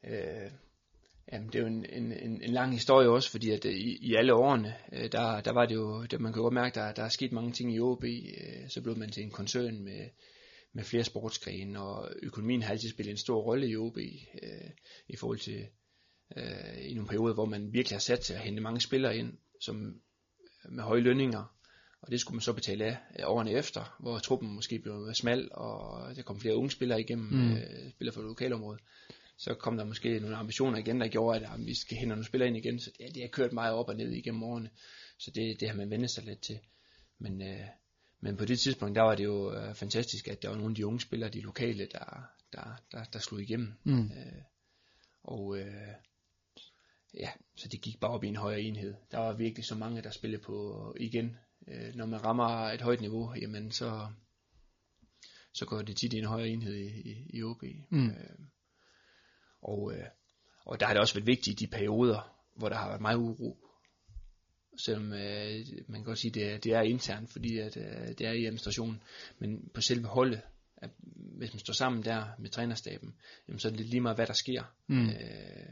øh, øh, jamen, det er jo en, en, en, en lang historie også, fordi at øh, i, i alle årene, øh, der, der var det jo, der, man kan godt mærke, der, der er sket mange ting i OB, øh, så blev man til en koncern med, med flere sportsgrene, og økonomien har altid spillet en stor rolle i OB, øh, i forhold til øh, i nogle perioder, hvor man virkelig har sat til at hente mange spillere ind, som øh, med høje lønninger, og det skulle man så betale af årene efter, hvor truppen måske blev smal, og der kom flere unge spillere igennem, Mm. øh, spillere fra lokalområdet. Så kom der måske nogle ambitioner igen, der gjorde, at jamen, vi skal hente nogle spillere ind igen. Så det, det har kørt meget op og ned igennem årene. Så det, det har man vendt sig lidt til. Men, øh, men på det tidspunkt, der var det jo øh, fantastisk, at der var nogle af de unge spillere, de lokale, der, der, der, der slog igennem. Mm. Øh, og øh, ja, så det gik bare op i en højere enhed. Der var virkelig så mange, der spillede på igen. Øh, når man rammer et højt niveau, jamen så, så går det tit i en højere enhed i, i, i OB. Mm. Øh, og, øh, og der har det også været vigtigt i de perioder, hvor der har været meget uro. Selvom øh, man kan godt sige, det er, det er internt, fordi at, øh, det er i administrationen. Men på selve holdet, at hvis man står sammen der med trænerstaben, jamen, så er det lige meget, hvad der sker. Mm. Øh,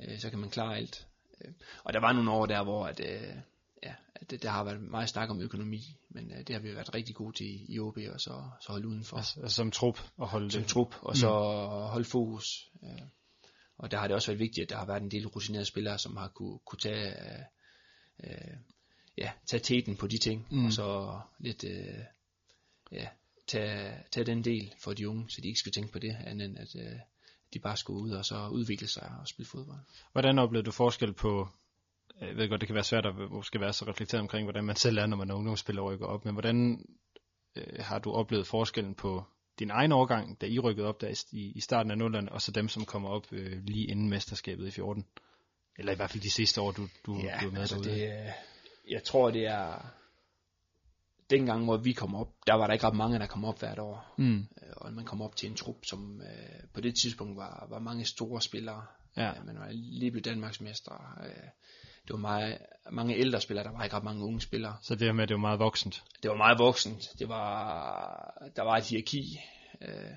øh, så kan man klare alt. Øh, og der var nogle år der, hvor at, øh, ja, at det, der har været meget snak om økonomi, men øh, det har vi været rigtig gode til i, i OB, og så, så holde udenfor Altså, altså som trup at holde som det. trup, og så holde fokus. Øh, og der har det også været vigtigt, at der har været en del rutinerede spillere, som har kunne, kunne tage, øh, øh, ja, tage teten på de ting, Mm. mm. og så lidt, øh, ja, tage, tage den del for de unge, så de ikke skal tænke på det, andet end at øh, de bare skulle ud og så udvikle sig og spille fodbold. Hvordan oplevede du forskel på, jeg ved godt, det kan være svært at måske være så reflekteret omkring, hvordan man selv er, når man er ungdomsspiller og rykker op, men hvordan øh, har du oplevet forskellen på din egen årgang, da I rykkede op der i, i starten af nullerne, og så dem, som kommer op øh, lige inden mesterskabet i 14? Eller i hvert fald de sidste år, du, du, du er med altså derude. det, øh, jeg tror, det er dengang, hvor vi kom op, der var der ikke ret mange, der kom op hvert år. Mm, Øh, og man kom op til en trup, som øh, på det tidspunkt var, var mange store spillere. ja. Øh, Man var lige blevet Danmarksmester. Øh, det var meget, mange ældre spillere, der var ikke ret mange unge spillere. Så det her med, at det var meget voksent. Det var meget voksent. Det var, der var et hierarki. Øh,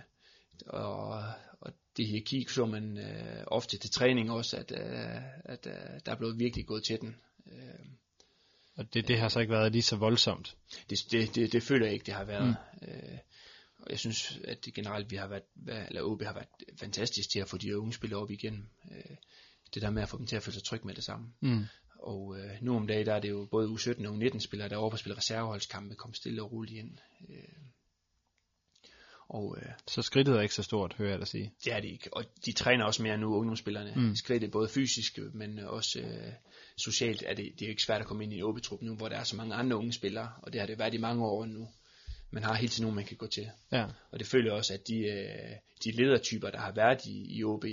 og, og det hierarki så man øh, ofte til træning også, at, øh, at øh, der blev virkelig gået til den. Øh, Og det, det har så ikke været lige så voldsomt. det, det, det, det føler jeg ikke, det har været. Mm. Øh, og jeg synes, at det generelt vi har været, eller OB har været fantastisk til at få de unge spillere op igen. Øh, det der med at få dem til at føle sig trygge med det samme. Mm. Og øh, nu om dagen, der er det jo både U17 og U19 spillere, der er over på at spille reserveholdskampe, kom stille og roligt ind. Øh, og, øh, så skridtet er ikke så stort, hører jeg dig sige. Det er det ikke, og de træner også mere nu, ungdomsspillerne. Mm. Skridtet både fysisk, men også øh, socialt er det, det er ikke svært at komme ind i en åbetrup nu, hvor der er så mange andre unge spillere, og det har det været i mange år nu. Man har hele tiden nogen, man kan gå til. Ja. Og det føler også, at de, øh, de ledertyper, der har været i, i OB,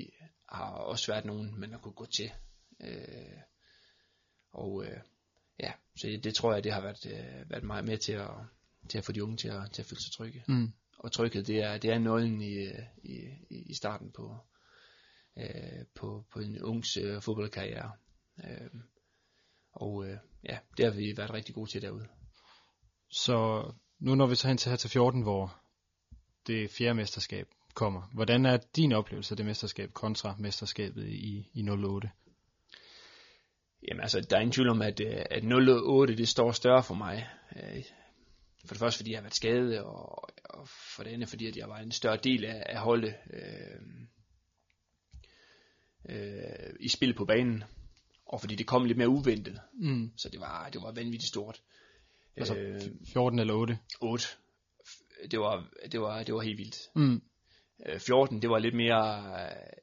har også været nogen, man har kunne gå til. Øh, og øh, ja, så det, det tror jeg, det har været, øh, været meget med til at, til at få de unge til at, til at føle sig trygge. Mm og tryghed, det er, det er nøglen i, i, i starten på, øh, på, på en ungs øh, fodboldkarriere. Øh, og øh, ja, det har vi været rigtig gode til derude. Så nu når vi så hen til her til 14, hvor det fjerde mesterskab kommer. Hvordan er din oplevelse af det mesterskab kontra mesterskabet i, i 08? Jamen altså, der er ingen tvivl om, at, øh, at 08 det står større for mig. Øh, for det første, fordi jeg har været skadet, og, og for det andet, fordi at jeg var en større del af, af holdet øh, øh, i spil på banen. Og fordi det kom lidt mere uventet. Mm. Så det var, det var vanvittigt stort. Altså øh, 14 eller 8? 8. Det var, det var, det var helt vildt. Mm. 14, øh, det var lidt mere...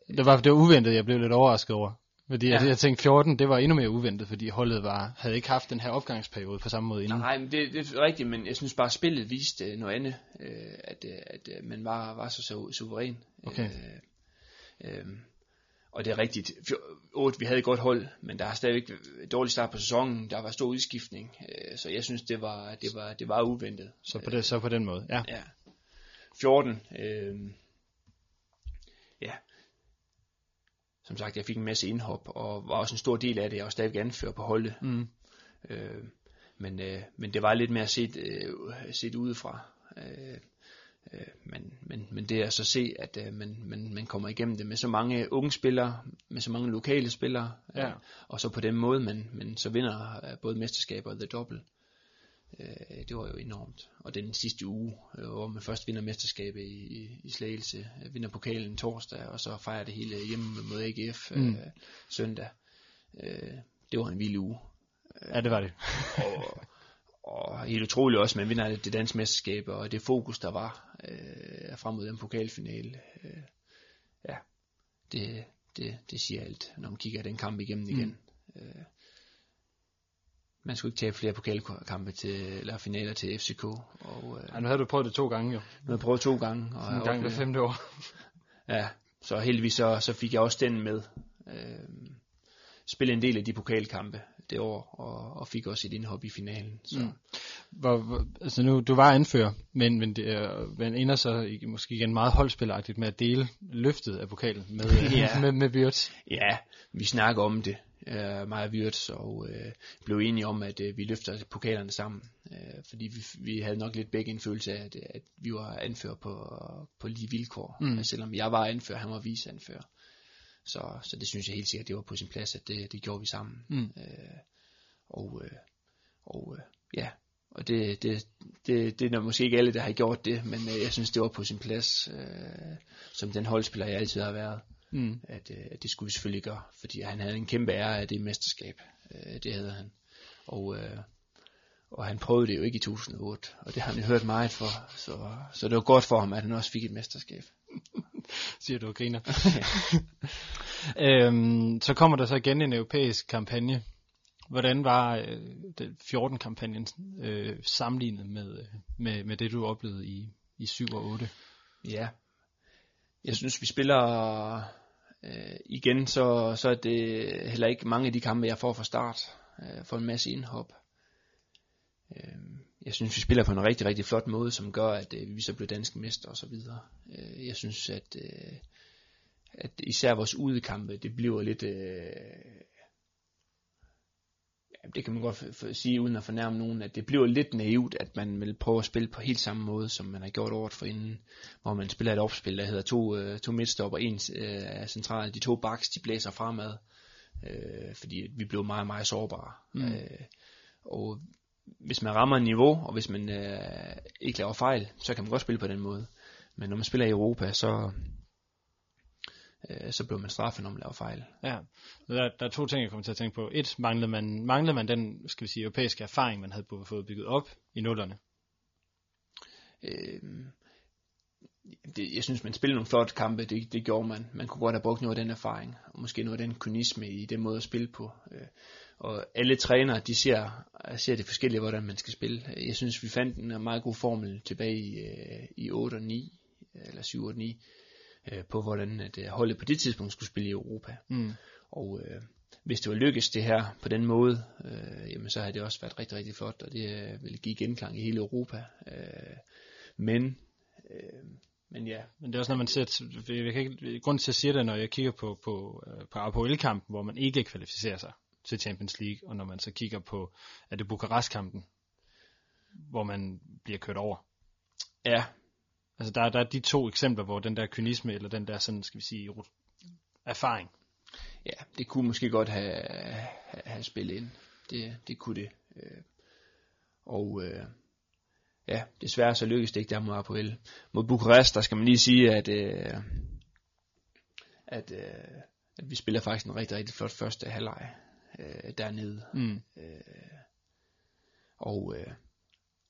Det var, det var uventet, jeg blev lidt overrasket over. Fordi ja. jeg, jeg tænkte 14, det var endnu mere uventet, fordi holdet var, havde ikke haft den her opgangsperiode på samme måde inden. Nej, men det, det er rigtigt, men jeg synes bare, at spillet viste øh, noget andet, øh, at, øh, at, at man var, var så, så suveræn. Okay. Øh, øh, og det er rigtigt. 8, vi havde et godt hold, men der har stadigvæk et dårligt start på sæsonen. Der var stor udskiftning, øh, så jeg synes, det var, det var, det var uventet. Så på, det, så på den måde, ja. ja. 14, øh, ja, som sagt, jeg fik en masse indhop, og var også en stor del af det, jeg var stadig anfører på holdet. Mm. Øh, men, øh, men det var lidt mere set, øh, set udefra. Øh, øh, men, men, men det er så se, at øh, man, man, man kommer igennem det med så mange unge spillere, med så mange lokale spillere, ja. og så på den måde, man, man så vinder øh, både mesterskaber og The Double. Øh, det var jo enormt. Og den sidste uge, øh, hvor man først vinder mesterskabet i, i, i Slagelse, øh, vinder pokalen torsdag, og så fejrer det hele hjemme mod AGF mm. øh, søndag. Øh, det var en vild uge. Ja, det var det. og, og helt utroligt også, man vinder det danske mesterskab, og det fokus, der var øh, frem mod den pokalfinale. Øh, ja, det, det, det siger alt, når man kigger den kamp igennem igen. Mm. Øh, man skulle ikke tabe flere pokalkampe til, eller finaler til FCK. Og, øh, ja, nu havde du prøvet det to gange jo. Nu har jeg prøvet to gange. Og en gang hver femte år. ja, så heldigvis så, så fik jeg også den med. Øh, spille en del af de pokalkampe det år, og, og fik også et indhop i finalen. Så. Mm. Hvor, hvor, altså nu, du var anfører, men, men det er, man ender så måske igen meget holdspilleragtigt med at dele løftet af pokalen med, ja. med, med Bjørts. Ja, vi snakker om det øh, mig og Wirtz, og øh, blev enige om, at øh, vi løfter pokalerne sammen. Øh, fordi vi, vi havde nok lidt begge en følelse af, at, at vi var anfører på, på lige vilkår. Mm. Selvom jeg var anfører, han var viceanfører. Så, så det synes jeg helt sikkert, det var på sin plads, at det, det gjorde vi sammen. Mm. Øh, og øh, og øh, ja, og det, det, det, det er måske ikke alle, der har gjort det, men øh, jeg synes, det var på sin plads, øh, som den holdspiller, jeg altid har været mm. at, øh, at det skulle vi selvfølgelig gøre, fordi han havde en kæmpe ære af det mesterskab. Øh, det havde han. Og, øh, og han prøvede det jo ikke i 2008, og det har han jo hørt meget for, så, så det var godt for ham, at han også fik et mesterskab. Siger du og griner. øhm, så kommer der så igen en europæisk kampagne. Hvordan var øh, 14-kampagnen øh, sammenlignet med, med, med det, du oplevede i, i 7 og 8? Ja, jeg synes, vi spiller øh, igen, så, så er det heller ikke mange af de kampe, jeg får fra start. Øh, får en masse indhop. Øh, jeg synes, vi spiller på en rigtig, rigtig flot måde, som gør, at øh, vi så bliver danske mester og så videre. Øh, jeg synes, at, øh, at især vores udekampe, det bliver lidt... Øh, det kan man godt sige uden at fornærme nogen, at det bliver lidt naivt, at man vil prøve at spille på helt samme måde, som man har gjort året for inden, hvor man spiller et opspil, der hedder to, øh, to midtstop og en øh, central. De to backs, de blæser fremad, øh, fordi vi blev meget, meget sårbare. Mm. Øh, og hvis man rammer niveau, og hvis man øh, ikke laver fejl, så kan man godt spille på den måde. men når man spiller i Europa, så, øh, så bliver man straffet, når man laver fejl. Ja, der, der er to ting, jeg kommer til at tænke på. Et, manglede man, manglede man den, skal vi sige, europæiske erfaring, man havde fået bygget op i nullerne? Øh, det, jeg synes, man spillede nogle flotte kampe, det, det gjorde man. Man kunne godt have brugt noget af den erfaring, og måske noget af den kynisme i den måde at spille på. Øh, og alle trænere, de ser, ser det forskellige, hvordan man skal spille. Jeg synes, vi fandt en meget god formel tilbage i, øh, i 8 og 9, eller 7 og 9, øh, på hvordan at holdet på det tidspunkt skulle spille i Europa. Mm. Og øh, hvis det var lykkes det her på den måde, øh, jamen så havde det også været rigtig, rigtig flot, og det ville give genklang i hele Europa. Øh, men øh, men ja. Men det er også, når man ser, jeg kan ikke, grund til at sige det, når jeg kigger på, på, øh, på APOL-kampen, hvor man ikke kvalificerer sig til Champions League, og når man så kigger på, er det Bukarest-kampen, hvor man bliver kørt over. Ja. Altså der, der er de to eksempler, hvor den der kynisme, eller den der sådan, skal vi sige, erfaring. Ja, det kunne måske godt have, have, have spillet ind. Det, det kunne det. Øh, og øh, ja, desværre så lykkedes det ikke der mod Apoel. Mod Bukarest, der skal man lige sige, at, øh, at, øh, at vi spiller faktisk en rigtig, rigtig flot første halvleg øh, dernede. Mm. Øh, og, øh,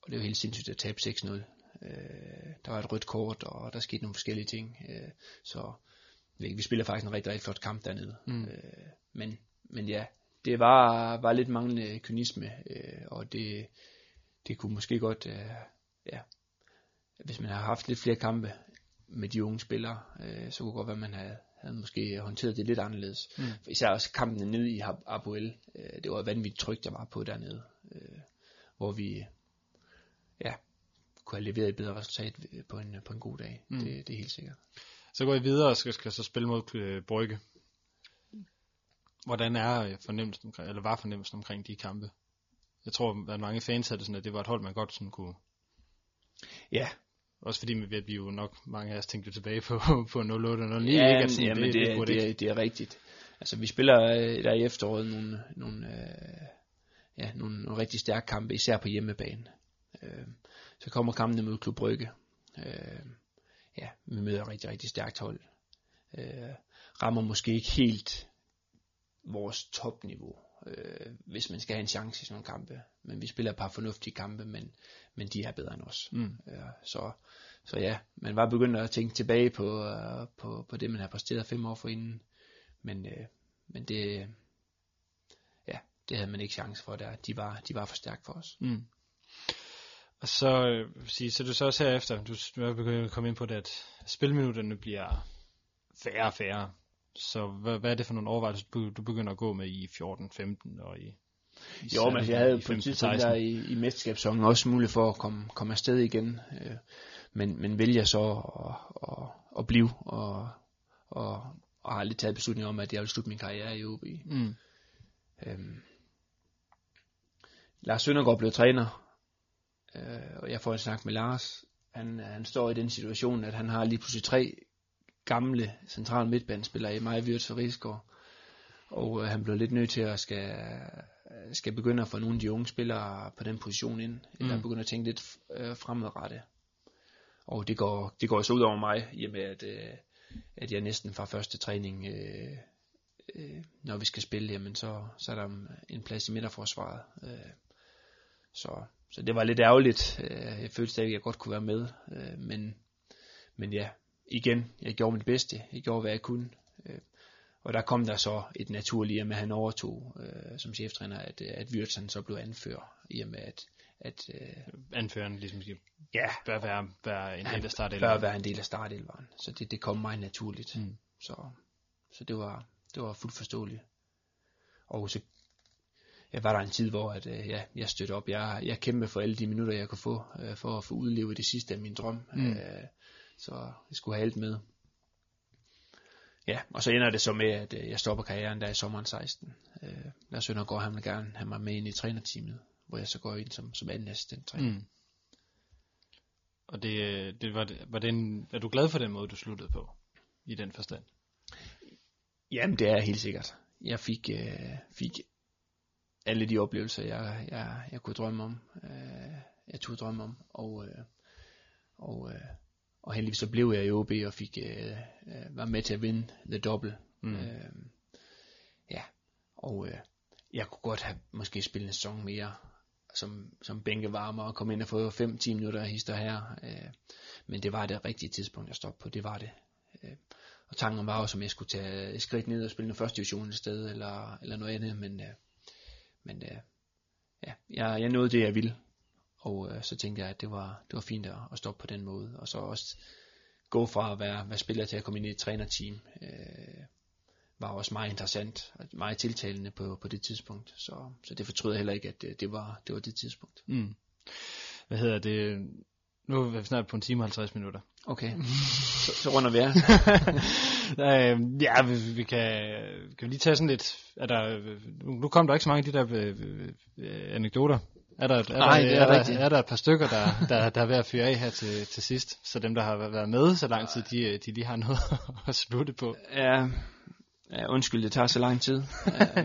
og det er jo helt sindssygt at tabe 6-0. Øh, der var et rødt kort, og der skete nogle forskellige ting. Øh, så vi spiller faktisk en rigtig, rigtig flot kamp dernede. Mm. Øh, men, men ja, det var, var lidt manglende kynisme, øh, og det, det kunne måske godt, øh, ja, hvis man har haft lidt flere kampe med de unge spillere, øh, så kunne det godt være, at man havde, havde måske håndteret det lidt anderledes. Mm. For især også kampen nede i Apoel, øh, det var vanvittigt trygt, der var på dernede, øh, hvor vi ja, kunne have leveret et bedre resultat på en, på en god dag. Mm. Det, det er helt sikkert. Så går I videre og skal, skal så spille mod øh, Brygge. Hvordan er fornemmelsen, eller var fornemmelsen omkring de kampe? Jeg tror, at mange fans havde det sådan, at det var et hold, man godt sådan kunne... Ja. Også fordi vi, vi jo nok, mange af os tænkte tilbage på, på 08 og 09. Ja, ikke? sådan, jamen, det, det, det, det, er, det er rigtigt. Altså, vi spiller øh, der i efteråret nogle, nogle, øh, ja, nogle, nogle rigtig stærke kampe, især på hjemmebane. Øh, så kommer kampen mod Klub Brygge. Øh, ja, vi møder et rigtig, rigtig stærkt hold. Øh, rammer måske ikke helt vores topniveau øh, hvis man skal have en chance i sådan nogle kampe. Men vi spiller et par fornuftige kampe, men, men de er bedre end os. Mm. Øh, så, så ja, man var begyndt at tænke tilbage på, uh, på, på det, man har præsteret fem år forinden. Men, øh, men det, ja, det havde man ikke chance for der. De var, de var for stærke for os. Mm. Og så, øh, sige, så du så også herefter, du, du er begyndt at komme ind på det, at spilminutterne bliver færre og færre. Så hvad, hvad er det for nogle overvejelser, du, du begynder at gå med i 14-15 og i, Jo, men jeg havde på et tidspunkt der i, i mesterskabssæsonen også mulighed for at komme, komme afsted igen. Øh, men, men vælger så at, at, at blive og, og, og har lidt taget beslutning om, at jeg vil slutte min karriere i OB. Mm. Øhm, Lars Søndergaard blev træner, øh, og jeg får en snak med Lars. Han, han står i den situation, at han har lige pludselig tre gamle central midtbanespiller i mig, Wirtz og Rigsgaard. Og øh, han blev lidt nødt til at skal, skal begynde at få nogle af de unge spillere på den position ind, mm. eller begynde at tænke lidt øh, fremadrettet. Og det går, det går så ud over mig, i og med at, øh, at jeg næsten fra første træning, øh, øh, når vi skal spille, jamen så, så er der en plads i midterforsvaret. Øh, så, så det var lidt ærgerligt. Øh, jeg følte stadig, at jeg godt kunne være med, øh, men, men ja, igen, jeg gjorde mit bedste, jeg gjorde hvad jeg kunne. Øh, og der kom der så et naturligt, med at han overtog øh, som cheftræner, at, at Wirtz så blev anfører, i og med at... at øh, Anføreren ligesom skal, ja, bør være, være en del af startelveren. bør være en del af startelveren, så det, det kom mig naturligt. Mm. Så, så det var, det var fuldt forståeligt. Og så ja, var der en tid, hvor at, øh, ja, jeg støttede op. Jeg, jeg kæmpede for alle de minutter, jeg kunne få, øh, for at få udlevet det sidste af min drøm. Mm. Øh, så jeg skulle have alt med. Ja, og så ender det så med, at øh, jeg stopper karrieren der i sommeren 16. Øh, Lars Søndergaard, han vil gerne have mig med ind i trænerteamet, hvor jeg så går ind som, som anden assistent træner. Mm. Og det, det var, var det en, er du glad for den måde, du sluttede på, i den forstand? Jamen, det er helt sikkert. Jeg fik, øh, fik alle de oplevelser, jeg, jeg, jeg kunne drømme om. Øh, jeg tog drømme om. Og, øh, og øh, og heldigvis så blev jeg i OB og fik, øh, øh, var med til at vinde The Double. Mm. Øh, ja, og øh, jeg kunne godt have måske spillet en sæson mere som, som bænkevarmer og komme ind og få 5-10 minutter af hister her. Øh, men det var det rigtige tidspunkt at stoppe på, det var det. Øh, og tanken var også, om jeg skulle tage et skridt ned og spille en første division et sted, eller, eller noget andet, men, øh, men øh, ja, jeg, jeg nåede det, jeg ville. Og øh, så tænkte jeg, at det var, det var fint at, at stoppe på den måde, og så også gå fra at være, være spiller til at komme ind i et trænerteam, øh, var også meget interessant, og meget tiltalende på, på det tidspunkt, så, så det fortryder jeg heller ikke, at det, det, var, det var det tidspunkt. Mm. Hvad hedder det? Nu er vi snart på en time og 50 minutter. Okay, så, så runder vi af. øh, ja, vi, vi kan, kan vi lige tage sådan lidt, er der, nu, kom der ikke så mange af de der øh, øh, anekdoter. Er der, er, Nej, der, er er, der, er der et par stykker, der, der, der er ved at fyre af her til, til sidst, så dem, der har været med så lang tid, de, de lige har noget at slutte på. Ja, ja, undskyld, det tager så lang tid.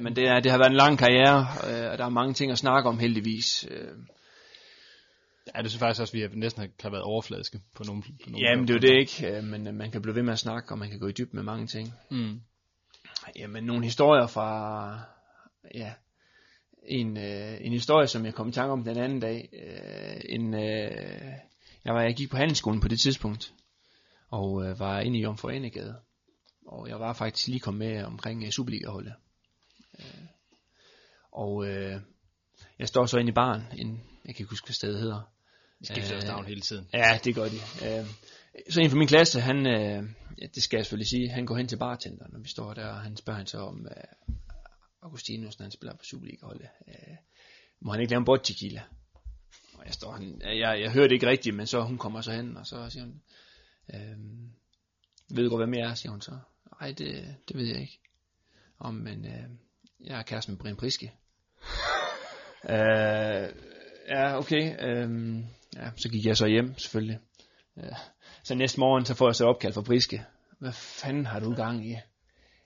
men det, er, det har været en lang karriere, øh, og der er mange ting at snakke om heldigvis. Ja, det synes faktisk også, at vi næsten har været overfladiske på nogle, på nogle Jamen det er jo det ikke, men øh, man kan blive ved med at snakke, og man kan gå i dybden med mange ting. Mm. Jamen nogle historier fra, ja, en, øh, en historie, som jeg kom i tanke om den anden dag. Øh, en, øh, jeg, var, jeg gik på handelsskolen på det tidspunkt, og øh, var inde i Jomfru Anegade. Og jeg var faktisk lige kommet med omkring øh, Superliga-holdet. Øh, og øh, jeg står så inde i baren, en, jeg kan ikke huske, hvad stedet hedder. Skifter også Øh, navn hele tiden. Ja, det gør de. Øh, så en fra min klasse, han, øh, det skal jeg selvfølgelig sige, han går hen til bartenderen, når vi står der, og han spørger han så om, øh, Augustinus, når han spiller på Superliga-holdet, øh, må han ikke lave en bot tequila? Og jeg står, han, jeg, jeg hører det ikke rigtigt, men så hun kommer så hen, og så siger hun, øh, ved du godt, hvem jeg er, siger hun så. Nej, det, det ved jeg ikke. Om, men øh, jeg er kæreste med Brian Priske. øh, ja, okay. Øh, ja, så gik jeg så hjem, selvfølgelig. Ja. Så næste morgen, så får jeg så opkald fra Priske. Hvad fanden har du gang i?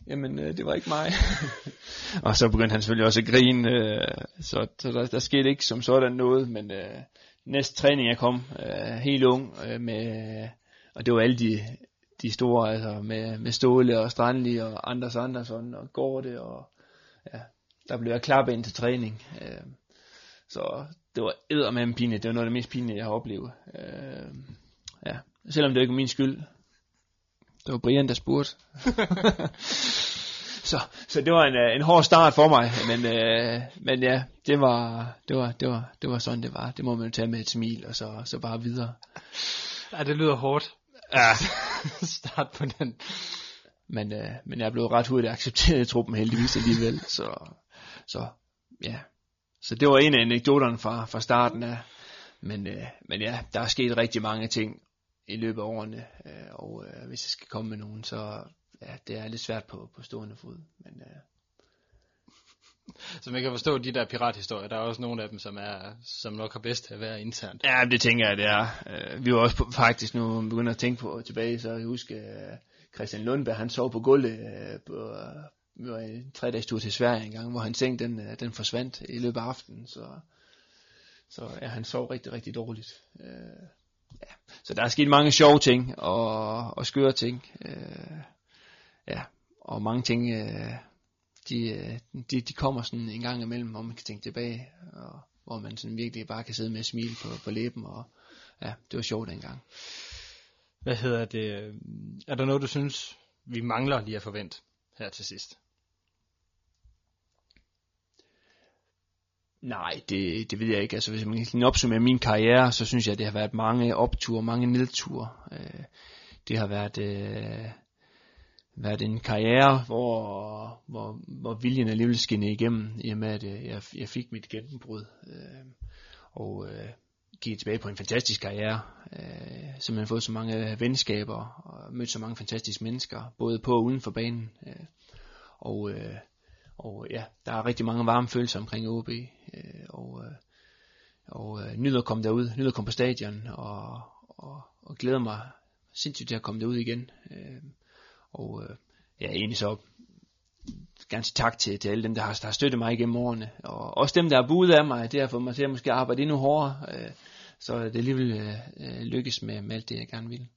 Jamen, øh, det var ikke mig. og så begyndte han selvfølgelig også at grine, øh, så, så der, der skete ikke som sådan noget, men øh, næste træning jeg kom, øh, helt ung, øh, med, og det var alle de, de store, altså med, med Ståle og Strandli og Anders Andersson og Gorte, og ja, der blev jeg klappet ind til træning. Øh, så det var eddermame pinligt, det var noget af det mest pinlige, jeg har oplevet. Øh, ja, selvom det ikke var min skyld. Det var Brian, der spurgte. så, så det var en, øh, en hård start for mig, men, øh, men ja, det var, det, var, det, var, det var sådan, det var. Det må man jo tage med et smil, og så, så bare videre. Ja, det lyder hårdt. Ja. Start på den. Men, øh, men jeg blev ret hurtigt accepteret i truppen heldigvis alligevel, så, så ja. Så det var en af anekdoterne fra, fra starten af. Men, øh, men ja, der er sket rigtig mange ting i løbet af årene, øh, og øh, hvis jeg skal komme med nogen, så ja, det er lidt svært på, på stående fod. Men øh, Så man kan forstå de der pirathistorier, der er også nogle af dem, som, er, som nok har bedst at være internt. ja, det tænker jeg, det er. Øh, vi var også på, faktisk nu begynder at tænke på tilbage, så jeg husker øh, Christian Lundberg, han sov på gulvet øh, på, vi var en tre dages tur til Sverige en gang, hvor han seng, den, øh, den forsvandt i løbet af aftenen, så, så ja, han sov rigtig, rigtig dårligt. Øh, ja. Så der er sket mange sjove ting, og, og skøre ting, øh, ja, og mange ting, øh, de, øh, de, de kommer sådan en gang imellem, hvor man kan tænke tilbage, og hvor man sådan virkelig bare kan sidde med et smil på, på læben, og ja, det var sjovt dengang. Hvad hedder det? Er der noget, du synes, vi mangler lige at forvente her til sidst? Nej, det, det ved jeg ikke. Altså, hvis man kan opsummere min karriere, så synes jeg, at det har været mange opture, mange nedture. Øh, det har været, øh, været en karriere, hvor, hvor, hvor viljen alligevel skinnede igennem, i og med, at øh, jeg, jeg fik mit gennembrud. Øh, og øh, gik tilbage på en fantastisk karriere. Øh, simpelthen fået så mange venskaber, og mødt så mange fantastiske mennesker, både på og uden for banen. Øh, og... Øh, og ja, der er rigtig mange varme følelser omkring OB, øh, og, øh, og øh, nyder at komme derud, nyder at komme på stadion, og, og, og glæder mig sindssygt til at komme derud igen. Øh, og øh, ja, egentlig så ganske tak til, til alle dem, der har, der har støttet mig igennem årene, og også dem, der har budet af mig, det har fået mig til at måske arbejde endnu hårdere, øh, så det alligevel øh, øh lykkes med, med alt det, jeg gerne vil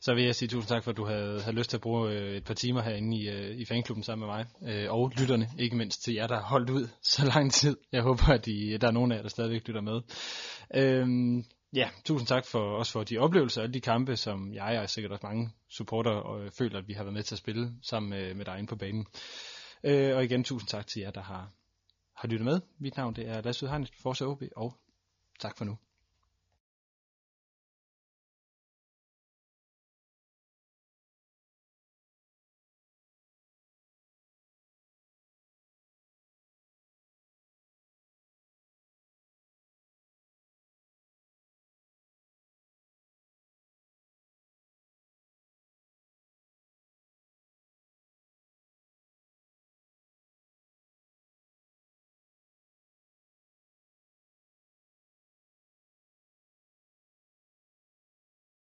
så vil jeg sige tusind tak for, at du havde, havde lyst til at bruge øh, et par timer herinde i, øh, i fanklubben sammen med mig, øh, og lytterne, ikke mindst til jer, der har holdt ud så lang tid. Jeg håber, at I, der er nogen af jer, der stadigvæk lytter med. Øhm, ja, tusind tak for også for de oplevelser, alle de kampe, som jeg og sikkert også mange supporter og øh, føler, at vi har været med til at spille sammen med, med dig inde på banen. Øh, og igen, tusind tak til jer, der har, har lyttet med. Mit navn det er Lasse Udhegnet, Forza OB, og tak for nu.